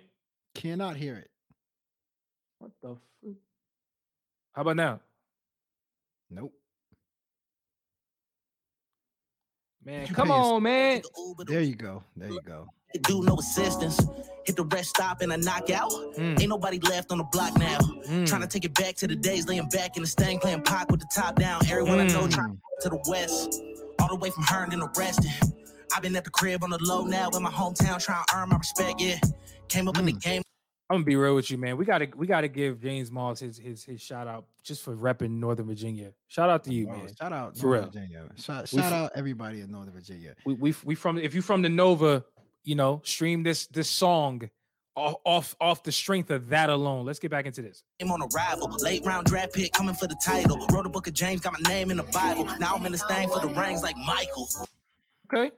C: Cannot hear it.
B: What the? Freak? How about now,
C: Nope.
B: Man?
C: You
B: Come on, man.
C: There you go. There you go.
I: Do no assistance. Hit the rest stop and a knockout.
B: Mm,
I: Ain't nobody left on the block now.
B: mm.
I: Trying to take it back to the days laying back in the stand playing pop with the top down. Everyone I know trying
C: Mm.
I: to the west. All the way from Herndon to Reston. I've been at the crib on the low now in my hometown trying to earn my respect, yeah. Came up in the
C: Mm.
I: game.
B: I'm gonna be real with you, man. We gotta we gotta give James Moss his his his shout out just for repping Northern Virginia. Shout out to you,
C: Oh,
B: man.
C: Shout out
B: For
C: Northern
B: real.
C: Virginia. Shout, shout
B: f-
C: out everybody in Northern Virginia.
B: We we we from if you're from the Nova, you know, stream this this song off off off the strength of that alone. Let's get back into this.
I: I'm on arrival. Late round draft pick coming for the title. Wrote a book of James, got my name in the Bible. Now I'm in this thing for the rings like Michael.
B: Okay.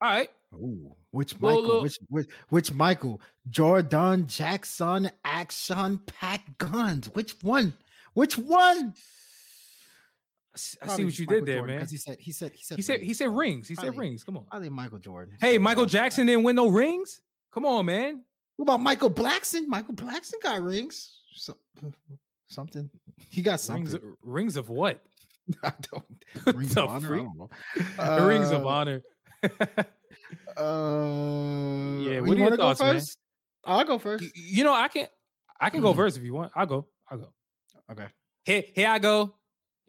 B: All right.
C: Ooh, which Michael?
B: look-
C: Which which which Michael? Jordan Jackson Action Pack Guns. Which one? Which one?
B: I see, what you did there, man.
C: He said he said he said
B: He said he said rings. He said rings. Come on.
C: I think Michael Jordan.
B: Hey, Michael
C: uh,
B: Jackson didn't win no rings. Come on, man.
C: What about Michael Blackson? Michael Blackson got rings. So, something. He got something.
B: Rings, rings of what?
C: I don't. Rings of honor. I don't know.
B: The rings of
C: Uh,
B: honor.
C: Uh,
B: Yeah, what are your thoughts, man?
C: first? I'll go first.
B: You know, I can I can go first if you want. I'll go. I'll go.
C: Okay.
B: Here, here I go.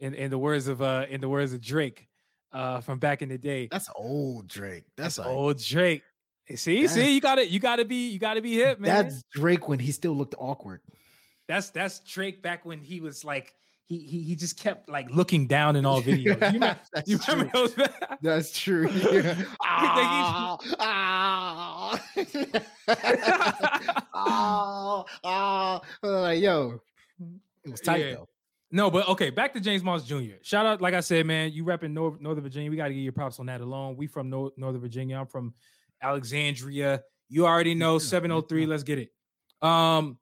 B: In in the words of uh in the words of Drake, uh from back in the day.
C: That's old Drake. That's,
B: That's
C: like,
B: old Drake. See,
C: That's-
B: see, you gotta you gotta be you gotta be hip, man.
C: That's Drake when he still looked awkward.
B: That's that's Drake back when he was like he he, he just kept like looking down in all videos. You remember,
C: That's
B: you remember
C: true.
B: those?
C: That's true. Yeah. Ah, ah, ah, ah. Like, yo, it was tight
B: Yeah.
C: though.
B: No, but okay, back to James Moss Jr. Shout out, like I said, man, you repping Nor- Northern Virginia. We got to give you props on that alone. We from Nor- Northern Virginia. I'm from Alexandria. You already know 703. Let's get it. Um,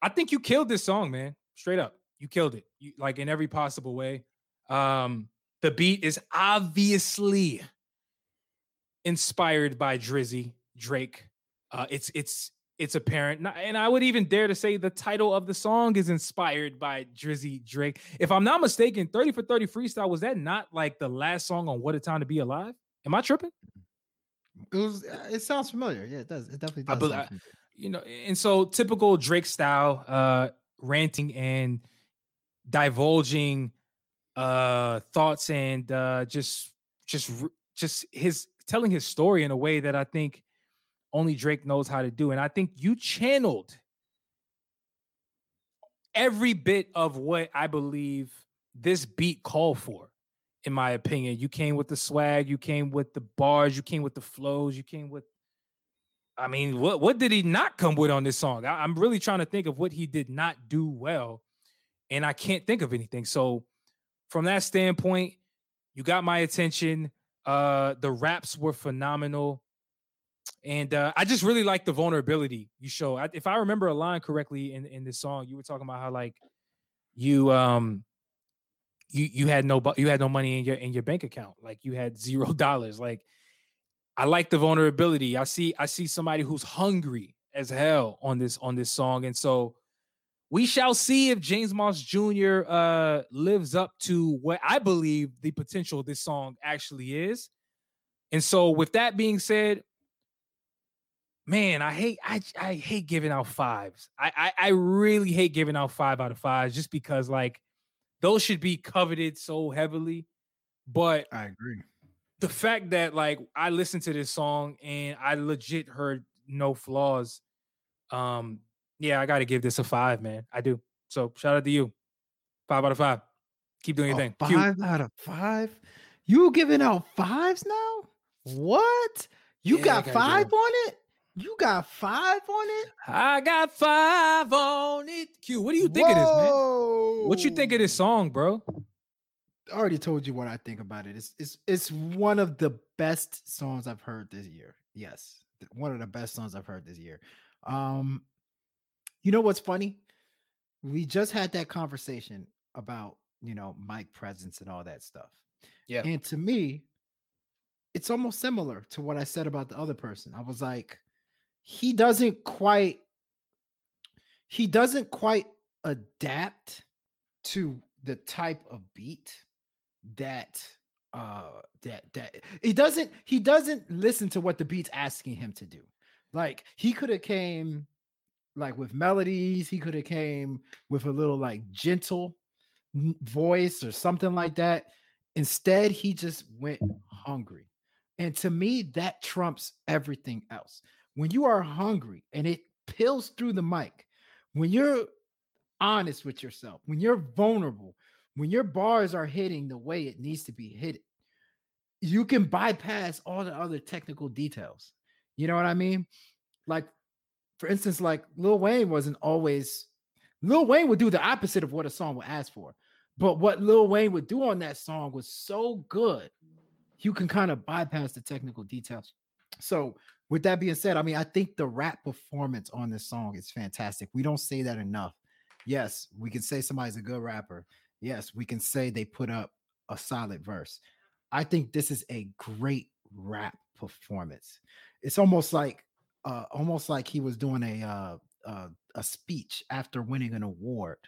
B: I think you killed this song, man. Straight up, you killed it. You, like in every possible way. Um, the beat is obviously inspired by Drizzy Drake. Uh, it's it's it's apparent, and I would even dare to say the title of the song is inspired by Drizzy Drake. If I'm not mistaken, 30 for 30 freestyle was that not like the last song on What a Time to Be Alive? Am I tripping?
C: It was. uh, It sounds familiar. Yeah, it does. It definitely does.
B: I- you know, and so typical Drake style, uh, ranting and divulging uh thoughts and uh just just just his telling his story in a way that I think only Drake knows how to do. And I think you channeled every bit of what I believe this beat called for, in my opinion. You came with the swag, you came with the bars, you came with the flows, you came with I mean, what what did he not come with on this song? I, am really trying to think of what he did not do well, and I can't think of anything. So, from that standpoint, you got my attention. Uh, the raps were phenomenal, and uh, I just really like the vulnerability you show. I, if I remember a line correctly in in this song, you were talking about how like you um you you had no you had no money in your in your bank account, like you had zero dollars, like. I like the vulnerability. I see I see somebody who's hungry as hell on this on this song, and so we shall see if James Moss Jr. uh lives up to what I believe the potential of this song actually is. And so, with that being said, man, I hate I I hate giving out fives. I I, I really hate giving out five out of fives just because like those should be coveted so heavily. But
C: I agree.
B: the fact that like I listened to this song and I legit heard no flaws. Um, yeah, I gotta give this a five, man. I do. So shout out to you. Five out of five. Keep doing your
C: A
B: thing.
C: Five out of five. You giving out fives now? What? You
B: Yeah,
C: got five on it? You got five on it?
B: I got five on it. Q, what do you think of this, man? What you think of this song, bro?
C: I already told you what I think about it. It's it's it's one of the best songs I've heard this year. Yes, one of the best songs I've heard this year. Um, you know what's funny? We just had that conversation about you know mic presence and all that stuff.
B: Yeah.
C: and to me, it's almost similar to what I said about the other person. I was like, he doesn't quite he doesn't quite adapt to the type of beat that uh that that he doesn't he doesn't listen to what the beat's asking him to do like he could have came like with melodies he could have came with a little like gentle voice or something like that instead he just went hungry and to me that trumps everything else when you are hungry and it pills through the mic, when you're honest with yourself, when you're vulnerable, when your bars are hitting the way it needs to be hit, you can bypass all the other technical details. You know what I mean? Like, for instance, like Lil Wayne wasn't always Lil Wayne would do the opposite of what a song would ask for. But what Lil Wayne would do on that song was so good, you can kind of bypass the technical details. So, with that being said, I mean, I think the rap performance on this song is fantastic. We don't say that enough. Yes, we can say somebody's a good rapper. Yes, we can say they put up a solid verse. I think this is a great rap performance. It's almost like uh almost like he was doing a uh, uh a speech after winning an award.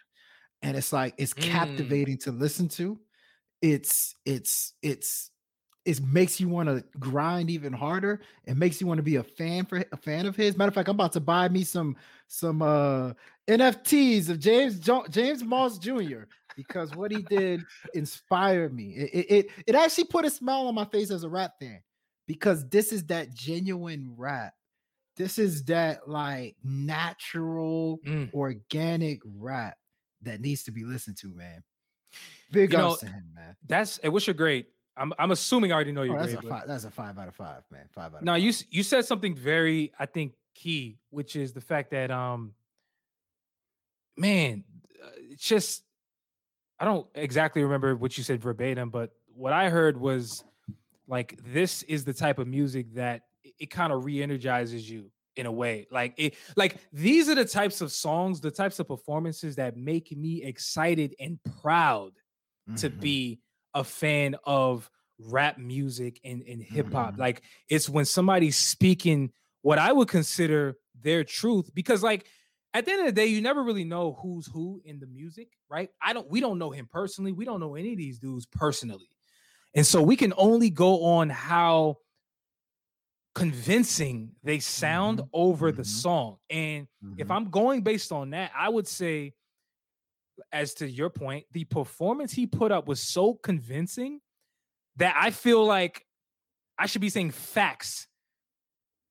C: And it's like it's
B: Mm.
C: captivating to listen to. It's it's it's it makes you want to grind even harder. It makes you want to be a fan for a fan of his. Matter of fact, I'm about to buy me some some uh NFTs of James jo- James Moss Jr. because what he did inspired me. It, it it it actually put a smile on my face as a rap fan because this is that genuine rap. This is that like natural,
B: Mm.
C: organic rap that needs to be listened to, man. Big
B: You know,
C: to him, man.
B: That's and what's your grade? I'm I'm assuming I already know your
C: Oh, that's
B: grade.
C: a five. That's a five out of five, man. Five out of
B: Now
C: five.
B: you you said something very I think key, which is the fact that um man, uh, it's just I don't exactly remember what you said verbatim, but what I heard was like this is the type of music that it, kind of re-energizes you in a way. Like it like these are the types of songs, the types of performances that make me excited and proud to
C: Mhm.
B: be a fan of rap music and, and hip hop.
C: Mhm.
B: Like it's when somebody's speaking what I would consider their truth because like at the end of the day, you never really know who's who in the music, right? I don't we don't know him personally. We don't know any of these dudes personally. And so we can only go on how convincing they sound
C: Mhm.
B: over the
C: Mhm.
B: song. And if
C: Mhm.
B: I'm going based on that, I would say, as to your point, the performance he put up was so convincing that I feel like I should be saying facts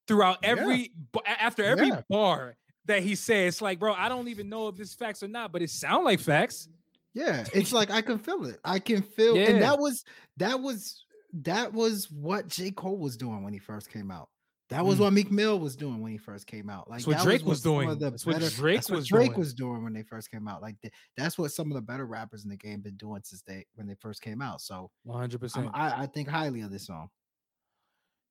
B: throughout every a- after every
C: Yeah.
B: bar that he says. It's like, bro, I don't even know if this facts or not, but it sound like facts.
C: Yeah, it's like I can feel it. I can feel,
B: Yeah.
C: and that was that was that was what J. Cole was doing when he first came out. That was
B: Mm.
C: what Meek Mill was doing when he first came out. Like
B: That's what
C: that
B: Drake was
C: of
B: doing.
C: the
B: That's what Drake
C: that's what
B: was
C: Drake
B: doing.
C: was doing when they first came out. Like th- that's what some of the better rappers in the game been doing since they when they first came out. So
B: 100%.
C: um, I, I think highly of this song.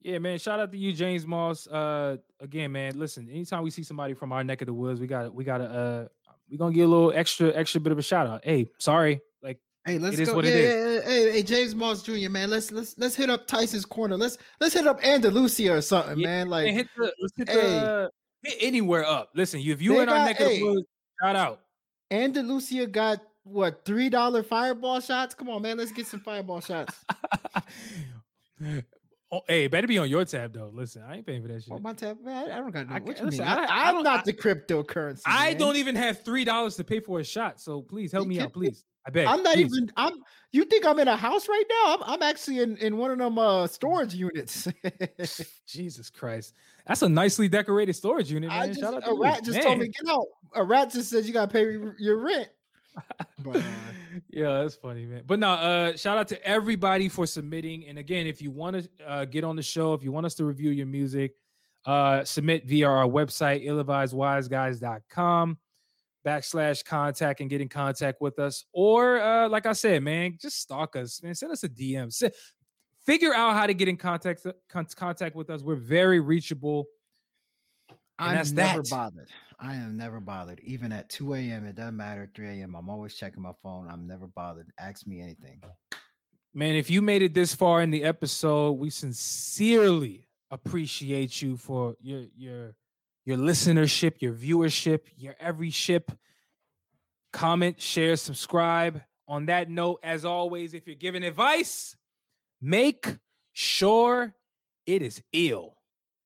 B: Yeah, man. Shout out to you, James Moss. Uh, again, man. Listen, anytime we see somebody from our neck of the woods, we got we got to uh, we gonna get a little extra extra bit of a shout out. Hey, sorry,
C: Hey, let's go. yeah,
B: it is.
C: yeah, yeah, Hey, hey, James Moss Jr. Man, let's let's let's hit up Tysons Corner. Let's let's hit up Andalusia or something,
B: Yeah,
C: man. Like
B: hit the hit
C: hey.
B: the hit anywhere up. Listen, you if you in our
C: got-
B: neck of the woods, shout out.
C: Andalusia got what three dollar fireball shots? Come on, man. Let's get some fireball shots.
B: oh, hey, better be on your tab though. Listen, I ain't paying for that shit.
C: On my tab, man. I don't got no.
B: I,
C: what you
B: listen,
C: mean? I,
B: don't- I-
C: the cryptocurrency.
B: I
C: man.
B: don't even have three dollars to pay for a shot. So please help
C: You
B: me out, please. I bet.
C: I'm not
B: please.
C: even. I'm. You think I'm in a house right now? I'm. I'm actually in in one of them uh storage units.
B: Jesus Christ, that's a nicely decorated storage unit, man.
C: I just
B: Shout out to
C: a
B: you.
C: rat just told me get out. A rat just said you gotta pay your- your rent. But, uh,
B: yeah, that's funny, man. But no, uh, shout out to everybody for submitting. And again, if you want to uh, get on the show, if you want us to review your music, uh, submit via our website, illadvisedwiseguys.com backslash contact and get in contact with us. Or uh, like I said, man, just stalk us, man. Send us a DM. Figure out how to get in contact contact with us. We're very reachable.
C: I'm
B: that's
C: never
B: that.
C: bothered. I am never bothered. Even at 2 a.m., it doesn't matter. 3 a.m., I'm always checking my phone. I'm never bothered. Ask me anything.
B: Man, if you made it this far in the episode, we sincerely appreciate you for your your your listenership, your viewership, your every ship. Comment, share, subscribe. On that note, as always, if you're giving advice, make sure it is ill.